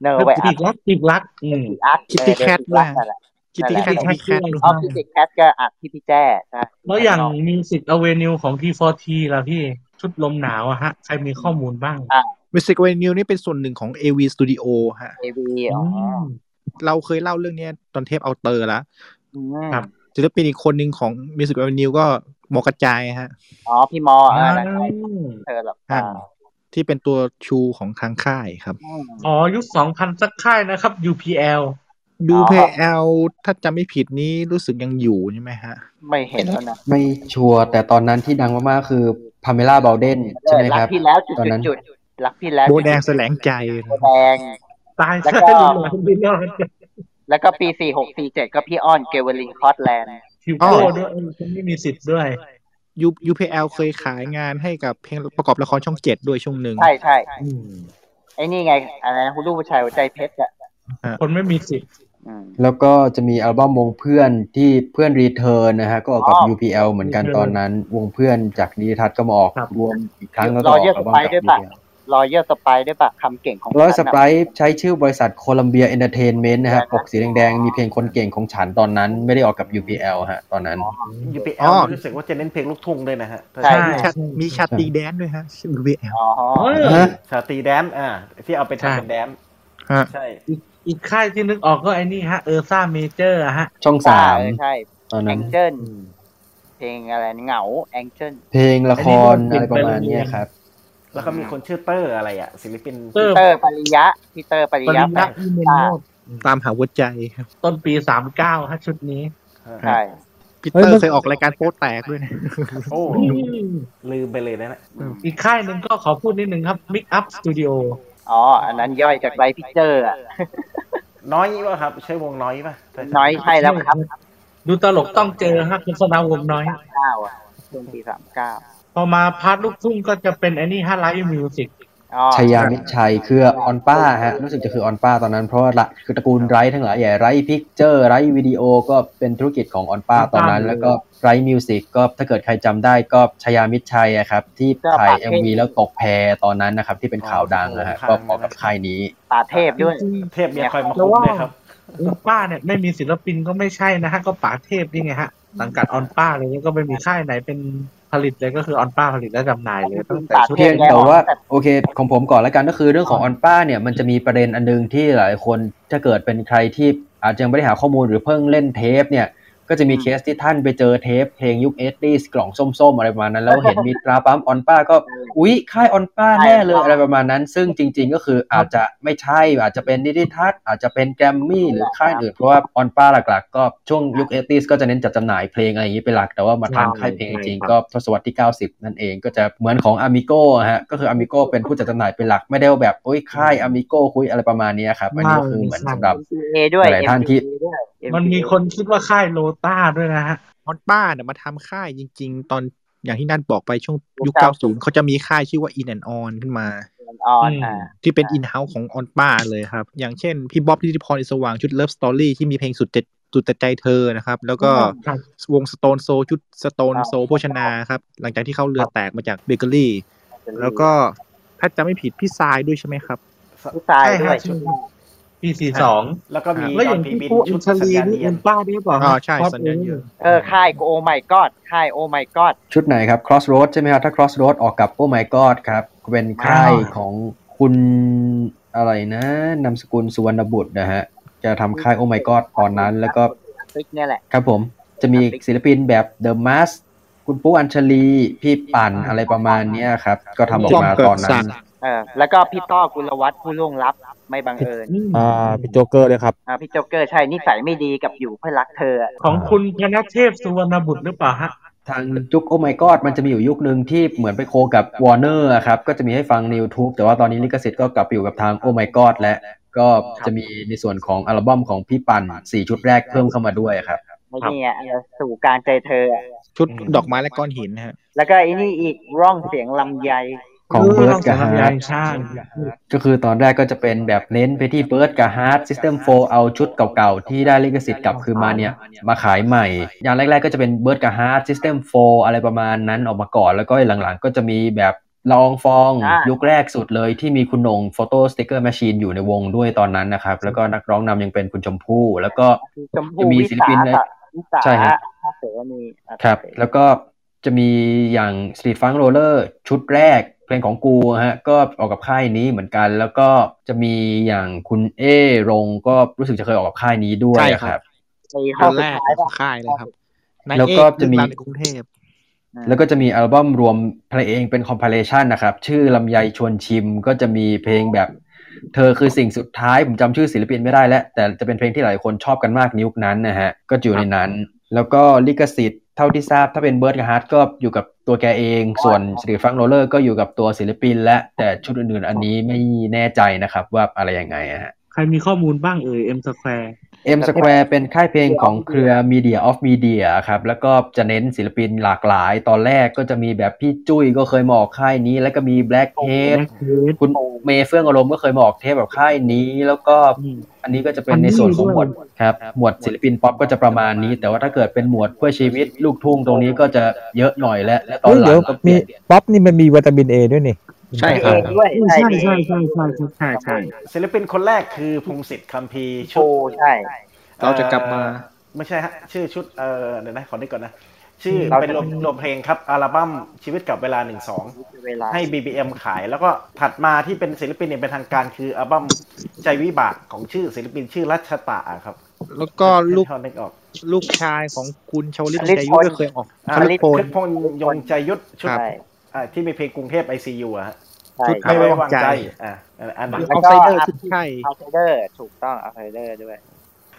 เนอแล้วไปอัปีดกรักปีกรักอืมอัด Kitty เออ Cat ปีกรักด้วยนั่นแหละ Kitty นั่นแหละ Cat ของพี่แคทด้วยอ๋อพี่ติกแคทก็อัดที่พี่แจ้ใช่แล้วอย่างมิวสิกอเวนิวของ T4T ล่ะพี่ชุดลมหนาวอะฮะ ใครมีข้อมูลบ้างอะ Music Avenue นี่เป็นส่วนหนึ่งของ AV Studio ฮะเอวีอ๋อมเราเคยเล่าเรื่องเนี้ยตอนเทปเอาเตอร์แล้วอืมครับศิลปินอีกคนหนึ่งของ Music Avenue ก็หมอกระจายฮะ อ๋อ พี่มอเออนั่นใช่เธอแบบอ่าอ่าที่เป็นตัวชูของทางค่ายครับอืมอ๋อ ยุคสองพันสักค่ายนะครับ UPL ดูอ๋อ PL ถ้าจำไม่ผิดนี้รู้สึกยังอยู่ใช่ไหมฮะ ไม่เห็นแล้วนะ ไม่ชัวร์แต่ตอนนั้นที่ดังมากๆคือพาเมล่าบาลเดนใช่ไหมรัครับพี่แล้วจุดตอนจุดนั้นจุด รักพี่แล้วโบจุแดงจุแสลงใจโบแดงตายแล้วซะก็หลุดหลานไปรอดแล้วก็ปีสี่หกสี่เจ็ดก็พี่อ้อนเกวลินคอตแลนด์คิวโก้ด้วยเออฉันไม่มีสิทธิ์ด้วยยู UPL เคยขายงานให้กับเพลงประกอบละครช่องเจ็ดด้วยช่วงหนึ่งใช่ใช่อืมไอ้นี่ไงอะไรนะคุณลูกผู้ชายหัวใจเพชรอะคนไม่มีสิทธิ์อืมแล้วก็จะมีอัลบั้มวงเพื่อนที่เพื่อนรีเทิร์นนะฮะ ก็ออกกับอ๋อ UPL เหมือนกันตอนนั้น วงเพื่อนจากนิติทัศน์ก็มาออกครับรวมอีกครั้งแล้วรก็อออกเยอร์สอัลบั้ไปมกับด้วยปะ UPL รอเยอร์สไปด้วยปะคำเก่งของร้อยสฉันไปน่ะใช้ชื่อบริษัทโคลัมเบียเอนเตอร์เทนเมนต์นะครับปกสีแดงๆ มีเพลงคนเก่งของฉันตอนนั้น ไม่ได้ออกกับ UPL ฮะ ตอนนั้น UPL อ๋อรู้สึกว่าจะเน้นเพลงลูกทุ่งด้วยนะฮะ ใช่ มีชามีชาตรีแดนด้วยฮะชื่อ UPL อ๋อเออฮะชาตรีแดนอ่าที่เอาไปใช่ทำเป็นแดนฮะใช่อีกอีกค่ายที่นึกออกก็ไอ้นี่ฮะเออร์ซ่าเมเจอร์ฮะ ช่องใช่สามใช่ตอนแอนั้นงเจิลเพลงอะไรเหงาแองเจิลเพลงละครอะไรประมาณเนี้ยครับ แล้วก็มีคนชื่อเตอร์อะไรอะศิลปินเตอร์เตอร์ปริยะพี่เตอร์ปริปริยะญแปญาดอีเมนโนดตามหาหัวใจครับ ต้นปีสามเก้าฮะชุดนี้ใช่พีเตอร์เคยออกรายการโป๊แตกด้วยนะโอ้ลืมไปเลยนะอีกค่ายหนึ่งก็ขอพูดนิดนึงครับ Mix Up Studio อ๋อ อันนั้นย่อยจากไบพิเจอร์อะน้อยป่ะครับ ใช่วงน้อยป่ะ น้อยใช่แล้วครับ ดูตลกต้องเจอฮะคุณสนาวงน้อยเก้าอะช่วงปีสามเก้า พอมาพาร์ทลูกทุ่งก็จะเป็นไอ้นี่ฮะไลฟ์มิวสิกอ๋อชายามิตรชัยคือออนป้าฮะรู้สึกจะคือออนป้าตอนนั้นเพราะว่าละคือตระกูล Right ทั้งหลายใหญ่ Right Picture Right Video ก็เป็นธุรกิจของออนป้าตอนนั้น แล้วก็ Right Music ก็ถ้าเกิดใครจำได้ก็ชายามิตรชัยอะครับที่ถ่าย MV แล้วตกแพตอนนั้นนะครับที่เป็นข่าวดังนะฮะก็ออกกับค่ายนี้ป่าเทพด้วยเทพเนี่ยคอยมาแล้วคุมว่าเลยครับออนป้าเนี่ยไม่มีศิลปินก็ไม่ใช่นะฮะก็ป๋าเทพนี่ไงฮะสังกัดออนป้าเลยแล้วก็ไม่มีค่ายไหนเป็น ผลิตเลยก็คือออนป้าผลิตและจำหน่ายเลยตั้งแต่ชุดเพียงแต่ว่าโอเคของผมก่อนแล้วกันก็คือเรื่องของออนป้าเนี่ยมันจะมีประเด็นอันนึงที่หลายคนถ้าเกิดเป็นใครที่อาจจะยังไม่ได้หาข้อมูลหรือเพิ่งเล่นเทปเนี่ย ก็จะมีเคสที่ท่านไปเจอเทปเพลงยุค SD กล่องส้มๆ อะไรประมาณนั้น แล้วเห็นมีตราปั๊มออนป้าก็ อุ๊ย ค่ายออนป้าแน่เลยอะไรประมาณนั้น ซึ่งจริง ๆ ก็คืออาจจะไม่ใช่อาจจะเป็นนิติทัศน์อาจจะเป็นแกรมมี่หรือค่ายอื่น เพราะว่าออนป้าหลักๆ ก็ช่วงยุค SD ก็จะเน้นจัดจำหน่ายเพลงอะไรอย่างนี้เป็นหลัก แต่ว่ามาทำค่ายเพลงจริงๆก็ทศวรรษที่ 90 นั่นเองก็จะเหมือนของ Amigo อะฮะก็คือ Amigo เป็นผู้จัดจำหน่ายเป็นหลักไม่ได้ว่าแบบโอ้ยค่าย Amigo คุยอะไรประมาณนี้ครับอันนี้ก็คือเหมือนสำหรับเอด้วยหลายๆท่านที่ MCA ด้วย มันมีคนคิดว่าค่ายโลต้าด้วยนะฮะออนป้าเนี่ยมาทำค่ายจริง ๆ ตอนอย่างที่นั่นบอกไปช่วงยุคยุค90 เขาจะมีค่ายชื่อว่า In and On ขึ้นมาออนอ่าที่เป็นอินเฮ้าของออนป้าเลยครับ อย่างเช่น พี่บ๊อบทิติพรอิสว่างชุด Love Story ที่มีเพลงสุดจะสุดแต่ใจเธอนะครับ แล้วก็ครับวง Stone Soul ชุด Stone Soul โภชนาครับ หลังจากที่เขาเรือแตกมาจากเบเกอรี่ แล้วก็ถ้าจำไม่ผิดพี่ทรายด้วยใช่ไหมครับพี่ทรายด้วยใช่ฮะ ปีสี่สองแล้วก็มีแล้วอย่างตอนที่บินปูอิชุนดชาสัญลีญาณนี่เนียเอ็นนป้าด้วยเปล่าอ๋อใช่คอสสัญญาณเนียนเออค่ายโอ my god ค่ายโอ my god ชุดไหนครับ Crossroad ใช่ไหมครับถ้า Crossroad ออกกับ Oh My God ครับเป็นค่ายของคุณอะไรนะนามสกุลสุวรรณบุตรนะฮะ จะทำค่าย Oh My God ตอนนั้น แล้วก็ฟิกเนี่ยแหละครับผมจะมีศิลปินแบบ The Mask คุณปุ๊อัญชลีพี่ปั่นอะไรประมาณเนี้ยครับ ก็ทำออกมาตอนนั้นเออแล้วก็พี่ต้อกุลวัฒน์ผู้ล่วงลับ ไม่บังเอิญอ่าพี่โจ๊กเกอร์เลยครับอ่าพี่โจ๊กเกอร์ใช่นิสัยไม่ดีกับอยู่เพื่อรักเธออะของคุณพนเทพสุวรรณบุตรหรือเปล่าฮะทางยุค Oh My God มันจะมีอยู่ยุคหนึ่งที่เหมือนไป co กับ Warner อะครับก็จะมีให้ฟังใน YouTube แต่ว่าตอนนี้ลิขสิทธิ์ก็กลับไปอยู่กับทาง Oh My God และก็จะมีในส่วนของอัลบั้มของพี่ปั่นสี่ชุดแรกเพิ่มเข้ามาด้วยครับไม่นี่อะเออสุดแต่ใจเธออะชุดดอกไม้และก้อนหินนะฮะแล้วก็ไอ้นี่อีกร่องเสียงลำไย ของเบิร์ดกับฮาร์ดใช่ก็คือตอนแรกก็จะเป็นแบบเน้นไปที่เบิร์ดกับฮาร์ด System 4เอาชุดเก่าๆ ที่ได้ลิขสิทธิ์กลับคืนมาเนี่ย มาขายใหม่ อย่างแรกๆก็จะเป็นเบิร์ดกับฮาร์ด System 4อะไรประมาณนั้นออกมาก่อน แล้วก็หลังๆก็จะมีแบบลองฟองอ่ายุยุคแรกสุดเลยที่มีคุณหนง Photo Sticker Machine อยู่ในวงด้วยตอนนั้นนะครับ แล้วก็นักร้องนำยังเป็นคุณชมพู่แล้วก็ชมจะพู่มีวิศิลปินสาในขะวิสาใช่ครับเสนีอะครับ แล้วก็จะมีอย่าง Street Funk Roller ชุดแรกเพ ลงของกูฮะก็ออกกับค่ายนี้เหมือนกัน แล้วก็จะมีอย่างคุณเอรงก็รู้สึกจะเคยออกกับค่ายนี้ด้วยใช่อะคครัรับบในห้ตัอวงแรสุดกท้ายของค่ายเลยครับนายแล้วเอก็กจะมีลูกหลานในกรุงเทพแล้วก็จะมีอัลบั้มรวมเพลงเป็นคอม p พ l a t i o n นะครับ ชื่อลำไยชวนชิมก็จะมีเพลงแบบ เธอคือสิ่งสุดท้าย ผมจำชื่อศิลปินไม่ได้แล้ว แต่จะเป็นเพลงที่หลายคนชอบกันมากในยุคนั้นนะฮะ ก็อยู่ในนั้น แล้วก็ลิขสิทธิ์ เท่าที่ทราบถ้าเป็นเบิร์ดกับฮาร์ดก็อยู่กับตัวแกเอง ส่วนสตรีฟังโรเลอร์ก็อยู่กับตัวศิลปิน และแต่ชุดอื่นๆ อันนี้ไม่แน่ใจนะครับว่าอะไรยังไงอะฮะใครมีข้อมูลบ้างเอ่ย M Square M Square เป็นค่ายเพลงของเครือ Media of Media ครับ แล้วก็จะเน้นศิลปินหลากหลาย ตอนแรกก็จะมีแบบพี่จุ้ยก็เคยมาออกค่ายนี้ แล้วก็มี Blackhead คุณ เมย์เฟื่องอารมณ์ก็เคยมาออกเทปแบบค่ายนี้ แล้วก็อันนี้ก็จะเป็นในส่วนของหมวดครับหมวดศิลปินป๊อปก็จะประมาณนี้ แต่ว่าถ้าเกิดเป็นหมวดเพื่อชีวิตลูกทุ่งตรงนี้ก็จะเยอะหน่อยและและตอนเฮ้ยหลัเดี๋ยวงก็เปมีลี่ยนป๊อปนี่มันมีวิตามินเอด้วยนี่ใช่ครับด้วยใช่ใช่ใช่ใช่ใช่ใช่ใช่ใช่ศิลปินคนแรกคือพงศิษฐ์คัมภีร์ชุโอ้ดใช่ เราจะกลับมาเอ่อไม่ใช่ฮะชื่อชุดเออเดี๋ยวนะขอนึกก่อนนะ ชื่อเราเป็นรวมรวมเพลงครับอัลบั้มชีวิตกับเวลาหนึ่งสองเวลาให้ BBM ขาย แล้วก็ถัดมาที่เป็นศิลปินอย่างเป็นทางการคืออัลบั้มใจวิบากของชื่อศิลปินชื่อรัชตะครับ แล้วก็ลูกเขานึกออกลูกชายของคุณชาวลิตชลิตใจยุทธพลก็เคยออกอ่าชลิตพลคลิปพงยงใจยุทธชุดครับใช่อ่าที่มีเพลงกรุงเทพ ICU อะฮะใช่ชุดไม่ไว้วางใจอ่าอันนั้นเอาไซเดอร์ชุดไข่เอาไซเดอร์ถูกต้องเอาไซเดอร์ด้วย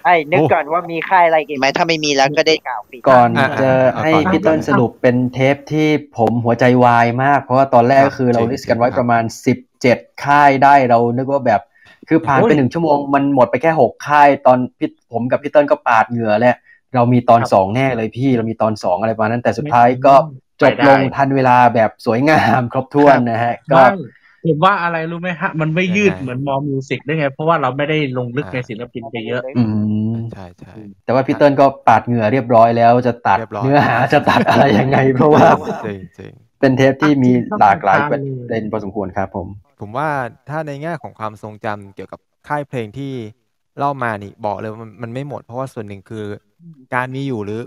ไอ้นึกก่อนว่ามีค่ายอะไรอีกไหมถ้าไม่มีแล้วก็ได้กล่าวปิดก่อนอะจะอะให้ก่อนพี่เติ้ลสรุปเป็นเทปที่ผมหัวใจวายมาก เพราะว่าตอนแรกครับก็คือเราจริง list กันไว้ครับประมาณสิบเจ็ดค่ายได้เรานึกว่าแบบ คือผ่านไปโอ้ยหนึ่งชั่วโมงมันหมดไปแค่หกค่าย ตอนพี่ผมกับพี่เติ้ลก็ปาดเหงื่อแล้วเรามีตอนสองแน่เลยพี่เรามีตอนสองอะไรประมาณนั้นแต่สุดท้ายก็จบลงทันเวลาแบบสวยงามครบถ้วนนะฮะก็ ไม่ผมว่าอะไรรู้ไหมฮะ มันไม่ยืดยังไงเหมือน More Music ได้ไง เพราะว่าเราไม่ได้ลงลึกในศิลปินไปเยอะ อืมใช่ใช่แต่ว่าพี่เติ้ลก็ปาดเหงื่อเรียบร้อยแล้วจะตัดเรียบร้อยเนื้อหาจะตัดอะไรยังไง เพราะว่าจริงจริงเป็นเทปที่มีหลากหลายต้องปการระเลยเด็นพอสมควรครับผม ผมว่าถ้าในแง่ของความทรงจำเกี่ยวกับค่ายเพลงที่เล่ามานี่บอกเลยว่ามันมันไม่หมด เพราะว่าส่วนหนึ่งคือ การมีอยู่หรือ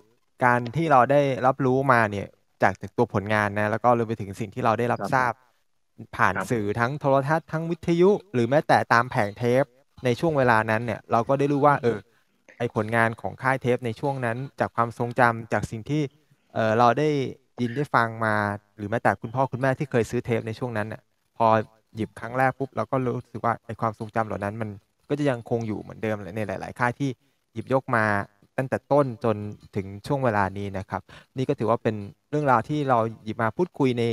การที่เราได้รับรู้มาเนี่ยจากจากตัวผลงานนะ แล้วก็รวมไปถึงสิ่งที่เราได้รับครับทราบ ผ่านครับสื่อทั้งโทรทัศน์ทั้งวิทยุ หรือแม้แต่ตามแผงเทปในช่วงเวลานั้นเนี่ย เราก็ได้รู้ว่า เออ ไอผลงานของค่ายเทปในช่วงนั้น จากความทรงจำจากสิ่งที่เออเราได้ยินได้ฟังมา หรือแม้แต่คุณพ่อคุณแม่ที่เคยซื้อเทปในช่วงนั้นน่ะพอหยิบครั้งแรกปุ๊บเราก็รู้สึกว่าไอความทรงจำเหล่านั้นมันก็จะยังคงอยู่เหมือนเดิมในหลาย ๆ ค่ายที่หยิบยกมาตั้งแต่ต้นจนถึงช่วงเวลานี้นะครับ นี่ก็ถือว่าเป็นเรื่องราวที่เราหยิบมาพูดคุยใน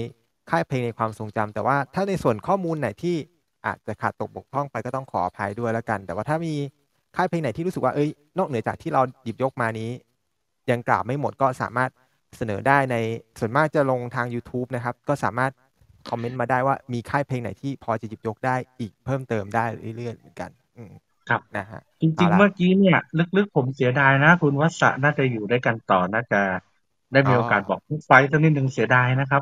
ค่ายเพลงในความทรงจำแต่ว่าถ้าในส่วนข้อมูลไหนที่อาจจะขาดตกบกพร่องไปก็ต้องขออภัยด้วยแล้วกัน แต่ว่าถ้ามีค่ายเพลงไหนที่รู้สึกว่าเอ้ยนอกเหนือจากที่เราหยิบยกมานี้ ยังกล่าวไม่หมดก็สามารถเสนอได้ในส่วนมากจะลงทาง YouTube นะครับ ก็สามารถคอมเมนต์มาได้ว่ามีค่ายเพลงไหนที่พอจะหยิบยกได้อีกเพิ่มเติมได้เรื่อยๆเหมือนกัน อืมครับนะฮะจริงเอาๆละเมื่อกี้เนี่ยลึกๆ ผมเสียดายนะ คุณวัศน่าจะอยู่ด้วยกันต่อน่าจะได้มีอ๋อโอกาสบอกไฟท์สักนิดหนึ่งเสียดายนะครับ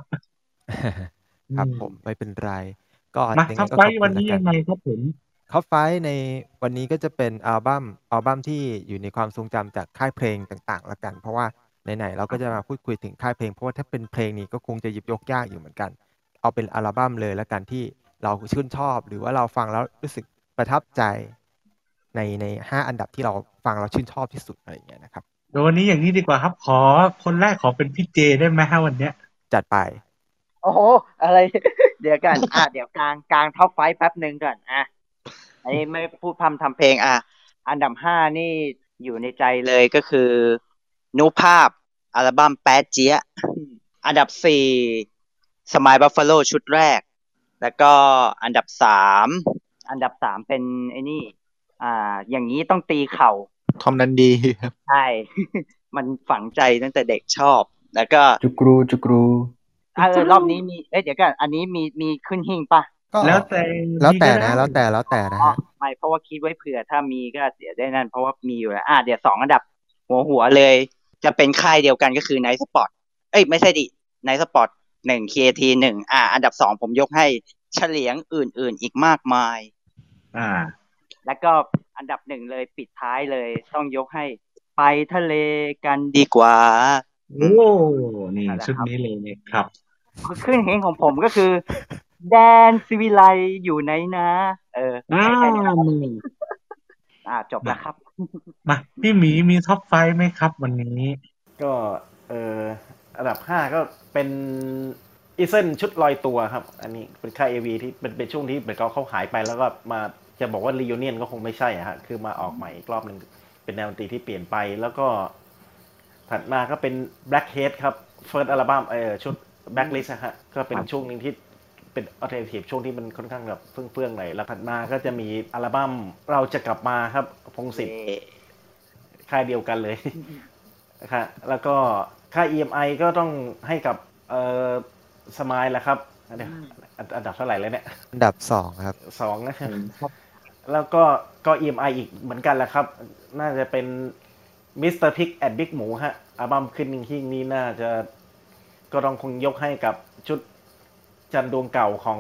ครับอืมผมไม่เป็นไร ก็มายังทัไงบก็ไฟขอบท์คุวันณนี้แล้วกัยันงไงครับผมท็อปไฟท์ในวันนี้ก็จะเป็นอัลบั้มอัลบั้มที่อยู่ในความทรงจำจากค่ายเพลงต่างๆละกัน เพราะว่าไหนๆเราก็จะมาพูดคุยถึงค่ายเพลงเพราะว่าถ้าเป็นเพลงนี้ก็คงจะหยิบยกยากอยู่เหมือนกัน เอาเป็นอัลบั้มเลยละกันที่เราชื่นชอบ หรือว่าเราฟังแล้วรู้สึกประทับใจในในห้าอันดับที่เราฟังแล้วชื่นชอบที่สุดอะไรอย่างเงี้ยนะครับเดี๋ยววันนี้อย่างนี้ดีกว่าครับขอคนแรกขอเป็นพี่เจได้ไหมฮะวันเนี้ยจัดไป โอ้โห อะไร เดี๋ยวกัน อะ เดี๋ยวกางกาง top five แป๊บหนึ่งก่อน อะอันนี้ไม่พูดพร่ำทำเพลง อะ อันดับห้านี่อยู่ในใจเลยก็คือ นุภาพ อัลบั้มแปดเจี๊ยะอันดับสี่ Smile Buffalo ชุดแรก แล้วก็อันดับสามอันดับสามเป็นไอ้นี่ อ่า อย่างนี้ต้องตีเข่าทอมดันดีครับ ใช่ มันฝังใจตั้งแต่เด็กชอบ แล้วก็จุกรูจุกรูอะเออ รอบนี้มีเอ้ยเดี๋ยวกันอันนี้มีมีขึ้นหิ้งปะก็แล้วแต่แล้วแต่มีก็ได้นะ แล้วแต่แล้วแต่นะอ๋อฮะไม่เพราะว่าคิดไว้เผื่อถ้ามีก็เสียได้นั่น เพราะว่ามีอยู่แล้วอะเดี๋ยวสองอันดับ หัวหัวเลย จะเป็นค่ายเดียวกันก็คือ Nite Spot เอ้ยไม่ใช่ดิ Nite Spot หนึ่ง KT หนึ่งอะอันดับสองผมยกให้เฉลียงอื่น ๆ อีกมากมาย อ่า แล้วก็อันดับหนึ่งเลยปิดท้ายเลย ต้องยกให้ไปทะเลกันดีกว่า โอ้นี่นั่นแหละชุดครับนี้เลยเนี่ยครับขึ้นเฮงของผมก็คือ แดนซิวิไลอยู่ไหนนะ เอออ่าแค่นี้นะครับอ่าจบแล้วครับ มาพี่หมีมีท็อปไฟว์ไหมครับ วันนี้ ก็เอออันดับห้าก็เป็นอีเซนชุดลอยตัวครับ อันนี้เป็นค่ายเอวีที่เป็นเป็นช่วงที่เหมือนเขาเขาหายไปแล้วก็มาจะบอกว่ารี u n เนียนก็คงไม่ใช่อะฮะคือมาออกใหม่อีกรอบหนึ่งเป็นแนวดนตรีที่เปลี่ยนไปแล้วก็ ถัดมาก็เป็น Blackhead ครับ First อัลบั้มเออชุด Blacklist นะฮะก็เป็นช่วงหนึ่งที่เป็น alternative ช่วงที่มันค่อนข้างแบบเฟื่องๆหน่อยแล้วถัดมาก็จะมีอัลบั้มเราจะกลับมาครับ พงศิษฐ์ค่ายเดียวกันเลยค่ะแล้วก็ค่า EMI ก็ต้องให้กับเอ่อสมายแหละครับเดี๋ยวอันอันดับเท่าไหร่แล้วเนี่ย อันดับสองครับสองนะแล้วก็ก็ EMI อีกเหมือนกันแหละครับ น่าจะเป็น Mr. Pig and Big หมูฮะอัลบั้มขึ้นนิ่งที่นี้น่าจะก็ต้องคงยกให้กับชุดจันดวงเก่าของ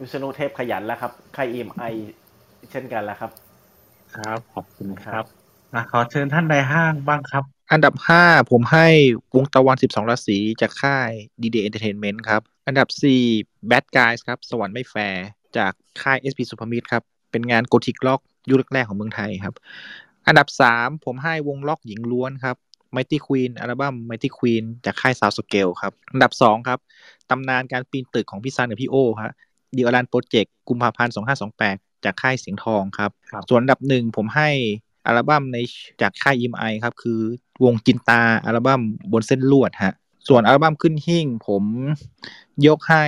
วิษณุเทพขยันแล้วครับค่าย EMI เช่นกันแล้วครับ ครับ ขอบคุณครับอะขอเชิญท่านในห้างบ้างครับ อันดับห้าผมให้วงตะวันสิบสองราศีจากค่าย DD Entertainment ครับ อันดับสี่ Bad Guys ครับ สวรรค์ไม่แฟร์จากค่าย SP Super m i t ครับ เป็นงานโกธิกล็อกยุคแรกๆของเมืองไทยครับ อันดับสามผมให้วงล็อกหญิงล้วนครับ Mighty Queen อัลบั้ม Mighty Queen จากค่าย Sound Scale ครับ อันดับสองครับตำนานการปีนตึกของพี่ซันกับพี่โอฮะดีอลันโปรเจกต์กุมภาพันธ์สองห้าสองแปดจากค่ายเสียงทองครับครับ ส่วนอันดับหนึ่งผมให้อัลบั้มในจากค่าย EMI ครับ คือวงจินตาอัลบั้มบนเส้นลวดฮะส่วนอัลบั้มขึ้นหิ่ง ผมยกให้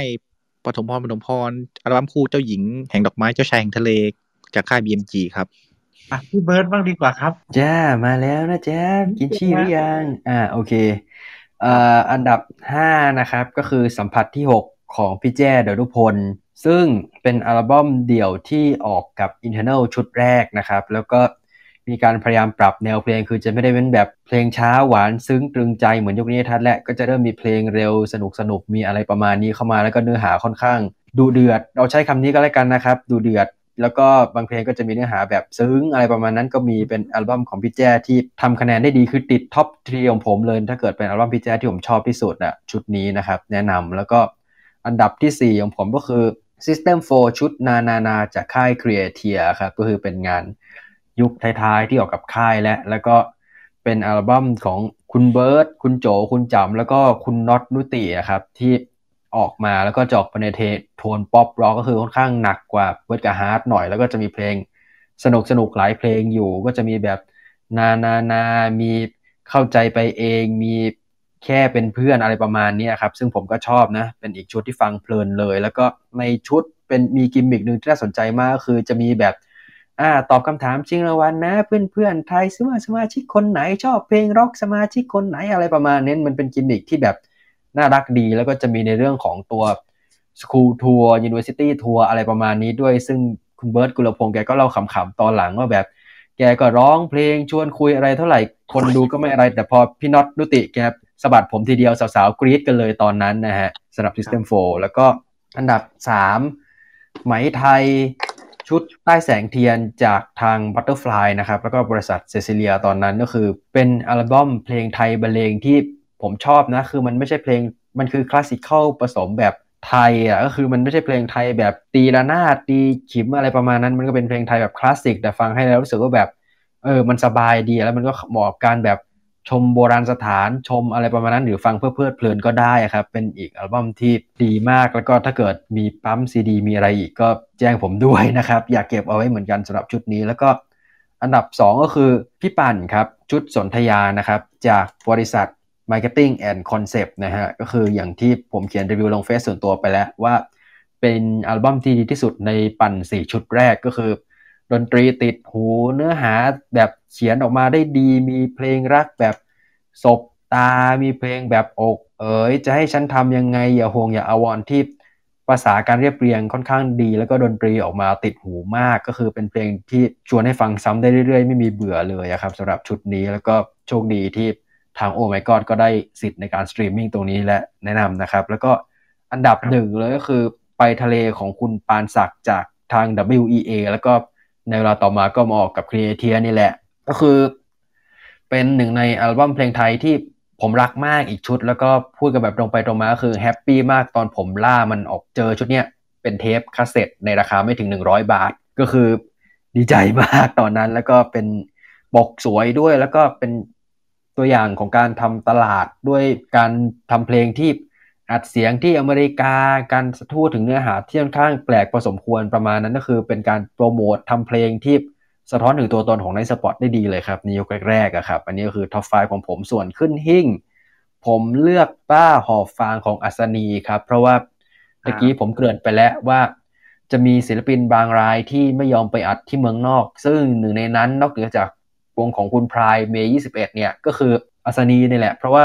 ปฐมพรปฐมพรอัลบั้มคู่เจ้าหญิงแห่งดอกไม้เจ้าชายแห่งทะเลจากค่าย BMG ครับ อะพี่เบิร์ดบ้างดีกว่าครับ จ้า มาแล้วนะจ๊ะกินชี่หรือยัง อ่า โอเคเอ่ออันดับห้านะครับ ก็คือสัมผัสที่หกของพี่แจ้ดนุพล ซึ่งเป็นอัลบั้มเดี่ยวที่ออกกับ Internal ชุดแรกนะครับ แล้วก็มีการพยายามปรับแนวเพลง คือจะไม่ได้เป็นแบบเพลงช้าหวานซึ้งตรึงใจเหมือนยุคนิธิทัศน์และก็จะเริ่มมีเพลงเร็วสนุกสนุกมีอะไรประมาณนี้เข้ามาแล้วก็เนื้อหาค่อนข้างดูเดือด เราใช้คำนี้ก็แล้วกันนะครับ ดูเดือด แล้วก็บางเพลงก็จะมีเนื้อหาแบบซึ้งอะไรประมาณนั้นก็มีเป็นอัลบั้มของพี่แจ้ที่ทำคะแนนได้ดีคือติด top three ของผมเลย ถ้าเกิดเป็นอัลบั้มพี่แจ้ที่ผมชอบที่สุดอะชุดนี้นะครับ แนะนำแล้วก็อันดับทีสี่ 4 ของผมก็คือ System 4 ชุดนานานาจากค่าย Creatia ครับก็คือเป็นงานยุคท้ายๆที่ออกกับค่ายและแล้วก็เป็นอัลบั้มของคุณเบิร์ตคุณโจคุณจำแล้วก็คุณน็อตนุติครับที่ ออกมาแล้วก็จะออกไปในเทโทนป๊อปร็อกก็คือค่อนข้างหนักกว่าเบิร์ดกับฮาร์ดหน่อยแล้วก็จะมีเพลงสนุกสนุกหลายเพลงอยู่ ก็จะมีแบบนานานามีเข้าใจไปเอง มีแค่เป็นเพื่อนอะไรประมาณนี้ครับ ซึ่งผมก็ชอบนะ เป็นอีกชุดที่ฟังเพลินเลย แล้วก็ในชุดเป็นมีกิมมิกหนึ่งที่น่าสนใจมากคือจะมีแบบอ่าตอบคำถามชิงรางวัลนะ เพื่อนเพื่อนๆไทยซิว่าสมาชิกคนไหนชอบเพลงร็อกสมาชิกคนไหนอะไรประมาณนี้มันเป็นกิมมิคที่แบบ น่ารักดีแล้วก็จะมีในเรื่องของตัว School Tour University Tour อะไรประมาณนี้ด้วย ซึ่งคุณเบิร์ตกุลพงศ์แกก็เล่าขำๆตอนหลังว่าแบบ แกก็ร้องเพลงชวนคุยอะไรเท่าไหร่คนดูก็ไม่อะไร แต่พอพี่น็อตนุติแกสะบัดผมทีเดียวสาวๆกรี๊ดกันเลยตอนนั้นนะฮะสำหรับ System 4 แล้วก็อันดับ 3 ไหมไทยชุดใต้แสงเทียนจากทาง Butterfly นะครับ แล้วก็บริษัทเซซิเลียตอนนั้นก็คือเป็นอัลบั้มเพลงไทยบรรเลงที่ ผมชอบนะ คือมันไม่ใช่เพลงมันคือ classical ผสมแบบไทยอะก็คือมันไม่ใช่เพลงไทยแบบตีระนาดตีขิมอะไรประมาณนั้น มันก็เป็นเพลงไทยแบบคลาสสิกแต่ฟังให้แล้วรู้สึกว่าแบบเออมันสบายดีแล้วมันก็เหมาะกับการแบบชมโบราณสถานชมอะไรประมาณนั้นหรือฟังเพื่อเพลิดเพลินก็ได้ครับ เป็นอีกอัลบั้มที่ดีมากแล้วก็ถ้าเกิดมีปั๊มซีดีมีอะไรอีกก็แจ้งผมด้วยนะครับ อยากเก็บเอาไว้เหมือนกันสำหรับชุดนี้ แล้วก็อันดับ 2 ก็คือพี่ปั่นครับชุดสนธยานะครับจากบริษัท Marketing and Concept นะฮะ ก็คืออย่างที่ผมเขียนรีวิวลงเฟซส่วนตัวไปแล้วว่า เป็นอัลบั้มที่ดีที่สุดในปั่น 4 ชุดแรกก็คือ ดนตรีติดหูเนื้อหาแบบเขียนออกมาได้ดี มีเพลงรักแบบสบตา มีเพลงแบบอก เอ๋ยจะให้ฉันทำยังไง อย่าห่วงอย่าอาวรณ์ที่ภาษาการเรียบเรียงค่อนข้างดี แล้วก็ดนตรีออกมาติดหูมากก็คือเป็นเพลงที่ชวนให้ฟังซ้ำได้เรื่อยๆ ไม่มีเบื่อเลยครับสำหรับชุดนี้แล้วก็โชคดีที่ ทางโอ้ my god ก็ได้สิทธิ์ในการสตรีมมิ่งตรงนี้และแนะนำนะครับ แล้วก็อันดับหนึ่งเลยก็คือไปทะเลของคุณปานศักดิ์จากทาง WEA แล้วก็ในเวลาต่อมาก็มาออกกับ Creatia นี่แหละ ก็คือ เป็นหนึ่งในอัลบั้มเพลงไทยที่ผมรักมากอีกชุด แล้วก็พูดกันแบบตรงไปตรงมาก็คือ happy มากตอนผมล่ามันออกเจอชุดเนี้ยเป็นเทปคาสเซ็ตในราคาไม่ถึง 100 บาท ก็คือดีใจมากตอนนั้นแล้วก็เป็นปกสวยด้วยแล้วก็เป็น ตัวอย่างของการทำตลาดด้วยการทำเพลงที่อัดเสียงที่อเมริกาการสะท้อนถึงเนื้อหาที่ค่อนข้างแปลกพอสมควรประมาณนั้นก็คือเป็นการโปรโมททำเพลงที่สะท้อนถึงตัวตนของไนท์สปอตได้ดีเลยครับในยุคแรกๆอะครับ อันนี้ก็คือ top five ของผมส่วนขึ้นหิ้ง ผมเลือกบ้าหอบฟางของอัศนีครับ เพราะว่าตะกี้ผมเกริ่นไปแล้วว่า จะมีศิลปินบางรายที่ไม่ยอมไปอัดที่เมืองนอก ซึ่งหนึ่งในนั้นนอกเหนือจาก วงของคุณพรายเมย์21เนี่ยก็คืออัศนีนี่แหละ เพราะว่า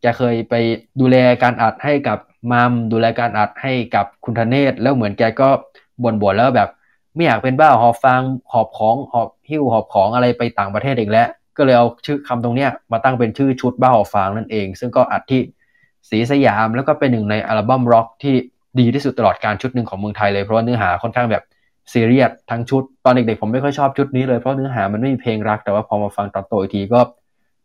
แกเคยไปดูแลการอัดให้กับมัมดูแลการอัดให้กับคุณธเนศแล้วเหมือนแกก็บ่นๆแล้วแบบ ไม่อยากเป็นบ้าหอบฟางหอบของหอบหิ้วหอบของอะไรไปต่างประเทศอีกแล้ว ก็เลยเอาชื่อคำตรงเนี้ยมาตั้งเป็นชื่อชุดบ้าหอบฟางนั่นเอง ซึ่งก็อัดที่สีสยามแล้วก็เป็นหนึ่งในอัลบั้มร็อกที่ดีที่สุดตลอดการชุดหนึ่งของเมืองไทยเลยเพราะว่าเนื้อหาค่อนข้างแบบ ซีเรียสทั้งชุด ตอนเด็กๆผมไม่ค่อยชอบชุดนี้เลยเพราะเนื้อหามันไม่มีเพลงรักแต่ว่าพอมาฟังตอนโตอีกทีก็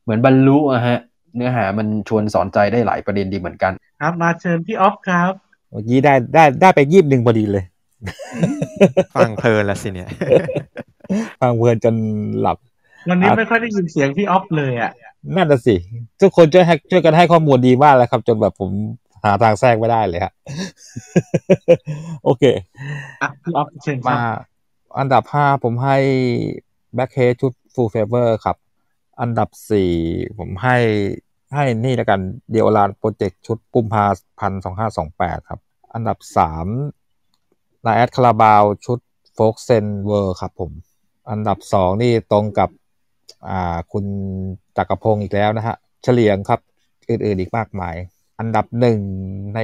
เหมือนบรรลุอะฮะ เนื้อหามันชวนสอนใจได้หลายประเด็นดีเหมือนกัน ครับมาเชิญพี่ออฟครับเมื่อกี้ได้ได้ได้ไปยีบหนึ่งพอดีเลย ฟังเพลินละสิเนี่ย ฟังเพลินจนหลับ วันนี้ไม่ค่อยได้ยินเสียงพี่ออฟเลยอะนั่นน่ะสิ ทุกคนช่วยให้ช่วยกันให้ข้อมูลดีมากเลยครับ จนแบบผม หาทางแทรกไม่ได้เลยฮะโอเคอะพี่ออฟเชิญครัมาบอันดับห้าผมให้แบ็คเฮดชุด Full Favor ครับ อันดับสี่ผมให้ให้นี่แล้วกันเดียวลานโปรเจกต์ชุดปุ่มพาพันสองห้าสองแปดครับ อันดับสามนาแอดคาราบาวชุดโฟกเซนเวอร์ครับผม อันดับสองนี่ตรงกับอ่าคุณจักรพงศ์อีกแล้วนะฮะ เฉลียงครับ อื่นๆอีกมากมาย อันดับหนึ่งใน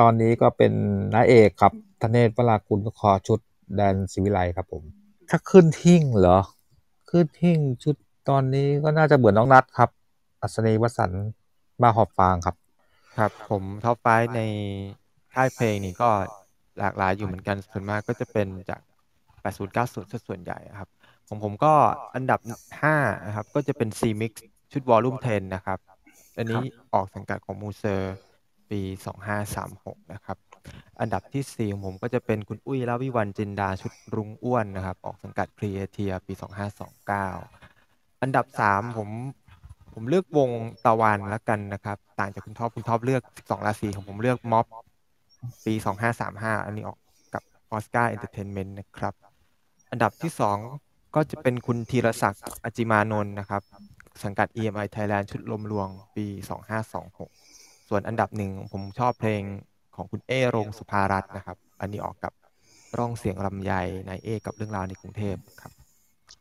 ตอนนี้ก็เป็นนาเอกครับธเนศวรากุลคอชุดแดนศิวิไลครับผม ถ้าขึ้นหิ่งเหรอ ขึ้นหิ่งชุดตอนนี้ก็น่าจะเหมือนน้องนัดครับ อัศนีวสันมาหอบฟางครับ ครับ ผมท็อปไฟในค่ายเพลงนี่ก็หลากหลายอยู่เหมือนกันส่วนมากก็จะเป็นจาก 80 90ซะส่วนใหญ่ครับของผมก็อันดับ5นะครับก็จะเป็น C Mix ชุด volume 10นะครับ อันนี้ออกสังกัดของมูเซอร์ปี2536นะครับ อันดับที่4ของผมก็จะเป็นคุณอุ้ยรวิวรรณจินดาชุดรุ้งอ้วนนะครับ ออกสังกัดครีเอเทียปี2529อันดับ3ผมผมเลือกวงตาวันแล้วกันนะครับ ต่างจากคุณท็อปคุณท็อปเลือก12ราศีของผมเลือกม็อบปี2535อันนี้ออกกับออสการ์เอนเตอร์เทนเมนต์นะครับ อันดับที่2ก็จะเป็นคุณธีรศักดิ์อัจจิมานนท์นะครับ สังกัด EMI Thailand ชุดลมลวงปี 2526 ส่วนอันดับหนึ่งผมชอบเพลงของคุณเอรงสุภารัตน์นะครับ อันนี้ออกกับร่องเสียงลำไยนายเอ กับเรื่องราวในกรุงเทพครับ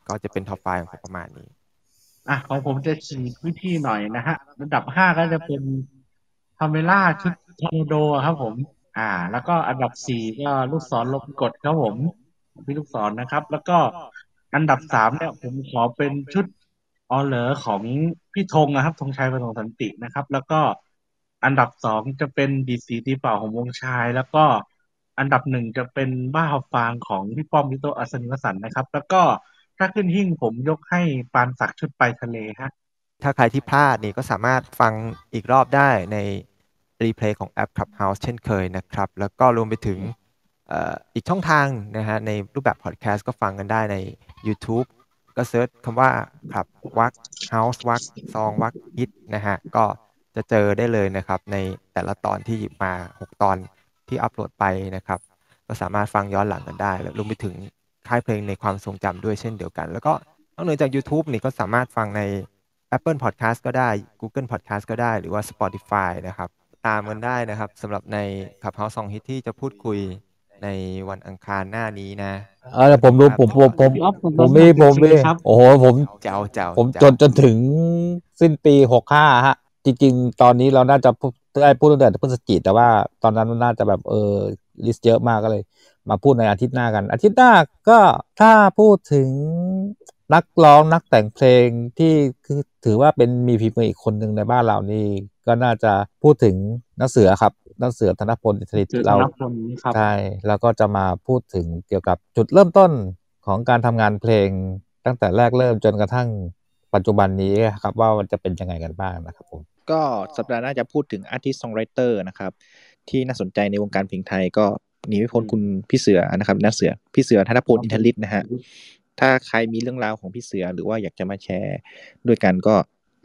ก็จะเป็น top five ของผมประมาณนี้ อะของผมจะฉีกวิธีหน่อยนะฮะอันดับห้าก็จะเป็นพาเมล่าชุดทอร์นโดครับผม อ่า แล้วก็อันดับสี่ก็ลูกศรลมกดครับผมพี่ลูกศรนะครับ แล้วก็อันดับสามเนี่ยผมขอเป็นชุด ออเหลอของพี่ธงนะครับธงชัยประสงค์สันตินะครับ แล้วก็อันดับสองจะเป็นดีดสีตีเป่าของวงชาย แล้วก็อันดับหนึ่งจะเป็นบ้าฟางของพี่ป้อมวิโตอัศนิวสันนะครับ แล้วก็ถ้าขึ้นหิ้งผมยกให้ปานศักดิ์ชุดไปทะเลฮะถ้าใครที่พลาดนี่ก็สามารถฟังอีกรอบได้ใน replay ของแอป Clubhouse เช่นเคยนะครับ แล้วก็รวมไปถึงอีกช่องทางนะฮะในรูปแบบพอดแคสต์ก็ฟังกันได้ใน YouTube ก็ search คำว่าครับวัก House วักซองวักฮิตนะฮะก็จะเจอได้เลยนะครับ ในแต่ละตอนที่หยิบมา 6 ตอนที่อัปโหลดไปนะครับ ก็สามารถฟังย้อนหลังกันได้รวมไปถึงค่ายเพลงในความทรงจำด้วยเช่นเดียวกัน แล้วก็นอกเหนือจาก YouTube นี่ก็สามารถฟังใน Apple Podcast ก็ได้ Google Podcast ก็ได้หรือว่า Spotify นะครับ ตามกันได้นะครับสำหรับใน Clubhouse Song Hit ที่จะพูดคุย ในวันอังคารหน้านี้นะเออผมรู้ผมผมผมผมมีผมมีโอ้โหผมเจ้าเจ้าผมจนจนถึงสิ้นปีหกห้าฮะ จริง ๆ ตอนนี้เราน่าจะพูดได้พูดตั้งแต่พฤศจิกแต่ว่าตอนนั้นมันน่าจะแบบเออลิสต์เยอะมากก็เลย มาพูดในอาทิตย์หน้ากัน อาทิตย์หน้าก็ถ้าพูดถึงนักร้องนักแต่งเพลงที่คือถือว่าเป็นมีฝีมืออีกคนหนึ่งในบ้านเรานี่ก็น่าจะพูดถึงนักเสือครับ นักเสือธนพลอิทธิฤทธิ์เสือธนเราพลครับใช่แล้วก็จะมาพูดถึงเกี่ยวกับจุดเริ่มต้นของการทำงานเพลงตั้งแต่แรกเริ่มจนกระทั่งปัจจุบันนี้ครับว่ามันจะเป็นยังไงกันบ้างนะครับผมก็สัปดาห์หน้าจะพูดถึง Artist Songwriter นะครับ ที่น่าสนใจในวงการเพลงไทยก็หนีไม่พ้นคุณพี่เสือนะครับนักเสือพี่เสือธนพลอินทริตนะฮะถ้าใครมีเรื่องราวของพี่เสือหรือว่าอยากจะมาแชร์ด้วยกันก็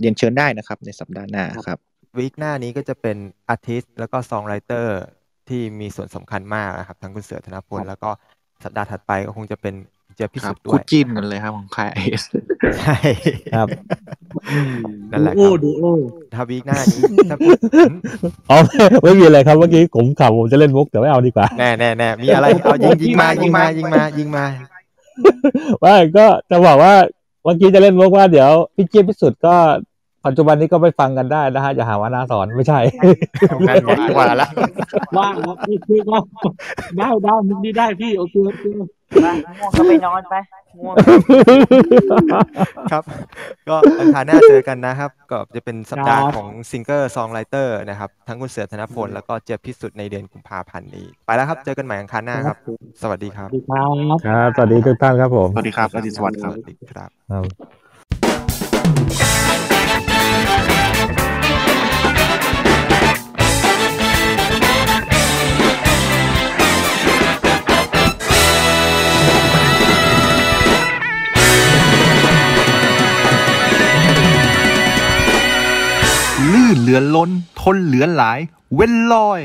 เรียนเชิญได้นะครับ ในสัปดาห์หน้าครับ วีคหน้านี้ก็จะเป็นอาร์ติสต์แล้วก็ซองไรเตอร์ที่มีส่วนสำคัญมากนะครับ ทั้งคุณเสือธนพล แล้วก็สัปดาห์ถัดไปก็คงจะเป็นเจอพิครัสุบทธิ์ด้คู่วยจิ้นกันเลยครับของค่าย IS ใช่ครับนั่นแหละคดูรับโอดูโอถ้าวีคหน้านี้ถ้าพูดอ๋อไม่ไม่มีอะไรครับเมื่อกี้ผมขับผมจะเล่นมุกแต่ไม่เอาดีกว่า แน่แน่แน่มีอะไรเอายิงยิงมายิงมายิงมายิงมาว่าก็จะบอกว่าเมื่อกี้จะเล่นมุกว่าเดี๋ยวพี่เจี๊ยบพิสุทธิ์ก็ ปัจจุบันนี้ก็ไปฟังกันได้นะฮะอย่าหาว่าน้าสอนไม่ใช่นั่นไงว่าละว่างแล้วพี่พี่ก็ได้ได้มุกนี้ได้พี่โอเคโอเคไปง่วงก็ไปนอนไปง่วงครับ ก็อังคารหน้าเจอกันนะครับ ก็จะเป็นสัปดาห์ครับของซิงเกอร์ซองไรเตอร์นะครับ ทั้งคุณเสือธนพลแล้วก็เจยบพิสุทธิ์ในเดือนกุมภาพันธ์นี้ ไปแล้วครับ เจอกันใหม่อังคารหน้าครับ สวัสดีครับสวัสดีครับครับ สวัสดีทุกท่านครับผม สวัสดีครับราตรีสวัสดิ์ครับสวัสดีครับครับ ลื่นเหลือล้น ทนเหลือหลาย เว้นลอย